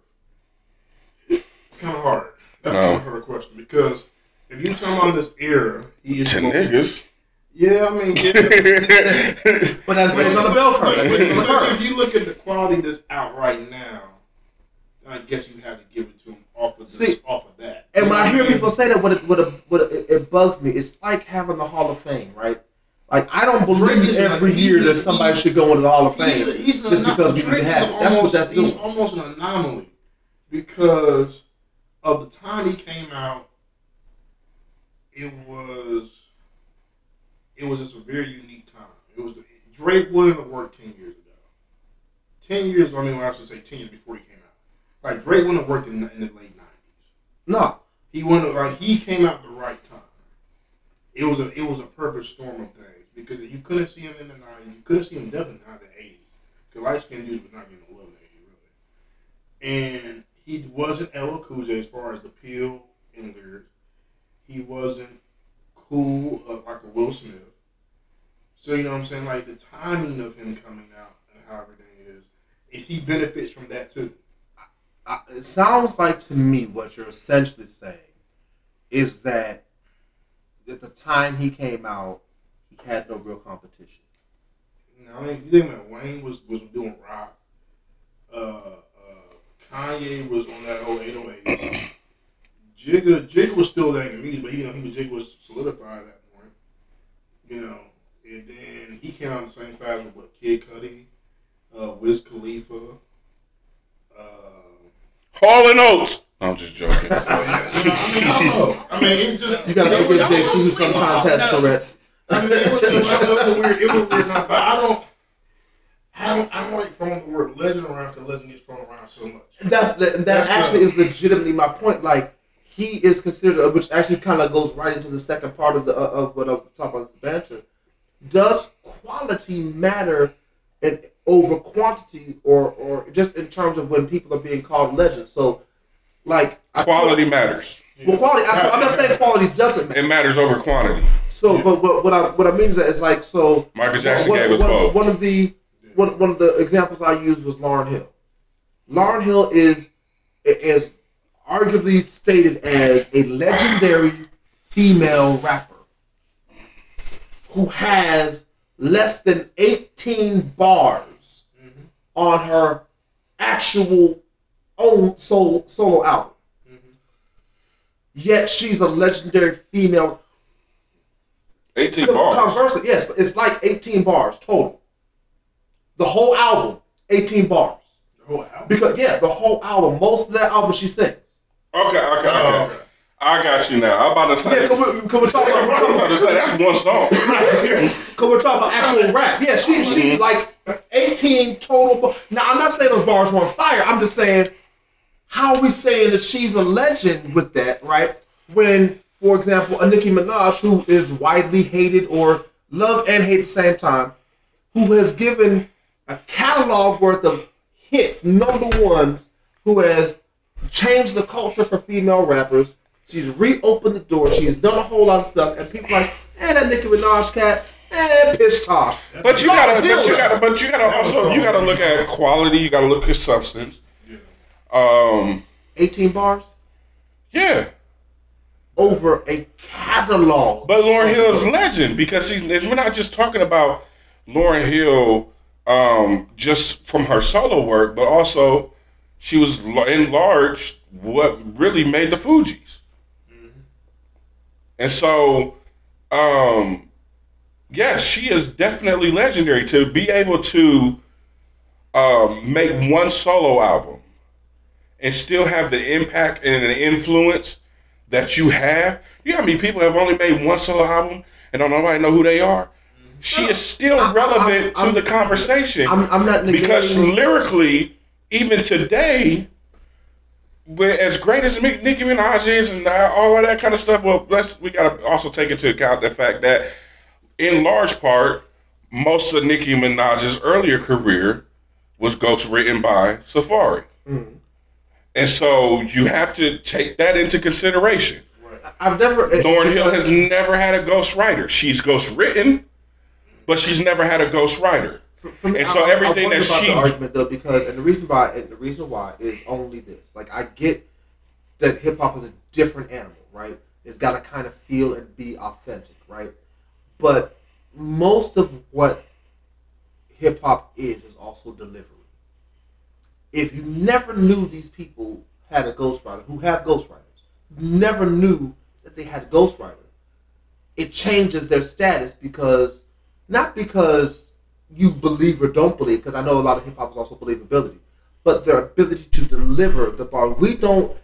it's kind of hard. That's oh. No. kind of a hard question because if you talk about this era, he is To the most- niggas. Yeah, I mean, yeah. But that's grading on the bell curve. That's But grading on a curve. if you look at the quality that's out right now, I guess you have to give it to him off of this, See, off of that. And when I hear people say that, what it, what, it, what it, it bugs me. It's like having the Hall of Fame, right? Like I don't believe every he's year that somebody should go into the Hall of he's, Fame a, he's just because we is have. That's what that's He's almost an anomaly because of the time he came out. It was, it was just a very unique time. It was Drake wouldn't have worked ten years ago. Ten years, I mean, I should say ten years before he came out. Like Drake wouldn't have worked in, in the late nineties. No, He went like he came out the right time. It was a it was a perfect storm of things because you couldn't see him in the nineties. You couldn't see him definitely not in the eighties because light skinned dudes was not getting love in the eighties really. And he wasn't LL Cool as far as the peel and lyrics. He wasn't cool uh, like a Will Smith. So you know what I'm saying? Like the timing of him coming out and how everything is, is he benefits from that too. I, it sounds like to me what you're essentially saying is that at the time he came out, he had no real competition. Now, I mean, if you think about Wayne was was doing rock, uh, uh, Kanye was on that 0808. Jigga, Jigga was still there in the music, but you know he was Jigga was solidified at that point. You know, and then he came out in the same class with what Kid Cudi, uh, Wiz Khalifa. Uh, Hall and Oates. No, I'm just joking. so yeah, you know, I mean, I don't. I mean, it's just You gotta know, forget JC, who sometimes has Tourette's. I mean, it was, it it was a weird. It was a weird time, but I don't. I don't. I don't like throwing the word legend around because legend gets thrown around so much. That's that, that That's actually the- is legitimately my point. Like he is considered, which actually kind of goes right into the second part of the uh, of what I'm talking about banter. Does quality matter in, over quantity, or or just in terms of when people are being called legends? So, like I Quality matters. Well, quality. I, I'm not saying quality doesn't matter. It matters over quantity. So, but what, what I what I mean is that it's like so. Michael Jackson one, gave us one, both. One of the one, one of the examples I used was Lauryn Hill. Lauryn Hill is is arguably stated as a legendary female rapper who has less than 18 bars mm-hmm. on her actual own solo solo album. Mm-hmm. Yet she's a legendary female 18 so, bars. Controversial, yes, it's like 18 bars total. The whole album, 18 bars. The whole album. Because yeah, the whole album, most of that album she sings. Okay, okay, okay. Okay. I got you now. I'm about to say. Yeah, cause we're, cause we're talking about, I'm about to say that's one song. Cause we're talking about actual rap. Yeah, she she mm-hmm. like 18 total. Now I'm not saying those bars were on fire. I'm just saying, how are we saying that she's a legend with that, right? When, for example, a Nicki Minaj, who is widely hated or loved and hated at the same time, who has given a catalog worth of hits, number ones, who has changed the culture for female rappers. She's reopened the door. She's done a whole lot of stuff, and people are like, eh, that Nicki Minaj cat, eh, pish tosh. But you gotta, but you gotta, but you gotta also, you gotta look at quality. You gotta look at substance. Um, 18 bars yeah. over a catalog. But Lauryn Hill is legend because she, we're not just talking about Lauryn Hill um, just from her solo work, but also she was la- enlarged what really made the Fugees. And so, um, yes, she is definitely legendary to be able to um, make one solo album and still have the impact and the influence that you have. You know how many people have only made one solo album and don't nobody know who they are? she is still I- I- relevant I'm- to the conversation. I'm, I'm not negating because lyrically, even today, with as great as Nicki Minaj is and all of that kind of stuff, well, let's we gotta also take into account the fact that, in large part, most of Nicki Minaj's earlier career was ghost written by Safaree, mm-hmm. and so you have to take that into consideration. I've never. Lauryn Hill has uh, never had a ghost writer. She's ghost written, but she's never had a ghost writer. For me, And so I- everything I that about she- the argument though, because and the reason why and the reason why is only this. Like I get that hip hop is a different animal, right? It's got to kind of feel and be authentic, right? But most of what hip hop is is also delivery. If you never knew these people had a ghostwriter, who have ghostwriters, never knew that they had a ghostwriter, it changes their status because not because you believe or don't believe, because I know a lot of hip hop is also believability, but their ability to deliver the bar. We don't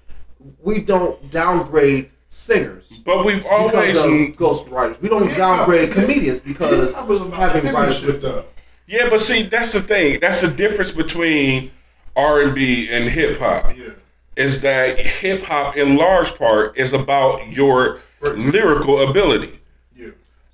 we don't downgrade singers But we've always because of ghostwriters. We don't downgrade comedians because I was about having writers shit with though. Yeah, but see, that's the thing. That's the difference between R and B and hip hop. Yeah. Is that hip hop, in large part, is about your lyrical ability.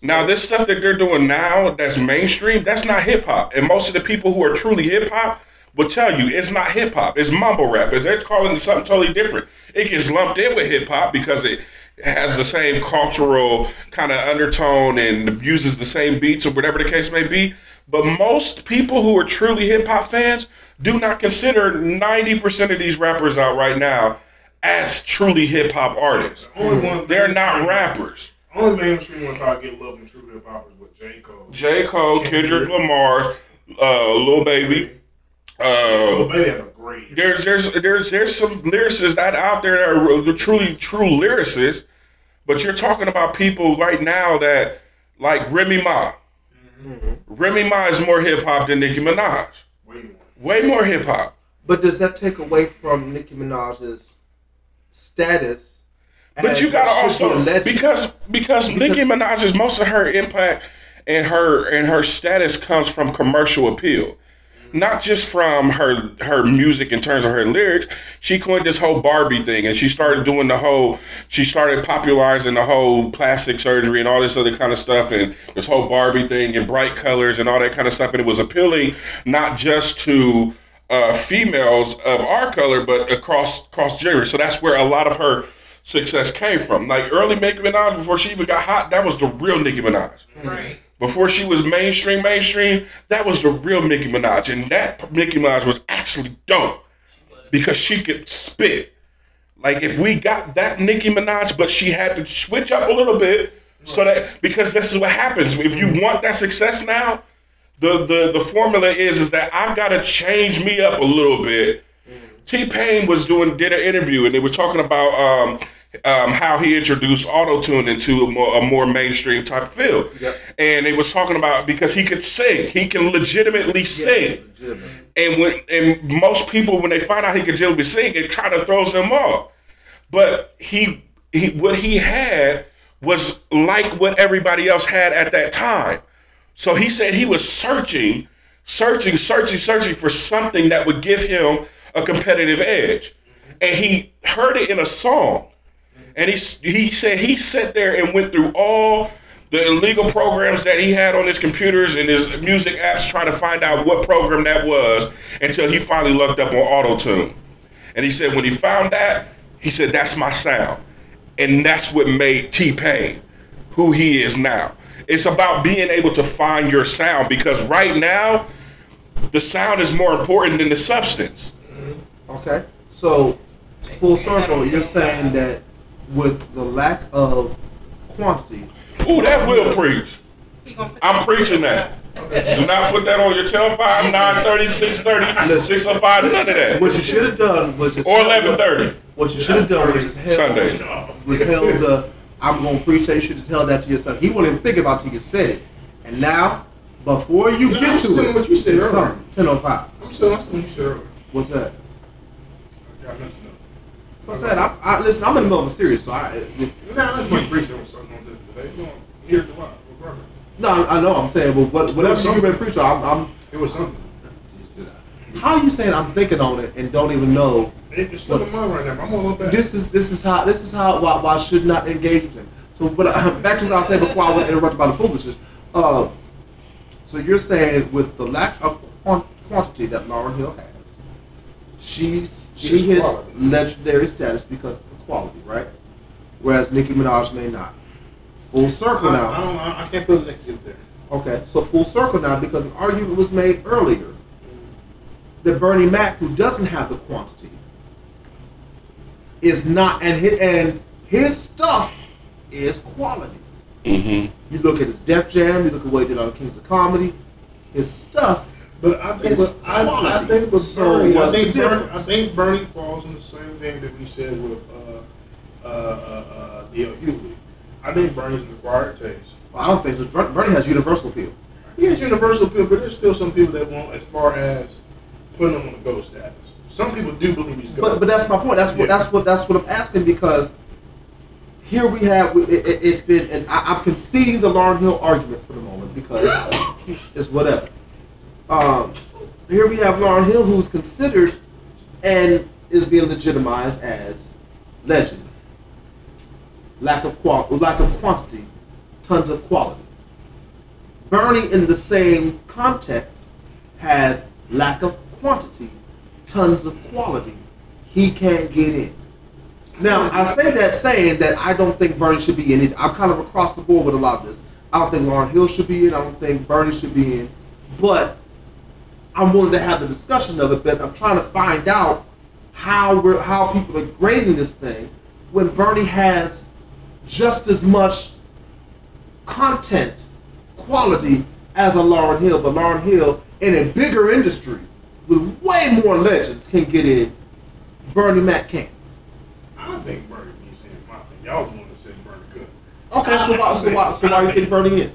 Yeah. Now, this stuff that they're doing now, that's mainstream, that's not hip hop. And most of the people who are truly hip hop will tell you it's not hip hop. It's mumble rap. They're calling it something totally different. It gets lumped in with hip hop because it has the same cultural kind of undertone and uses the same beats or whatever the case may be. But most people who are truly hip hop fans do not consider 90% of these rappers out right now as truly hip hop artists. Only. They're not rappers. Only mainstream one thought get love and true hip hop is with J Cole. J. Cole, Kendrick Lamar, uh, Lil Baby. Lil Uh, Baby had a great. there's there's there's there's some lyricists that out there that are truly true lyricists, but you're talking about people right now that like Remy Ma. Remy Ma is more hip hop than Nicki Minaj. Way more. Way more hip hop. But does that take away from Nicki Minaj's status? But you gotta a should be a also because because Nicki Minaj's most of her impact and her and her status comes from commercial appeal. Not just from her her music in terms of her lyrics. She coined this whole Barbie thing and she started doing the whole she started popularizing the whole plastic surgery and all this other kind of stuff and this whole Barbie thing and bright colors and all that kind of stuff and it was appealing not just to uh, females of our color, but across across gender. So that's where a lot of her success came from. Like early Nicki Minaj, before she even got hot, that was the real Nicki Minaj. Right. Before she was mainstream, mainstream, that was the real Nicki Minaj, and that Nicki Minaj was actually dope because she could spit. Like if we got that Nicki Minaj, but she had to switch up a little bit so that because this is what happens. If you want that success now, the the the formula is is that I've got to change me up a little bit. T Pain was doing did an interview and they were talking about um, um, how he introduced auto tune into a more, a more mainstream type of field, Yep. and they was talking about because he could sing, he can legitimately sing. Legitimate. And when and most people when they find out he could legitimately sing, it kind of throws them off. But he, he what he had was like what everybody else had at that time. So he said he was searching, searching, searching, searching for something that would give him a competitive edge. And he heard it in a song. And he, he said he sat there and went through all the illegal programs that he had on his computers and his music apps trying to find out what program that was until he finally looked up on Auto-Tune. And he said when he found that, he said, that's my sound. And that's what made T-Pain who he is now. It's about being able to find your sound because right now, the sound is more important than the substance. Okay, so full circle, you're saying that with the lack of quantity, Ooh, that will preach. He gonna put I'm preaching that. Do not put that on your 10 5, 930, 630, 605, none of that. what you should have done was just Or 1130, What you should have done was just held, Sunday. was held the I'm gonna preach that you should just held that to yourself. He wouldn't even think about it till you said it. And now, before you No, get I'm to saying it, what you said it's earlier. coming. Ten oh five. I'm still, I'm still, you said earlier. What's that? I got nothing to know. What's that? I, I listen. I'm in the middle of a series, so I. Now, I want to brief on something on this today. You want to hear the? What? No, I I know. I'm saying, but what, whatever you been preaching, I'm, I'm. It was something. How are you saying I'm thinking on it and don't even know? It's still in mind right now. but I'm gonna look back. This is this is how this is how why, why I should not engage with him. So, but uh, back to what I said before I was interrupted by the foolishness. Uh, so you're saying with the lack of quan- quantity that Lauryn Hill has, she's she She's hits quality. legendary status because of the quality, right? Whereas Nicki Minaj may not. Full circle I, now. I don't. I, I can't put Nicki up there. Okay, so full circle now because an argument was made earlier that Bernie Mac, who doesn't have the quantity, is not, and his, and his stuff is quality. Mm-hmm. You look at his Def Jam, you look at what he did on Kings of Comedy, his stuff. But I think, with, I, I think with So Bernie, I think Bernie, I think Bernie falls in the same thing that we said with uh, uh, uh, uh, D.L. Hughley. I think Bernie's an acquired taste. Well, I don't think so. Bernie has universal appeal. He has universal appeal, but there's still some people that won't, as far as putting him on the GOAT status. Some people do believe he's GOAT. But but that's my point. That's what Yeah. that's what that's what I'm asking because here we have it, it, it's been and I, I'm conceding the Lauryn Hill argument for the moment because it's whatever. Um, here we have Lauryn Hill who's considered and is being legitimized as legend. Lack of qual lack of quantity, tons of quality. Bernie in the same context has lack of quantity, tons of quality. He can't get in. Now, I say that saying that I don't think Bernie should be in it. I'm kind of across the board with a lot of this. I don't think Lauryn Hill should be in. I don't think Bernie should be in. But I'm willing to have the discussion of it. But I'm trying to find out how we're how people are grading this thing when Bernie has just as much content quality as a Lauryn Hill, but Lauryn Hill in a bigger industry with way more legends can get in. Bernie Mac can't. I don't think Bernie needs in. Y'all want to say Bernie could. Okay, so why so why so why you think Bernie in?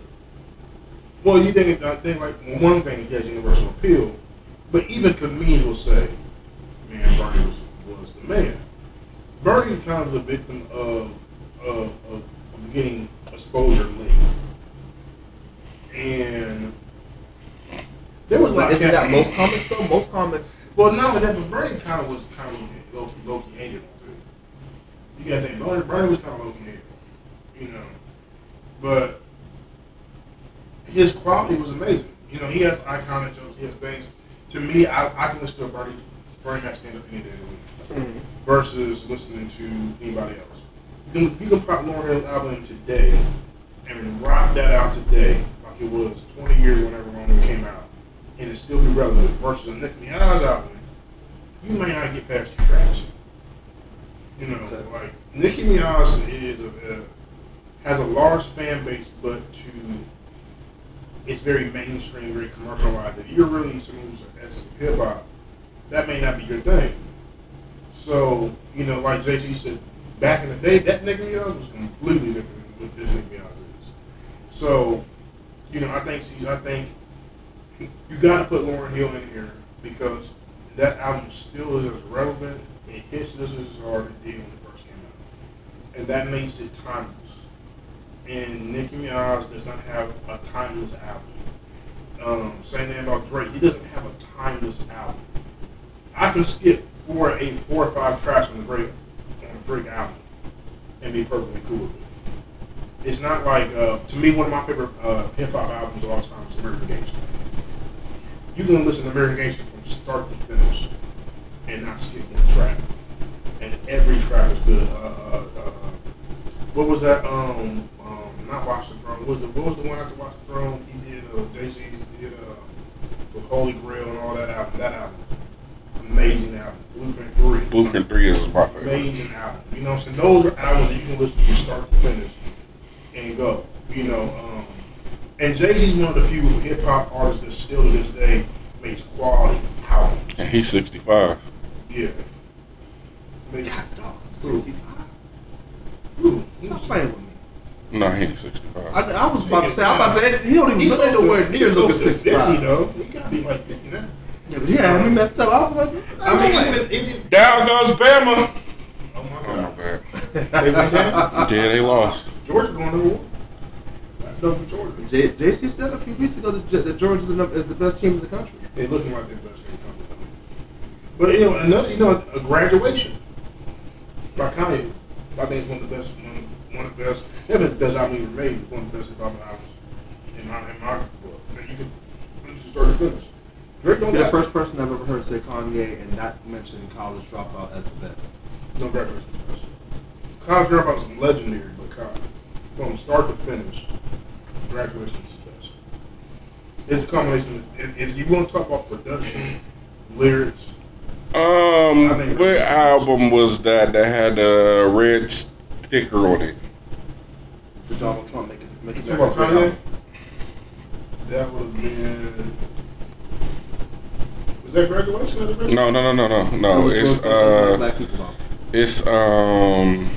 Well, you think I think like well, one thing he has universal appeal, but even comedians will say, "Man, Bernie was, was the man." Bernie kind of a victim of of, of, of getting exposure late, and there was But like isn't that most comics though? Most comics Well, not with that, but Bernie kind of was kind of low key, low key hated too. You got to think Bernie, Bernie was kind of low key hated, you know, but his quality was amazing. You know, he has iconic jokes. He has things. To me, I, I can listen to a Bernie Bernie Mac stand up any day of the week mm-hmm. versus listening to anybody else. You can, you can pop Lauryn Hill's album today and rock that out today like it was 20 years whenever Hill came out, and it still be relevant versus a Nicki Minaj album. You may not get past two tracks. You know, like Nicki Minaj is a, a has a large fan base, but to it's very mainstream, very commercialized. If you're really into who's as hip hop, that may not be your thing. So, you know, like Jay Z said, back in the day, that Nicki Minaj was completely different than what this Nicki Minaj is. So, you know, I think she's, I think you got to put Lauryn Hill in here because that album still is as relevant. It hits just as hard as it did when it first came out, and that makes it timeless. And Nicki Minaj does not have a timeless album. Um, same thing about Drake. He doesn't have a timeless album. I can skip four, eight, four or five tracks on the Drake on the Drake album and be perfectly cool with it. It's not like uh, to me one of my favorite uh, hip hop albums of all time is American Gangster. You can listen to American Gangster from start to finish and not skip one track, and every track is good. Uh, uh, uh, what was that? Um, not Watch the Throne. What was the what was the one after Watch the Throne? He did uh, Jay Z did uh, the Holy Grail and all that album. That album, amazing album. Blueprint Three. Blueprint Three is my favorite. Amazing album. You know what I'm saying? Those are albums that you can listen to from start to finish and go. You know, um, and Jay Z's one of the few hip hop artists that still to this day makes quality albums. And he's sixty five. Yeah. Makes, God dog, Who? 65. Ooh, Stop playing with me. No, he ain't sixty I. I was about to say, I'm about to say, he don't even He's look close to- nowhere near he's looking close to 50 65. though. He gotta be like 50 now. Yeah, but yeah, I mean, messed up. I was like, I mean, even, even Down goes Bama. oh my Oh my god, bad. they. Yeah, they lost. Georgia going to war. That's done for Georgia. J- JC said a few weeks ago that, that Georgia is the, num- is the best team in the country. They looking like they're best in the country. But you know, another you know, a graduation by Kanye, I think it's one of the best, one of, one of the best. If it's the best album he ever made, it's one of the best hip hop albums in my in my book. And you could you just start to finish. Drake don't You're the first person I've ever heard say Kanye and not mention College Dropout as the best. no graduation. is best. College Dropout was legendary, but Kanye, from start to finish, graduation is the best. It's a combination. Of, if, if you want to talk about production, lyrics, Um, what album was that that had a red sticker on it? The Donald Trump make it make You it talking back about to Kanye? That would have been. Was that graduation? That graduation? No, no, no, no, no, no. It's uh, Black people out. it's um.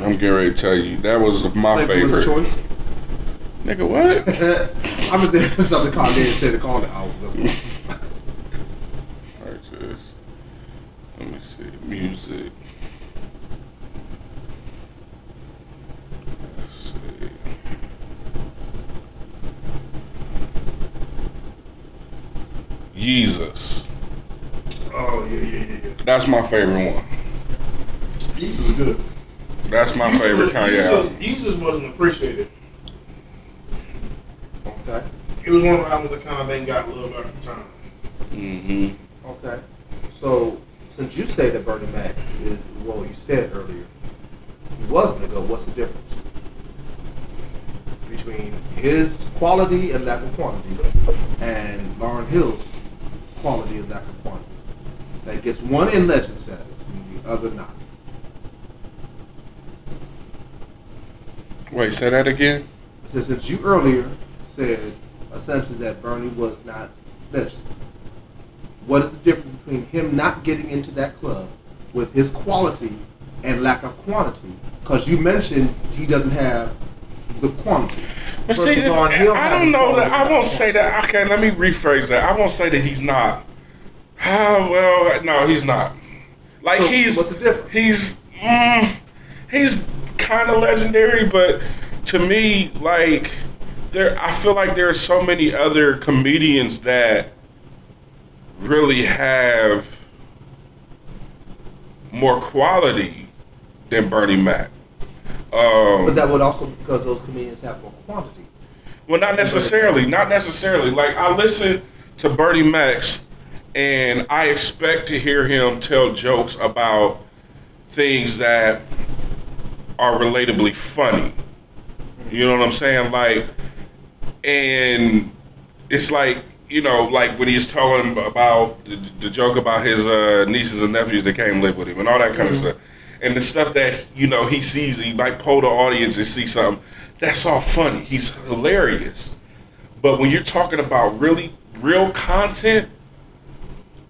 I'm getting ready to tell you that was my Slavery was favorite. choice. Nigga, what? I'm gonna do something Kanye said to call the album. That's why. Artist. Let me see. Music. Let's see. Jesus. Oh yeah, yeah, yeah, yeah. That's my favorite one. Yeezus was good. That's my favorite Kanye Yeezus, album. Yeezus wasn't appreciated. Okay. It was one of the albums that kind of ain't got love at the time. Mm-hmm. Okay. So since you say that Bernie Mac is well, you said earlier he was gonna go. What's the difference between his quality and lack of quantity, and Lauryn Hill's quality and lack of quantity? That gets one in legend status and the other not. Wait, say that again? So since you earlier said essentially that Bernie was not legend, what is the difference between him not getting into that club with his quality and lack of quantity? Because you mentioned he doesn't have the quantity. But see, Lauryn I don't know that. I won't say that. Okay, let me rephrase that. I won't say that he's not. Ah, well, no, he's not. Like So, he's what's the difference? He's mm, he's kind of legendary, but to me, like there, I feel like there are so many other comedians that really have more quality than Bernie Mac. Um, But that would also because those comedians have more quantity. well, not necessarily. Not necessarily. Like I listen to Bernie Max, and I expect to hear him tell jokes about things that are relatably funny. You know what I'm saying? Like, and it's like you know, like when he's telling about the, the joke about his uh, nieces and nephews that came live with him and all that kind of stuff, and the stuff that you know he sees, he might pull the audience and see something. That's all funny. He's hilarious. But when you're talking about really real content,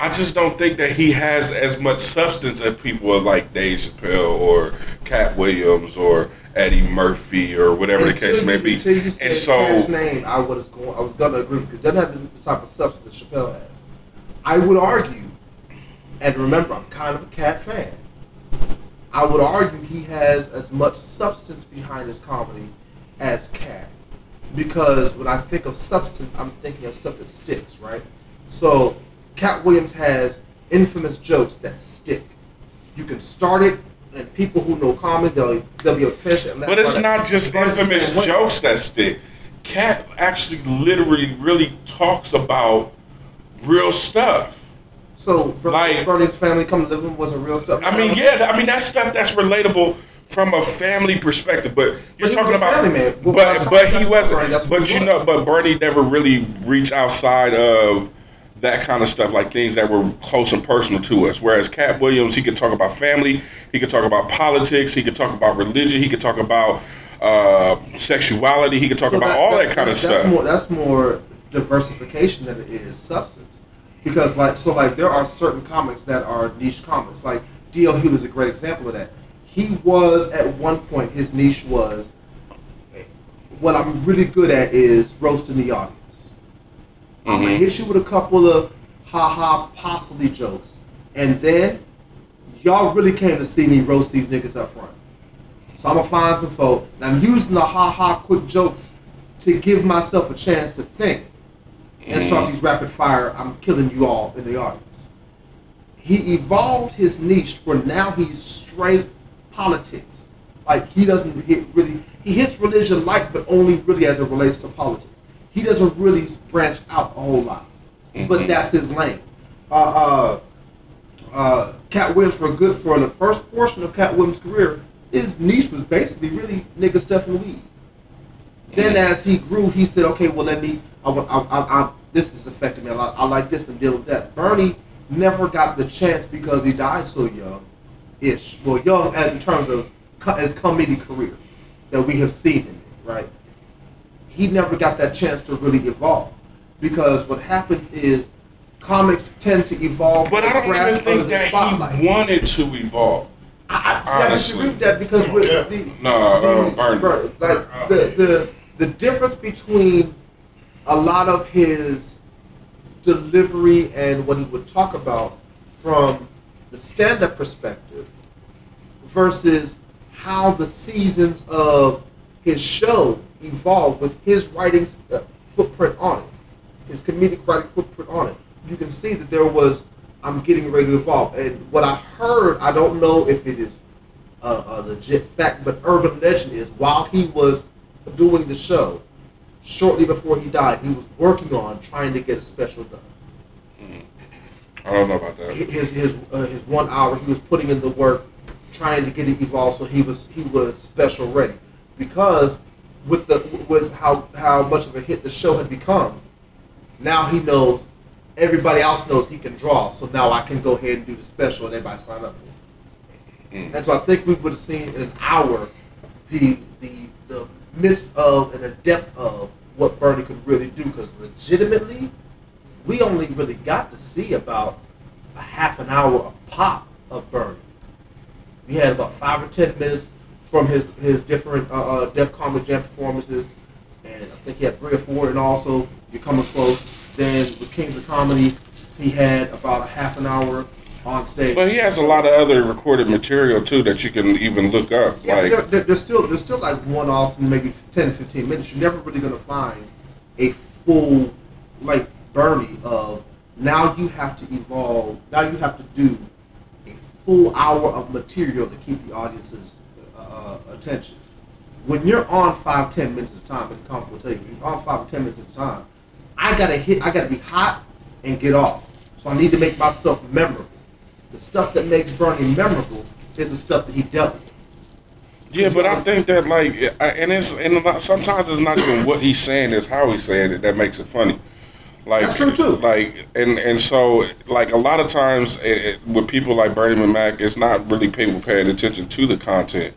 I just don't think that he has as much substance as people like Dave Chappelle or Katt Williams or Eddie Murphy or whatever the Until case may be. You And so, name, I was going. I was gonna agree because doesn't have the type of substance Chappelle has. I would argue, and remember, I'm kind of a Katt fan. I would argue he has as much substance behind his comedy as Katt, because when I think of substance, I'm thinking of stuff that sticks, right? So, Katt Williams has infamous jokes that stick. You can start it, and people who know comedy, they'll they'll be offended. but it's not just Bernie's infamous jokes that stick. Katt actually literally really talks about real stuff. So Like- Bernie's family come to live with was a real stuff. I mean, yeah, I mean that's stuff that's relatable from a family perspective. But you're But talking about, family man. But but he wasn't. Bernie, But you was. know, but Bernie never really reached outside of that kind of stuff, like things that were close and personal to us. Whereas Katt Williams, he could talk about family, he could talk about politics, he could talk about religion, he could talk about uh, sexuality, he could talk So about all that, kind of that's, stuff. That's more, that's more diversification than it is substance. Because like so like there are certain comics that are niche comics. Like D.L. Hughley is a great example of that. He was at one point his niche was what I'm really good at is roasting the audience. I'm gonna Mhm. hit you with a couple of ha ha possibly jokes, and then y'all really came to see me roast these niggas up front. So I'm gonna find some folk, and I'm using the ha ha quick jokes to give myself a chance to think and start these rapid fire. I'm killing you all in the audience. He evolved his niche where now he's straight politics. Like he doesn't hit really. He hits religion like, but only really as it relates to politics. He doesn't really branch out a whole lot, but that's his lane. Uh, uh, uh, Katt Williams for a good for the first portion of Katt Williams' career, his niche was basically really nigga stuff and weed. Then as he grew, he said, "Okay, well let me. I, I, I, I, this is affecting me. a lot. I like this and deal with that." Bernie never got the chance because he died so young, ish. Well, young as in terms of his comedy career that we have seen him in, right? He never got that chance to really evolve because what happens is comics tend to evolve. But I don't even think that spotlight. he wanted to evolve. I, I, I disagree with that because with Yeah. the No, uh, Bernie. Bernie, like the, the the difference between a lot of his delivery and what he would talk about from the stand-up perspective versus how the seasons of his show evolved with his writing uh, footprint on it, his comedic writing footprint on it. You can see that there was I'm getting ready to evolve, and what I heard, I don't know if it is a, a legit fact, but urban legend is while he was doing the show, shortly before he died, he was working on trying to get a special done. I don't know about that. his his uh, his one hour he was putting in the work trying to get it evolved so he was he was special ready. Because with the with how how much of a hit the show had become now he knows everybody else knows he can draw so now I can go ahead and do the special and everybody sign up for it. And so I think we would have seen in an hour the the the midst of and the depth of what Bernie could really do because legitimately we only really got to see about a half an hour of pop of Bernie. We had about five or ten minutes from his his different uh, uh, Def Comedy Jam performances, and I think he had three or four. And also, you're coming close. Then with Kings of Comedy, he had about a half an hour on stage. But he has a lot of other recorded material too that you can even look up. Yeah, like there, there, there's still there's still like one in maybe 10 to 15 minutes. You're never really gonna find a full like Bernie of now you have to evolve. Now you have to do a full hour of material to keep the audience's uh, attention. When you're on five ten minutes at a time, and the comic will tell you, you're on five or ten minutes at a time, I gotta hit. I gotta be hot and get off. So I need to make myself memorable. The stuff that makes Bernie memorable is the stuff that he dealt with. Yeah, but I think that like, and it's and sometimes it's not even what he's saying; it's how he's saying it that makes it funny. Like That's true, too. Like and and so like a lot of times it, it, with people like Bernie McMac, it's not really people paying attention to the content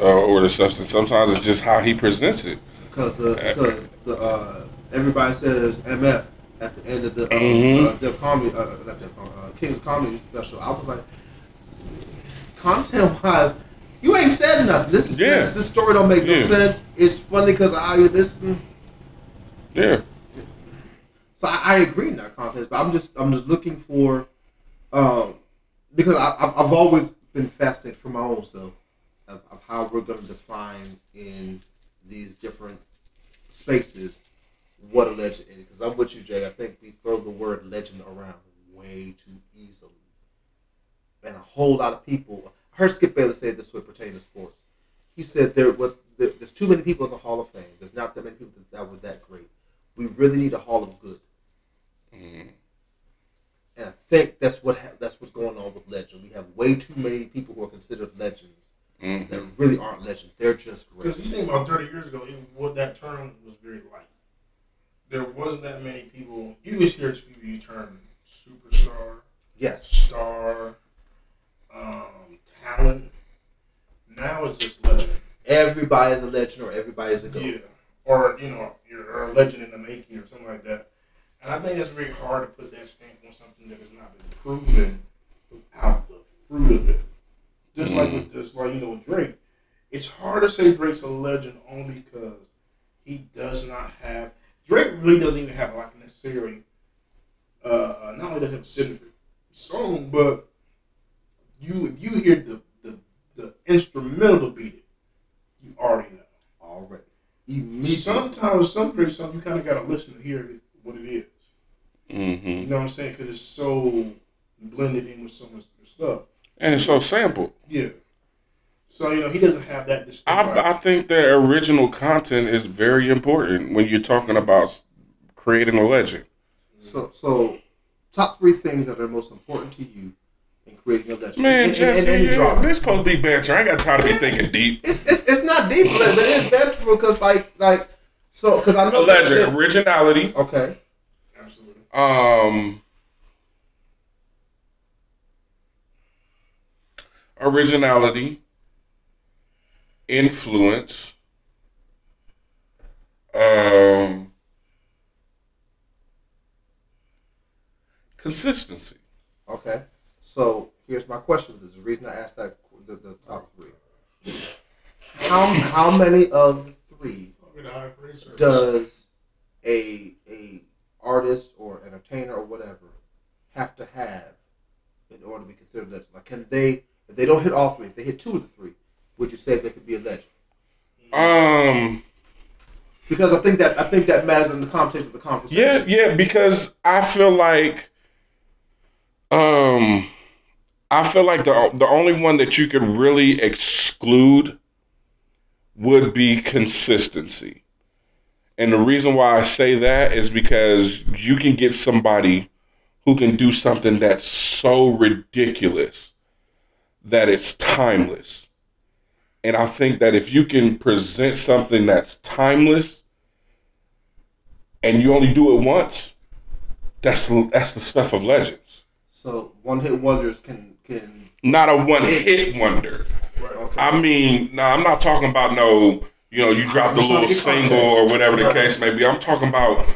uh, or the substance. Sometimes it's just how he presents it. because the because the uh, everybody says MF at the end of the uh, Mhm. uh, Def Comedy uh, not Def Comedy, uh, King's Comedy special. I was like, content wise, you ain't said nothing. This Yeah. this, this story don't make no sense. It's funny because I this. mm. Yeah, So I, I agree in that context, but I'm just I'm just looking for, um, because I, I've I've always been fascinated for my own self of, of how we're going to define in these different spaces what a legend is. Because I'm with you, Jay. I think we throw the word legend around way too easily, and a whole lot of people. I heard Skip Bayless say this way pertaining to sports. He said there was there, there's too many people in the Hall of Fame. There's not that many people that, that were that great. We really need a Hall of Good. Mm-hmm. And I think that's what ha- that's what's going on with legend. We have way too many people who are considered legends mm-hmm. that really aren't legends. They're just great. Because you think about 30 years ago, it, what that term was very light. There wasn't that many people. You always hear people you term superstar, Yes. star, um, talent. Now it's just legend. Everybody is a legend or everybody is a goat. Yeah. Or, you know, you're a legend in the making or something like that. And I think it's very hard to put that stamp on something that has not been proven without the fruit of it. Just like with just like you know Drake, it's hard to say Drake's a legend only because he does not have Drake really doesn't even have like necessarily uh, uh not only does he have a signature song, but you if you hear the the, the instrumental beat it, you already know. Already. Immediately. Sometimes some great songs you kind of got to listen to hear what it is. hmm You know what I'm saying? Because it's so blended in with so much stuff. And it's so sampled. Yeah. So you know he doesn't have that. distinct I, I think that original content is very important when you're talking about creating a legend. So, so top three things that are most important to you in creating a legend. Man, in, in- Jesse, in any yeah, this supposed to be banter. I ain't got time to be thinking deep. It's, it's, it's not deep, but it is vengeful because like like so because I A know legend, originality, Okay. absolutely. um, originality, influence, um, consistency. Okay. So here's my question. The reason I asked that the, the top three. How how many of the three does a a artist or entertainer or whatever have to have in order to be considered legend? Like, can they if they don't hit all three, if they hit two of the three, would you say they could be a legend? Um, Because I think that I think that matters in the context of the conversation. Yeah, yeah, because I feel like um I feel like the the only one that you could really exclude would be consistency. And the reason why I say that is because you can get somebody who can do something that's so ridiculous that it's timeless. And I think that if you can present something that's timeless and you only do it once, that's that's the stuff of legends. So one hit wonders can can Not a one hit wonder. okay. I mean, no, I'm not talking about no, you know, you dropped a I'm little single context. or whatever the case may be. I'm talking about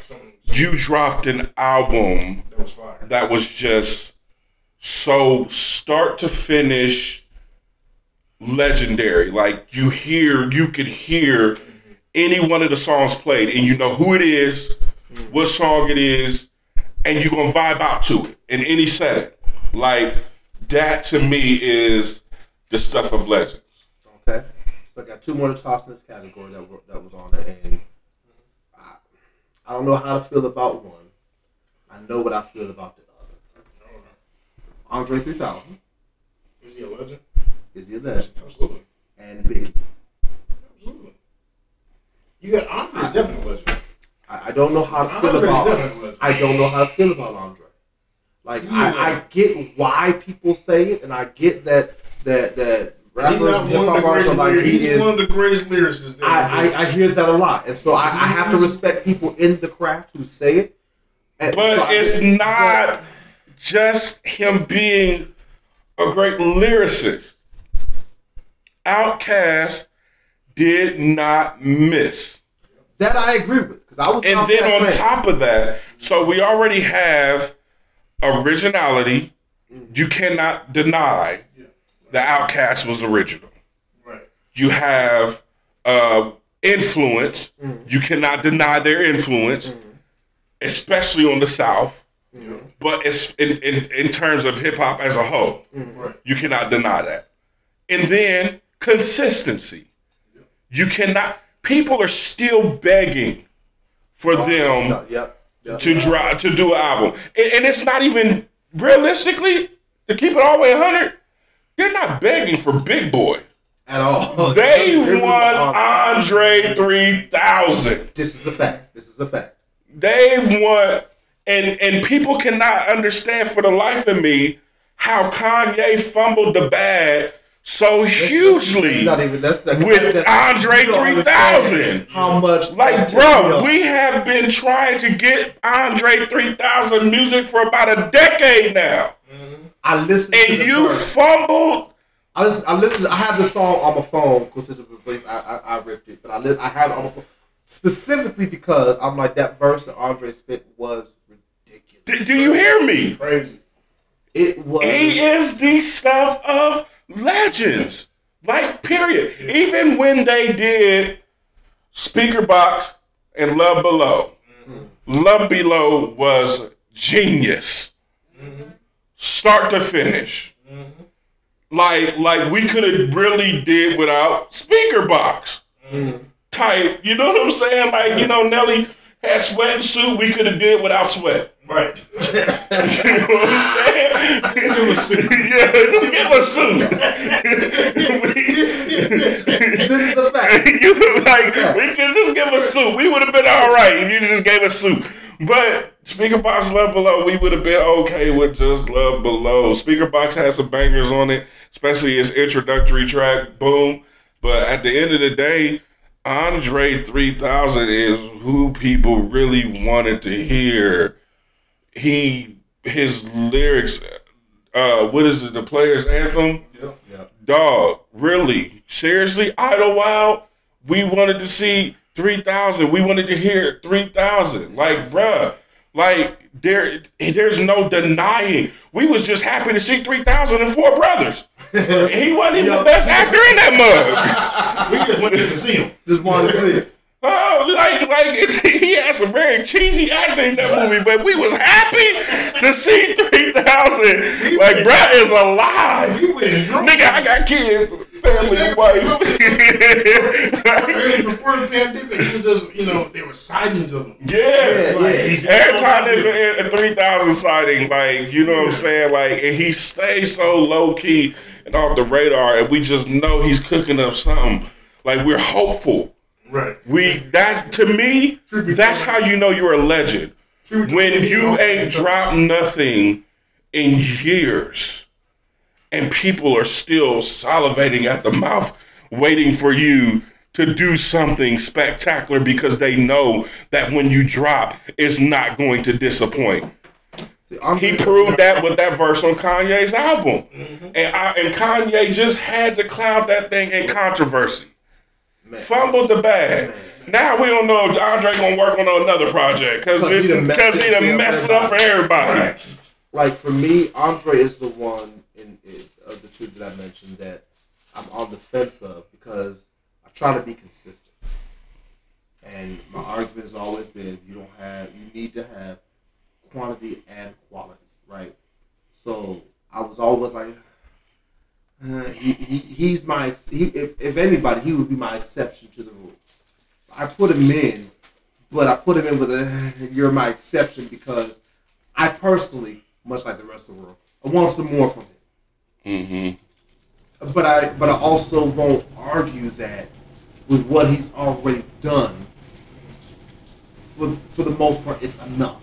you dropped an album That was fire. that was just so start to finish legendary. Like you hear, you could hear any one of the songs played, and you know who it is, what song it is, and you're gonna vibe out to it in any setting. Like that to me is the stuff of legends. Okay. So I got two more to toss in this category that were, that was on it, and I, I don't know how to feel about one. I know what I feel about the other. Andre 3000 Is he a legend? Is the legend, Absolutely. and Biggie. Absolutely. You got Andre's definitely a. I, I don't know how to feel about. definitely. I don't know how to feel about Andre. Like I, I get why people say it, and I get that that that rappers, not hip one of hop the artists greatest are like he He's is. one of the greatest lyricists. I. I, I hear that a lot, and so I, I have to respect people in the craft who say it. And so But I- it's not just him being a great lyricist. Outkast did not miss. that I agree with I was. And then on top of that, so we already have originality. You cannot deny the Outkast was original. right. You have uh, influence. Mm-hmm. You cannot deny their influence, mm-hmm. especially on the South. But it's in, in, in terms of hip hop as a whole, Right. you cannot deny that. And then consistency. You cannot. People are still begging for them Yeah, to drive to do an album, and, and it's not even realistically to keep it all the way hundred. They're not begging for Big Boy. at all. They want Andre three thousand. This is a fact. This is a fact. They want, and and people cannot understand for the life of me how Kanye fumbled the bag so hugely not even that's not, with that- Andre you don't three understand thousand. How much? Like, bro, we have been trying to get Andre 3000 music for about a decade now. Mm-hmm. I listened And you verse. fumbled. I listen. I listen. I have this song on my phone because it's a place I, I I ripped it, but I li- I have it on my phone specifically because I'm like that verse that Andre spit was ridiculous. D- do you hear me? Crazy. It was. He is the stuff of legends. Like, period. Even when they did Speakerboxxx and Love Below, mm-hmm. Love Below was genius. Mm-hmm. Start to finish. Mm-hmm. Like, like we could have really did without Speakerboxxx. type. You know what I'm saying? Like, you know, Nelly had sweat and suit. We could have did without sweat. Right. You know what I'm saying? yeah, just give us suit. This is the fact. you like we could just give a suit. We would have been all right if you just gave us suit. But Speakerboxxx Love Below, we would have been okay with just Love Below. Speakerboxxx has some bangers on it, especially his introductory track, Boom. But at the end of the day, Andre 3000 is who people really wanted to hear. He, his lyrics, uh, what is it, the player's anthem? Yeah. Dog, really? Seriously? Idlewild? We wanted to see 3,000. We wanted to hear 3,000. Like, bruh, like, there, there's no denying. We was just happy to see 3,000 and Four Brothers. he wasn't even the best actor in that mug. We just there to see him. Just wanted to see it. Oh, like, like he had some very cheesy acting in that movie, but we was happy to see 3,000. Like, bruh is alive. We went and drunk. Nigga, I got kids, family, wife. Before the pandemic, it was just, you know, there were sightings of him. Yeah. Yeah, Like, yeah. Every time there's a, a 3,000 sighting, like, you know what I'm saying? Like, and he stays so low key and off the radar, and we just know he's cooking up something. Like, we're hopeful. Right. We, that, to me, that's how you know you're a legend. When you ain't dropped nothing in years, and people are still salivating at the mouth, waiting for you to do something spectacular because they know that when you drop, it's not going to disappoint. See, He proved that with that verse on Kanye's album, and I, and Kanye just had to cloud that thing in controversy. Fumbled the bag. Now we don't know if Andre gonna work on another project because 'Cause he it's done messed because he done up messed it up for everybody. Right. like for me, Andre is the one in, in of the two that I mentioned that I'm on the fence of because I try to be consistent. And my argument has always been you don't have you need to have quantity and quality, right? So I was always like uh, he, he, he's my he, if, if anybody he would be my exception to the rule. I put him in, but I put him in with a you're my exception because I personally, much like the rest of the world, I want some more from him. Mm-hmm. But I but I also won't argue that with what he's already done. For for the most part, it's enough.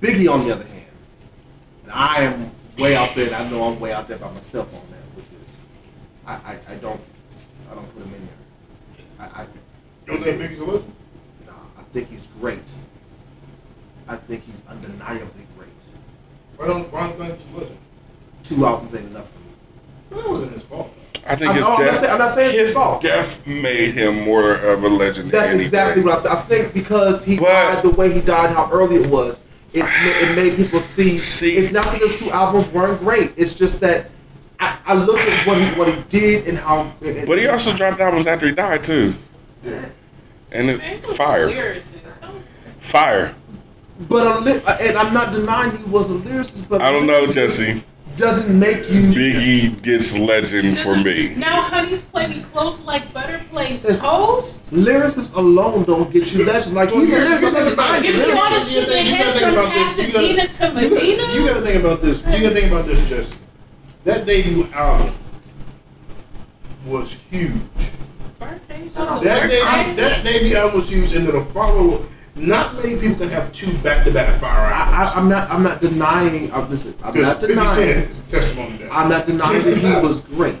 Biggie, on the other hand, and I am way out there. And I know I'm way out there by myself on that. Which is, I, I, I don't I don't put him in there. I, I don't think Biggie's a? Nah, I think he's great. I think he's undeniably great. Why don't why don't you think legend? Two albums ain't enough for me. Well, that wasn't his fault. I think I'm- his no, I'm not death, saying- I'm not saying it's his his fault. death made him more of a legend. That's than exactly what I, th- I think because he But- died the way he died, how early it was. It, it made people see, See. It's not that those two albums weren't great. It's just that I, I look at what he what he did and how. And, But he also dropped albums after he died too, and it, who's fire, the lyricist? Don't- fire. But a li- and I'm not denying he was a lyricist. But I don't know, lyricist Jesse. Doesn't make you. Biggie gets legend for me. Now, honey's play me close like butter plays toast. Lyricists alone don't get you legend. Like he's a Well, lyricist. here's the thing I'm not about it. Give me all the You shit gotta that think- you heads from about this. You gotta- Pasadena to Medina. You gotta think about this. You gotta think about this, Jesse. That debut album was huge. Birthdays, That debut, that debut album was huge, and then the follow. Not many people can have two back-to-back fire I, I, I'm not. I'm not denying. I'm, listen, I'm not denying. Cent a testimony to that. I'm not denying that he was great.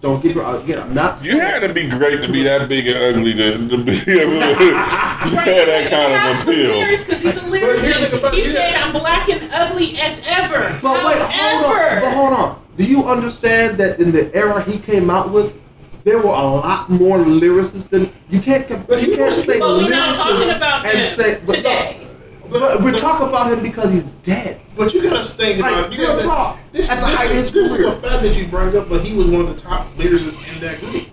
Don't get me wrong. Again, I'm not. You had to be great to be that big and ugly to, to be able to have that kind of appeal. Because he's a But here's the thing lyricist. He said, "I'm black and ugly as ever." But wait, hold on. But hold on. Do you understand that in the era he came out with, there were a lot more lyricists than you can't. com- But you can't say but we're not talking about and say. But, today. but we're talking about him because he's dead. But you gotta think about Like, you gotta, talk. This, At the this, is, this is a fact that you bring up, but he was one of the top lyricists in that group.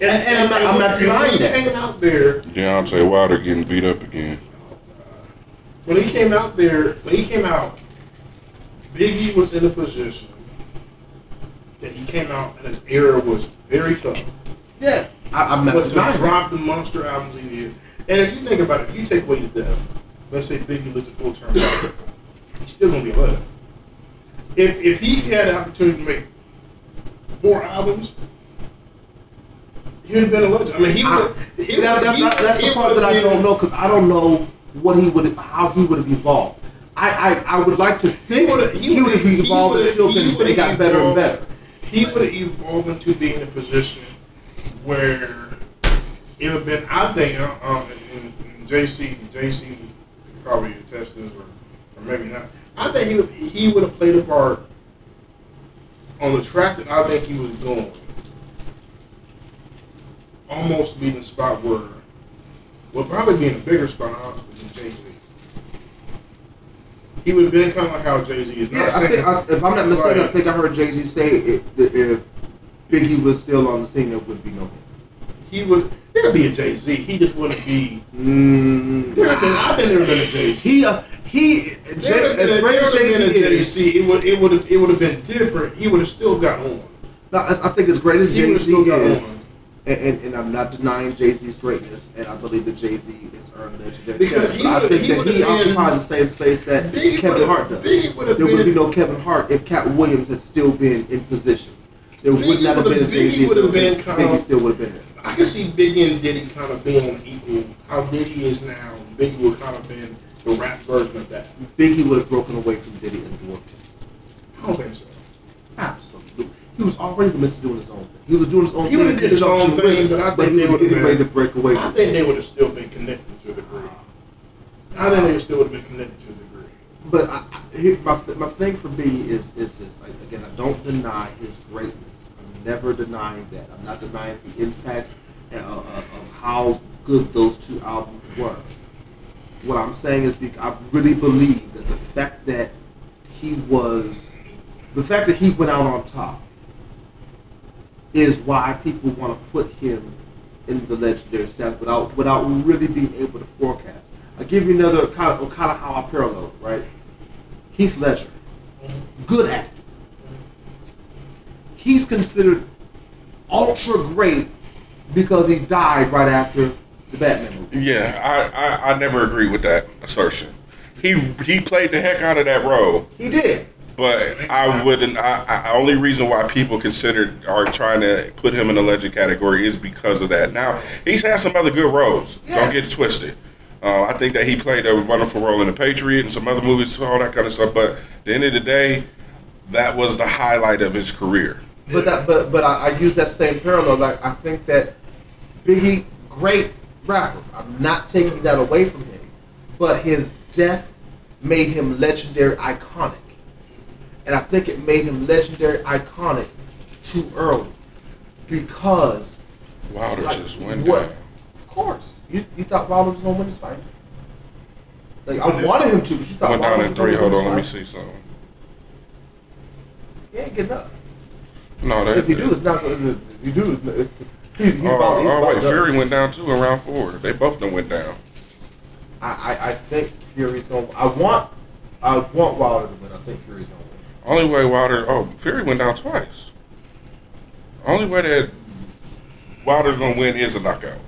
And- and I'm not- I'm not when denying he that. came out there, Deontay Wilder getting beat up again. when he came out there, when he came out, Biggie was in a position that he came out and his era was very tough. Yeah, I, I'm not But to denying that. drop the monster albums he did, and if you think about it, if you take away the death, let's say Biggie lives a full term, he's still gonna be a legend. If if he had the opportunity to make more albums, he would have been a legend. I mean, he would. see, that, that's, the part that I don't know because I don't know what he would how he would have evolved. I, I, I would like to think he would have evolved and still he been, got better and better. He would have evolved into being in a position where it would have been, I think, uh, um, and, and JC, JC probably attest to this, or, or maybe not. I think he would, he would have played a part on the track that I think he was going, almost being the spot where, well, probably being a bigger spot, honestly, than Z. He would have been kind of like how Jay Z is. Not Yeah, I think I, if I'm not mistaken, I think I heard Jay Z say it, that if Biggie was still on the scene, there would be no he would there'd be a Jay Z. He just wouldn't be. Mm, There, been, I think there been a Jay Z. he uh, he Jay, as great as Jay Z is, it would it would have it would have been different. He would have still got on. no, I think as great as Jay Z is, on. And, and, and I'm not denying Jay Z's greatness, and I believe that Jay Z has earned legendary Because he But I think he that he occupies the same space that Biggie Kevin Hart does. There would be no Kevin Hart if Katt Williams had still been in position. There would not have been a Jay Z. Biggie would've been kind Biggie still would have been there. I can see Biggie and Diddy kind of being on equal. How Diddy is now, Biggie would kind of been the rap version of that. Biggie would have broken away from Diddy and dwarfed him. I don't think so. Absolutely. He was already the Mr. doing his own. He was doing his own He thing. would've in did his own conjunction thing, but I think he they was would've getting ready to break away I from think they would have still been connected to a degree. I think they still would have been connected to a degree. But I, I, here, my, my thing for me is is this. Like, again, I don't deny his greatness. I'm never denying that. I'm not denying the impact uh, uh, of how good those two albums were. What I'm saying is, bec- I really believe that the fact that he was, the fact that he went out on top, is why people want to put him in the legendary status without without really being able to forecast. I'll give you another kind of kind of how I parallel right? Heath Ledger, good actor. He's considered ultra great because he died right after the Batman movie. Yeah, I, I, I never agree with that assertion. He he played the heck out of that role, He did. But I wouldn't. I, I only reason why people consider are trying to put him in the legend category is because of that. Now he's had some other good roles. Yeah. Don't get it twisted. Uh, I think that he played a wonderful role in the Patriot and some other movies, all that kind of stuff. But at the end of the day, that was the highlight of his career. But that, but but I, I use that same parallel. Like I think that Biggie, great rapper. I'm not taking that away from him, but his death made him legendary, iconic, and I think it made him legendary, iconic too early because Wilder like, just went what? down. Of course, you, you thought Wilder was gonna win this fight. Like I wanted him to, but you thought Went Wilder down in was three. Hold on, let me see something. He ain't getting up. No, that. If you do, it's not. If you do, it's- he's, he's Oh, about, he's oh wait, done. Fury went down too in round four. They both done went down. I, I, I think Fury's going. to I want. I want Wilder to win. I think Fury's going to win. Only way Wilder. Oh, Fury went down twice. Only way that Wilder's gonna win is a knockout.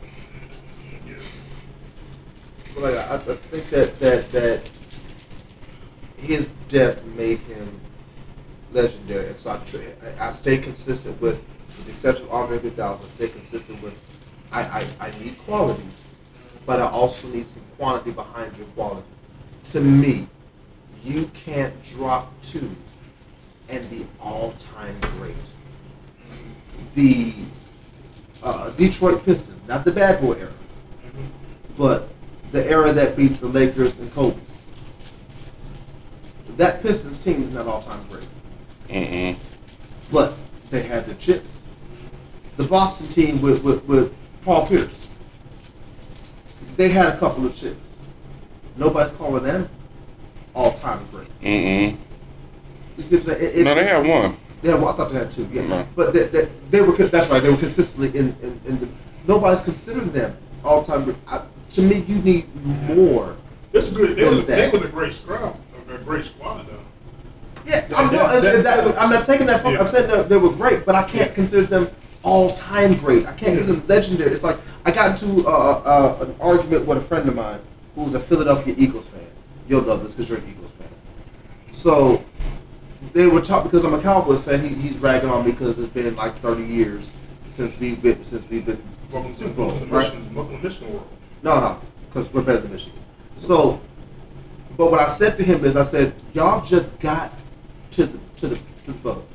Like, I, I think that that that his death made him legendary, and so I, I stay consistent with, with the exception of Andre 3000. I stay consistent with. I, I, I need quality, but I also need some quantity behind your quality. To me, you can't drop two and the all-time great. The uh, Detroit Pistons, not the bad boy era, but the era that beat the Lakers and Kobe. That Pistons team is not all-time great, Mm-mm. but they had their chips. The Boston team with, with, with Paul Pierce, they had a couple of chips. Nobody's calling them all-time great. Mm-mm. You see what I'm saying? It- it- No, they had one. Yeah, well, I thought they had two. Yeah, No. but they, they, they were. That's right. They were consistently in. in, in the, nobody's considering them all time. I, to me, you need more. That's good. They was, is they that? was a great squad, a great squad though. Yeah, That- I'm, that- not, that- that- I'm not taking that from. yeah. I'm saying that they were great, but I can't consider them all time great. I can't. He's a legendary. It's like I got into uh, uh, an argument with a friend of mine who's a Philadelphia Eagles fan. You'll love this because you're an Eagles fan. So they were talking because I'm a Cowboys fan. He, he's ragging on me because it's been like 30 years since we've been since we've been Welcome to, Super Bowl, welcome right? Michigan, welcome to Michigan world. No, no, because we're better than Michigan. So, but what I said to him is, I said, y'all just got to the to the, to the vote.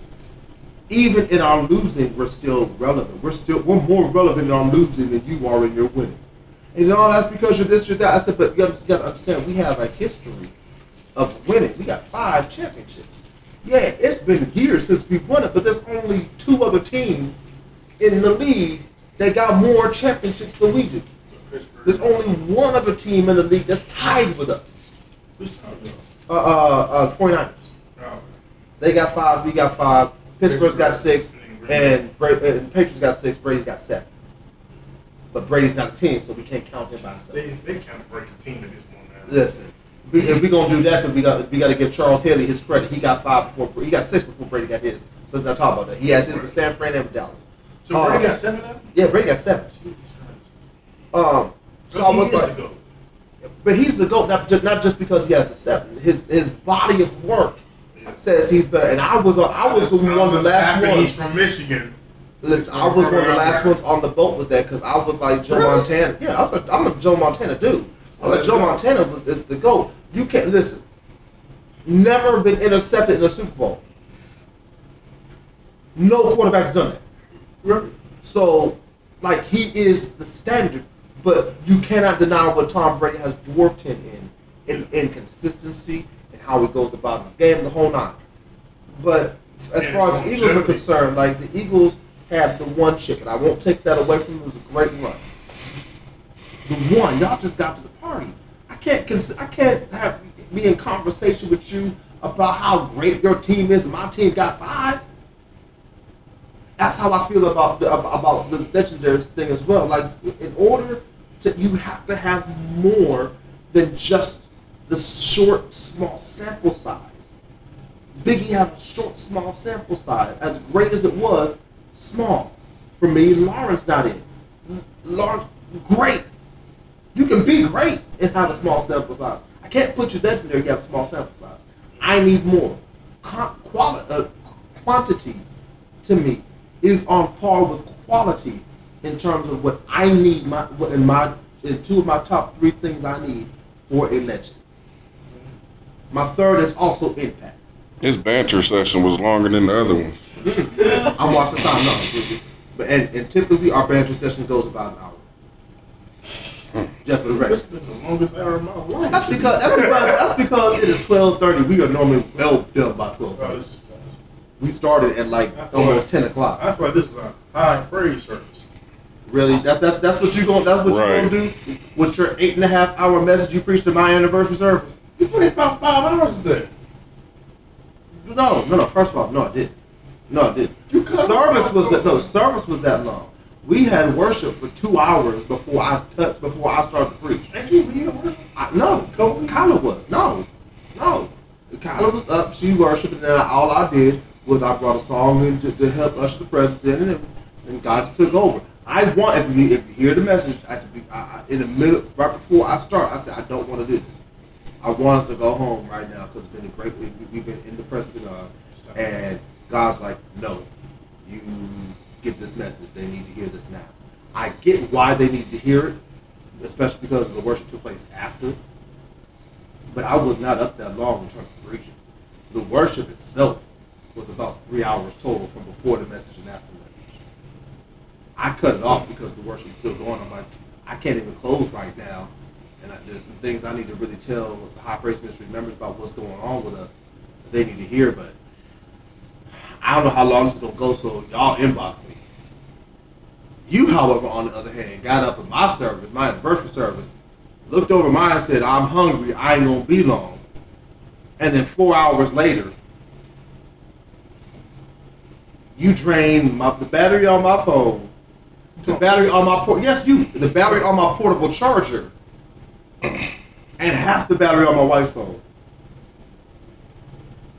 Even in our losing, we're still relevant. We're still we're more relevant in our losing than you are in your winning. And you know, that's because you're this, you're that. I said, but you got to understand, we have a history of winning. We got five championships. Yeah, it's been years since we won it, but there's only two other teams in the league that got more championships than we do. There's only one other team in the league that's tied with us. Which time is it? Uh, uh, uh, 49ers. Oh, They got five. We got five. Pittsburgh's got six, and, Bra- and Patriots got six. Brady's got seven. But Brady's not a team, so we can't count him by himself. They they break the team at this point. Listen, we, if we're gonna do that, then we got we got to give Charles Haley his credit. He got five before he got six before Brady got his. So let's not talk about that. He has his with San Fran and with Dallas. So Brady Uh, got seven now. Yeah, Brady got seven. Um, so So he was is like. But he's the GOAT, not just, not just because he has a seven. His his body of work says he's better. And I was on, I was one of the last ones. He's from Michigan. Listen, I was one of the last ones on the boat with that because I was like Joe Really? Montana. Yeah, I was, I'm a Joe Montana dude. Like Joe Montana is the GOAT. You can't listen. Never been intercepted in a Super Bowl. No quarterback's done that. So, like, he is the standard, but you cannot deny what Tom Brady has dwarfed him in, in, in consistency and how he goes about his game, the whole nine. But as far as Eagles are concerned, like, the Eagles have the one chicken. I won't take that away from them. It was a great run. The one, y'all just got to the party. I can't, cons- I can't have be in conversation with you about how great your team is. My team got five. That's how I feel about the, about the legendary thing as well. Like in order to, you have to have more than just the short, small sample size. Biggie had a short, small sample size. As great as it was, small. For me, Lauryn not in. Lauryn, great. You can be great and have a small sample size. I can't put you legendary. if You have a small sample size. I need more. Quali- uh, quantity, to me, is on par with quality in terms of what I need. My what in my in two of my top three things I need for a legend. My third is also impact. His banter session was longer than the other ones. I'm watching time now. But and, and typically our banter session goes about an hour. Jeff for the It's record. been the longest hour of my life. That's because that's because that's because it is twelve thirty. We are normally well done by twelve thirty. Oh, this is fast. We started at like almost ten o'clock. I feel like this is a high praise service. Really? That's that's that's what you going that's what Right. you gonna do with your eight and a half hour message you preached to my anniversary service? You preached about five hours a day. No, no, no. First of all, no, I didn't. No, I didn't. Service was that no service was that long. We had worship for two hours before I touched before I started to preach. Ain't you? I, no, Kobe? Kyla was no, no. Kyla was up. She worshiped, and then all I did was I brought a song in to, to help usher the presence in, and, and God took over. I want if you if you hear the message at the be- I, I, in the middle right before I start, I said I don't want to do this. I want us to go home right now because it's been a great week. We've been in the presence of God, and God's like, no, you get this message. They need to hear this now. I get why they need to hear it, especially because the worship took place after. But I was not up that long in terms of preaching. The worship itself was about three hours total from before the message and after the message. I cut it off because the worship was still going. I'm like, I can't even close right now. And I, there's some things I need to really tell the High Praise Ministry members about what's going on with us that they need to hear. But I don't know how long this is to go, so y'all inbox me. You, however, on the other hand, got up at my service, my anniversary service, looked over mine and said, I'm hungry, I ain't gonna be long. And then four hours later, you drained my, the battery on my phone, the battery on my port yes, you the battery on my portable charger, and half the battery on my wife's phone.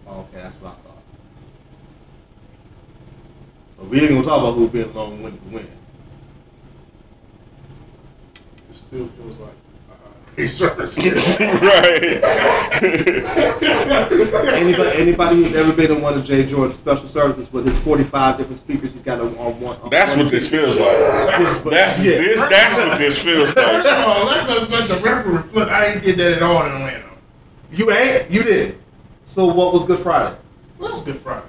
Okay, that's I thought. So we ain't gonna talk about who being long winded to win. It still feels like uh, a service. right. Anybody, anybody who's ever been in one of Jay Jordan's special services with his 45 different speakers he's got on on one. On That's one what this feels like. Just- but- That's yeah. this. That's what this feels like. oh, let's not let the record reflect. I ain't did that at all in Atlanta. You ain't? You did. So what was Good Friday? Well, that was Good Friday.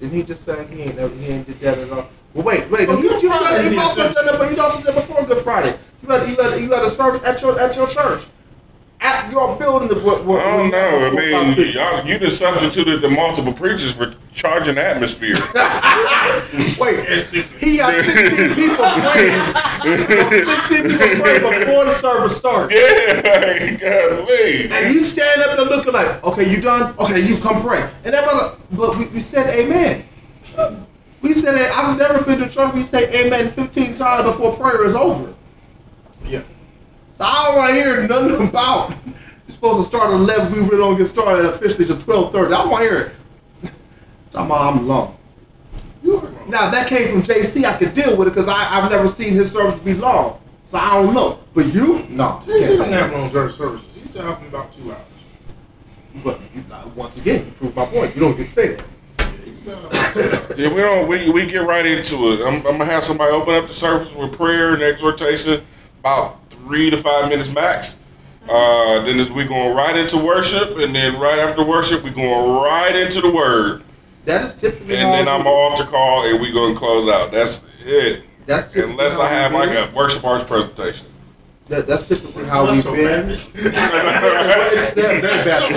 Didn't he just say he ain't never he ain't did that at all? Well, wait, wait. Well, you, Good you done, you've also done that, but you also did before Good Friday. You had you had you had a service at your at your church, at your building. The, what, what, I don't know. I what- what- mean, y'all, you just substituted the multiple preachers for charging atmosphere. Wait, he got 16 people praying. 16 people praying before the service started. yeah, golly. And you stand up and looking like, okay, you done? Okay, you come pray. And that mother, but we, we said amen. We said. I've never been to church. We say amen 15 times before prayer is over. Yeah. So I don't want to hear nothing about. You're supposed to start at 11. We really don't get started officially till 12:30. I don't want to hear it. Talking about I'm long. You are wrong. Now if that came from JC. I could deal with it because I've never seen his service be long. So I don't know. But you, no. You He can't say doesn't have that. long service services. He's out in about two hours. But you, uh, once again, you prove my point. You don't get to say that. He's out about two hours. Yeah, we don't. We, we get right into it. I'm, I'm gonna have somebody open up the service with prayer and exhortation, about three to five minutes max. Uh, then we're going right into worship, and then right after worship, we're going right into the word, That is typically and then I I'm do on it. altar call, and we're gonna close out. That's it. That's Unless I have like do a worship arts presentation. That, that's typically how we've so been. Baptist. Very bad.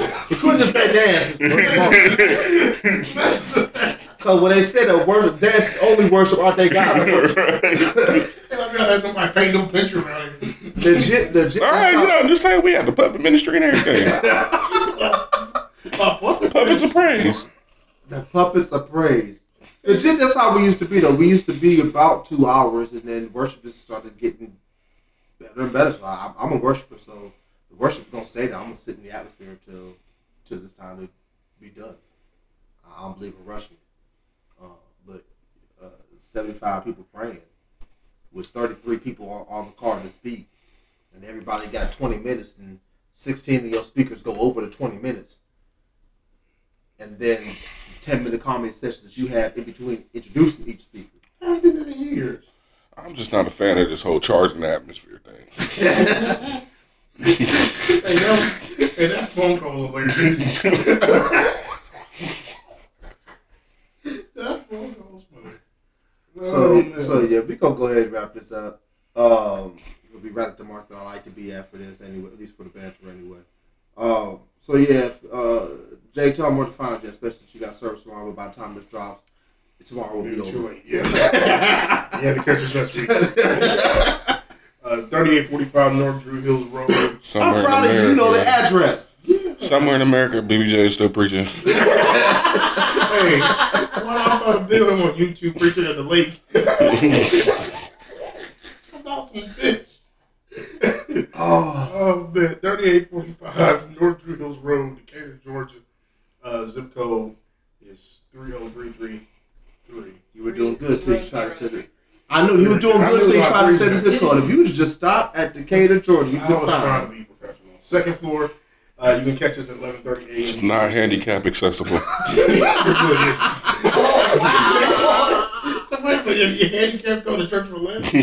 You couldn't just say dance. Because when they said that worship, dance the only worship art they got. I'm not letting nobody paint no picture around it. Legit, legit. All right, you know, just say we had the puppet ministry and everything. Puppets of praise. The puppets of praise. Legit, that's how we used to be though. We used to be about two hours, and then worship just started getting better and better. So I, I'm a worshiper, so the worship's gonna stay there. I'm gonna sit in the atmosphere until till this time to be done. I don't believe in rushing, uh, but uh, 75 people praying with 33 people on, on the card to speak, and everybody got 20 minutes, and 16 of your speakers go over the 20 minutes and then 10 minute comment sessions that you have in between introducing each speaker. I haven't did that in years. I'm just not a fan of this whole charging atmosphere thing. Hey, that, hey, that phone call was hilarious. that phone call was funny. So, Oh, so yeah, we gonna go ahead and wrap this up. Um, we'll be right at the mark that I like to be at for this anyway, at least for the banter anyway. Um, so yeah, if, uh, Jay, tell them where to find you, especially since you got service tomorrow. But by the time this drops, tomorrow will be over. late. Yeah. had to catch us next week. Uh, 3845 North Druid Hills Road. Somewhere I'm proud in of you. You know the America, address. somewhere in America, BBJ is still preaching. Hey, what I thought of video him on YouTube preaching at the lake. About some fish. Oh, Oh man, 3845 North Druid Hills Road, Decatur, Georgia. Uh, zip code is 30333. you were doing good till you tried to set it. I knew you were doing good knew till you tried to set the with zip code. If you would just stop at Decatur, Georgia, you'd I be was trying to fine. be professional. Second floor. Uh, you can catch us at 11:30 a.m. It's not handicap accessible. Somebody put if your handicap go to church for less. yeah.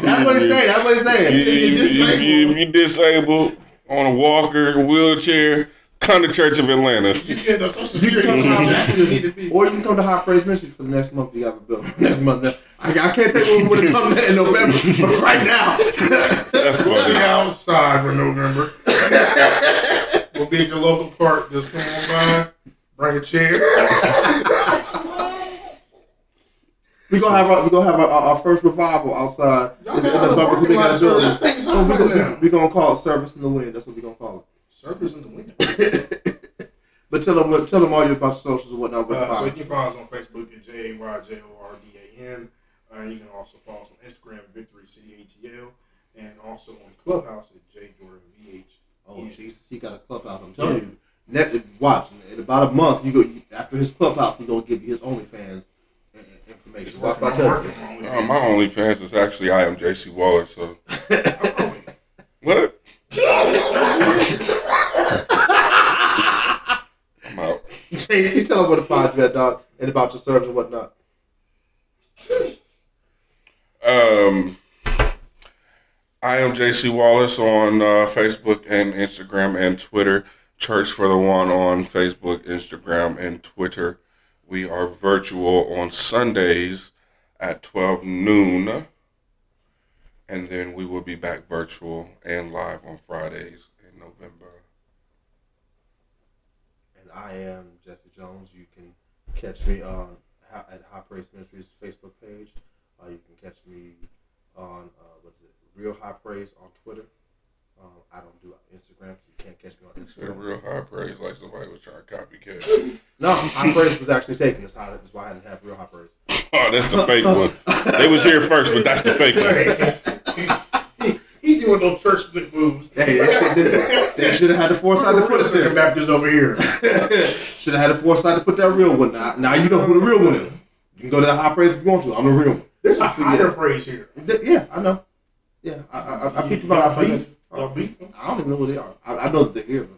That's what he's saying. That's what he's saying. If, if, if, you- if you disabled on a walker, wheelchair, come to Church of Atlanta. You get the You can security come number. down You need to. Or you can come to High Praise Ministry for the next month. You have a bill. Next month. I, I can't take when would have come in November, but right now. That's We'll be funny. outside for November. we'll be at the local park. Just come on by, bring a chair. we gonna have our, we gonna have our, our, our first revival outside. Y'all in got November. We got a building. That thing's So we gonna, now. we gonna call it Service in the Wind. That's what we gonna call Surfers in the wind. but tell them tell them all your about your socials and whatnot. Where Uh, so you can follow us on Facebook at J A Y J O R D A N. Uh, you can also follow us on Instagram, Victory City ATL, and also on Clubhouse at J Jordan VH. Oh Jesus, he got a clubhouse. I'm telling you. Next, watch in about a month. You go. After his clubhouse, he gonna give you his OnlyFans i- i- information. Watch my Working on television. marketing. Uh, my OnlyFans is actually I am JC Waller. So what? I'm out. JC, tell him where to find you at, dog, and about your service and whatnot. Um, I am JC Wallace on uh, Facebook and Instagram and Twitter. Church for the One on Facebook, Instagram, and Twitter. We are virtual on Sundays at 12 noon. And then we will be back virtual and live on Fridays in November. And I am Jesse Jones. You can catch me on at High Praise Ministries Facebook page. You can catch me on uh, what's it, Real High Praise on Twitter. Um, I don't do Instagram, so you can't catch me on Instagram. real high praise like somebody was trying to copycat. No, High Praise was actually taken. That's how that's why I didn't have Real High Praise. Oh, that's the fake one. They was here first, but that's the fake one. He doing those church split moves. Hey, they should, listen, they should have had the foresight to put us Come there. Baptist over here. should have had the foresight to put that real one. Now, now you know who the real one is. You can go to the High Praise if you want to. I'm the real one. There's a higher praise here. Th- Yeah, I know. Yeah, I I, I, I picked them out. Beef. Y'all beef. I don't even know who they are. I, I know that they're here.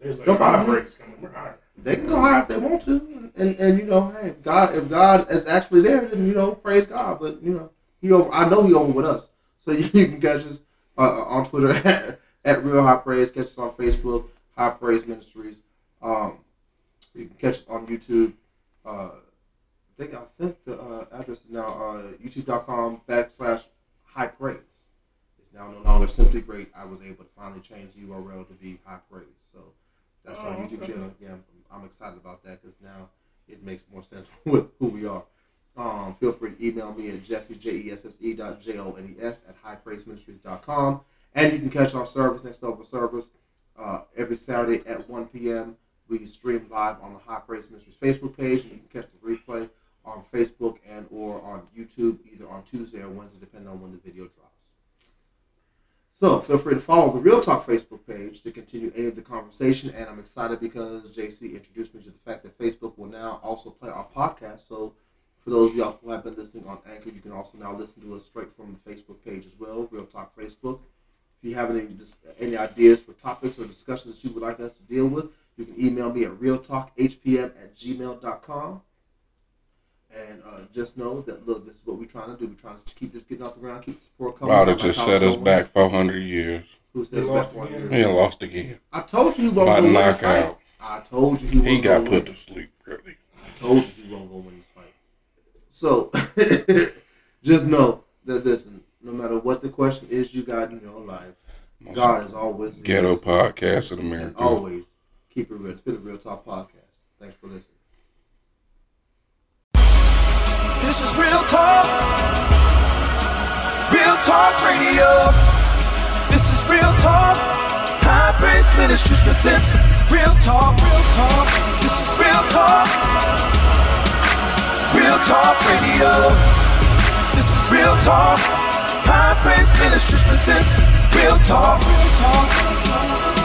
There's like Don't bother me. praise coming. Higher. they can go higher if they want to, and, and you know, hey, God, if God is actually there, then you know, praise God. But you know, he over. I know he over with us. So you can catch us uh, on Twitter at, at Real High Praise. Catch us on Facebook, High Praise Ministries. Um, you can catch us on YouTube. Uh, think I think the uh, address is now uh, YouTube.com backslash High Praise. It's now no longer Simply Great. I was able to finally change the URL to be High Praise. So that's our Oh, YouTube okay. channel. Yeah, I'm, I'm excited about that because now it makes more sense with who we are. Um, feel free to email me at jesse, J-E-S-S-E dot J-O-N-E-S at highpraiseministries.com. And you can catch our service, Next Level Service, uh, every Saturday at 1 p.m. We stream live on the High Praise Ministries Facebook page, and you can catch the replay on Facebook and or on YouTube either on Tuesday or Wednesday, depending on when the video drops. So feel free to follow the Real Talk Facebook page to continue any of the conversation. And I'm excited because JC introduced me to the fact that Facebook will now also play our podcast. So for those of y'all who have been listening on Anchor, you can also now listen to us straight from the Facebook page as well, Real Talk Facebook. If you have any any ideas for topics or discussions that you would like us to deal with, you can email me at realtalkhpm at gmail.com. And uh, just know that, look, this is what we're trying to do. We're trying to keep this getting off the ground, keep the support coming. About to Like just set us going. back 400 years. Who says He back lost one again. year? He lost again. I told you he won't By go win this fight. knockout. I told you he won't He go got win. put to sleep early. I told you he won't go win this fight. So just know that listen, no matter what the question is you got in your life, God is always the Ghetto podcast in and America. always keep it real. It's been a real talk podcast. Thanks for listening. This is real talk. Real talk radio. This is real talk. High Praise Ministries presents real talk. Real talk. This is real talk. Real talk radio. This is real talk. High Praise Ministries presents real talk. Real talk.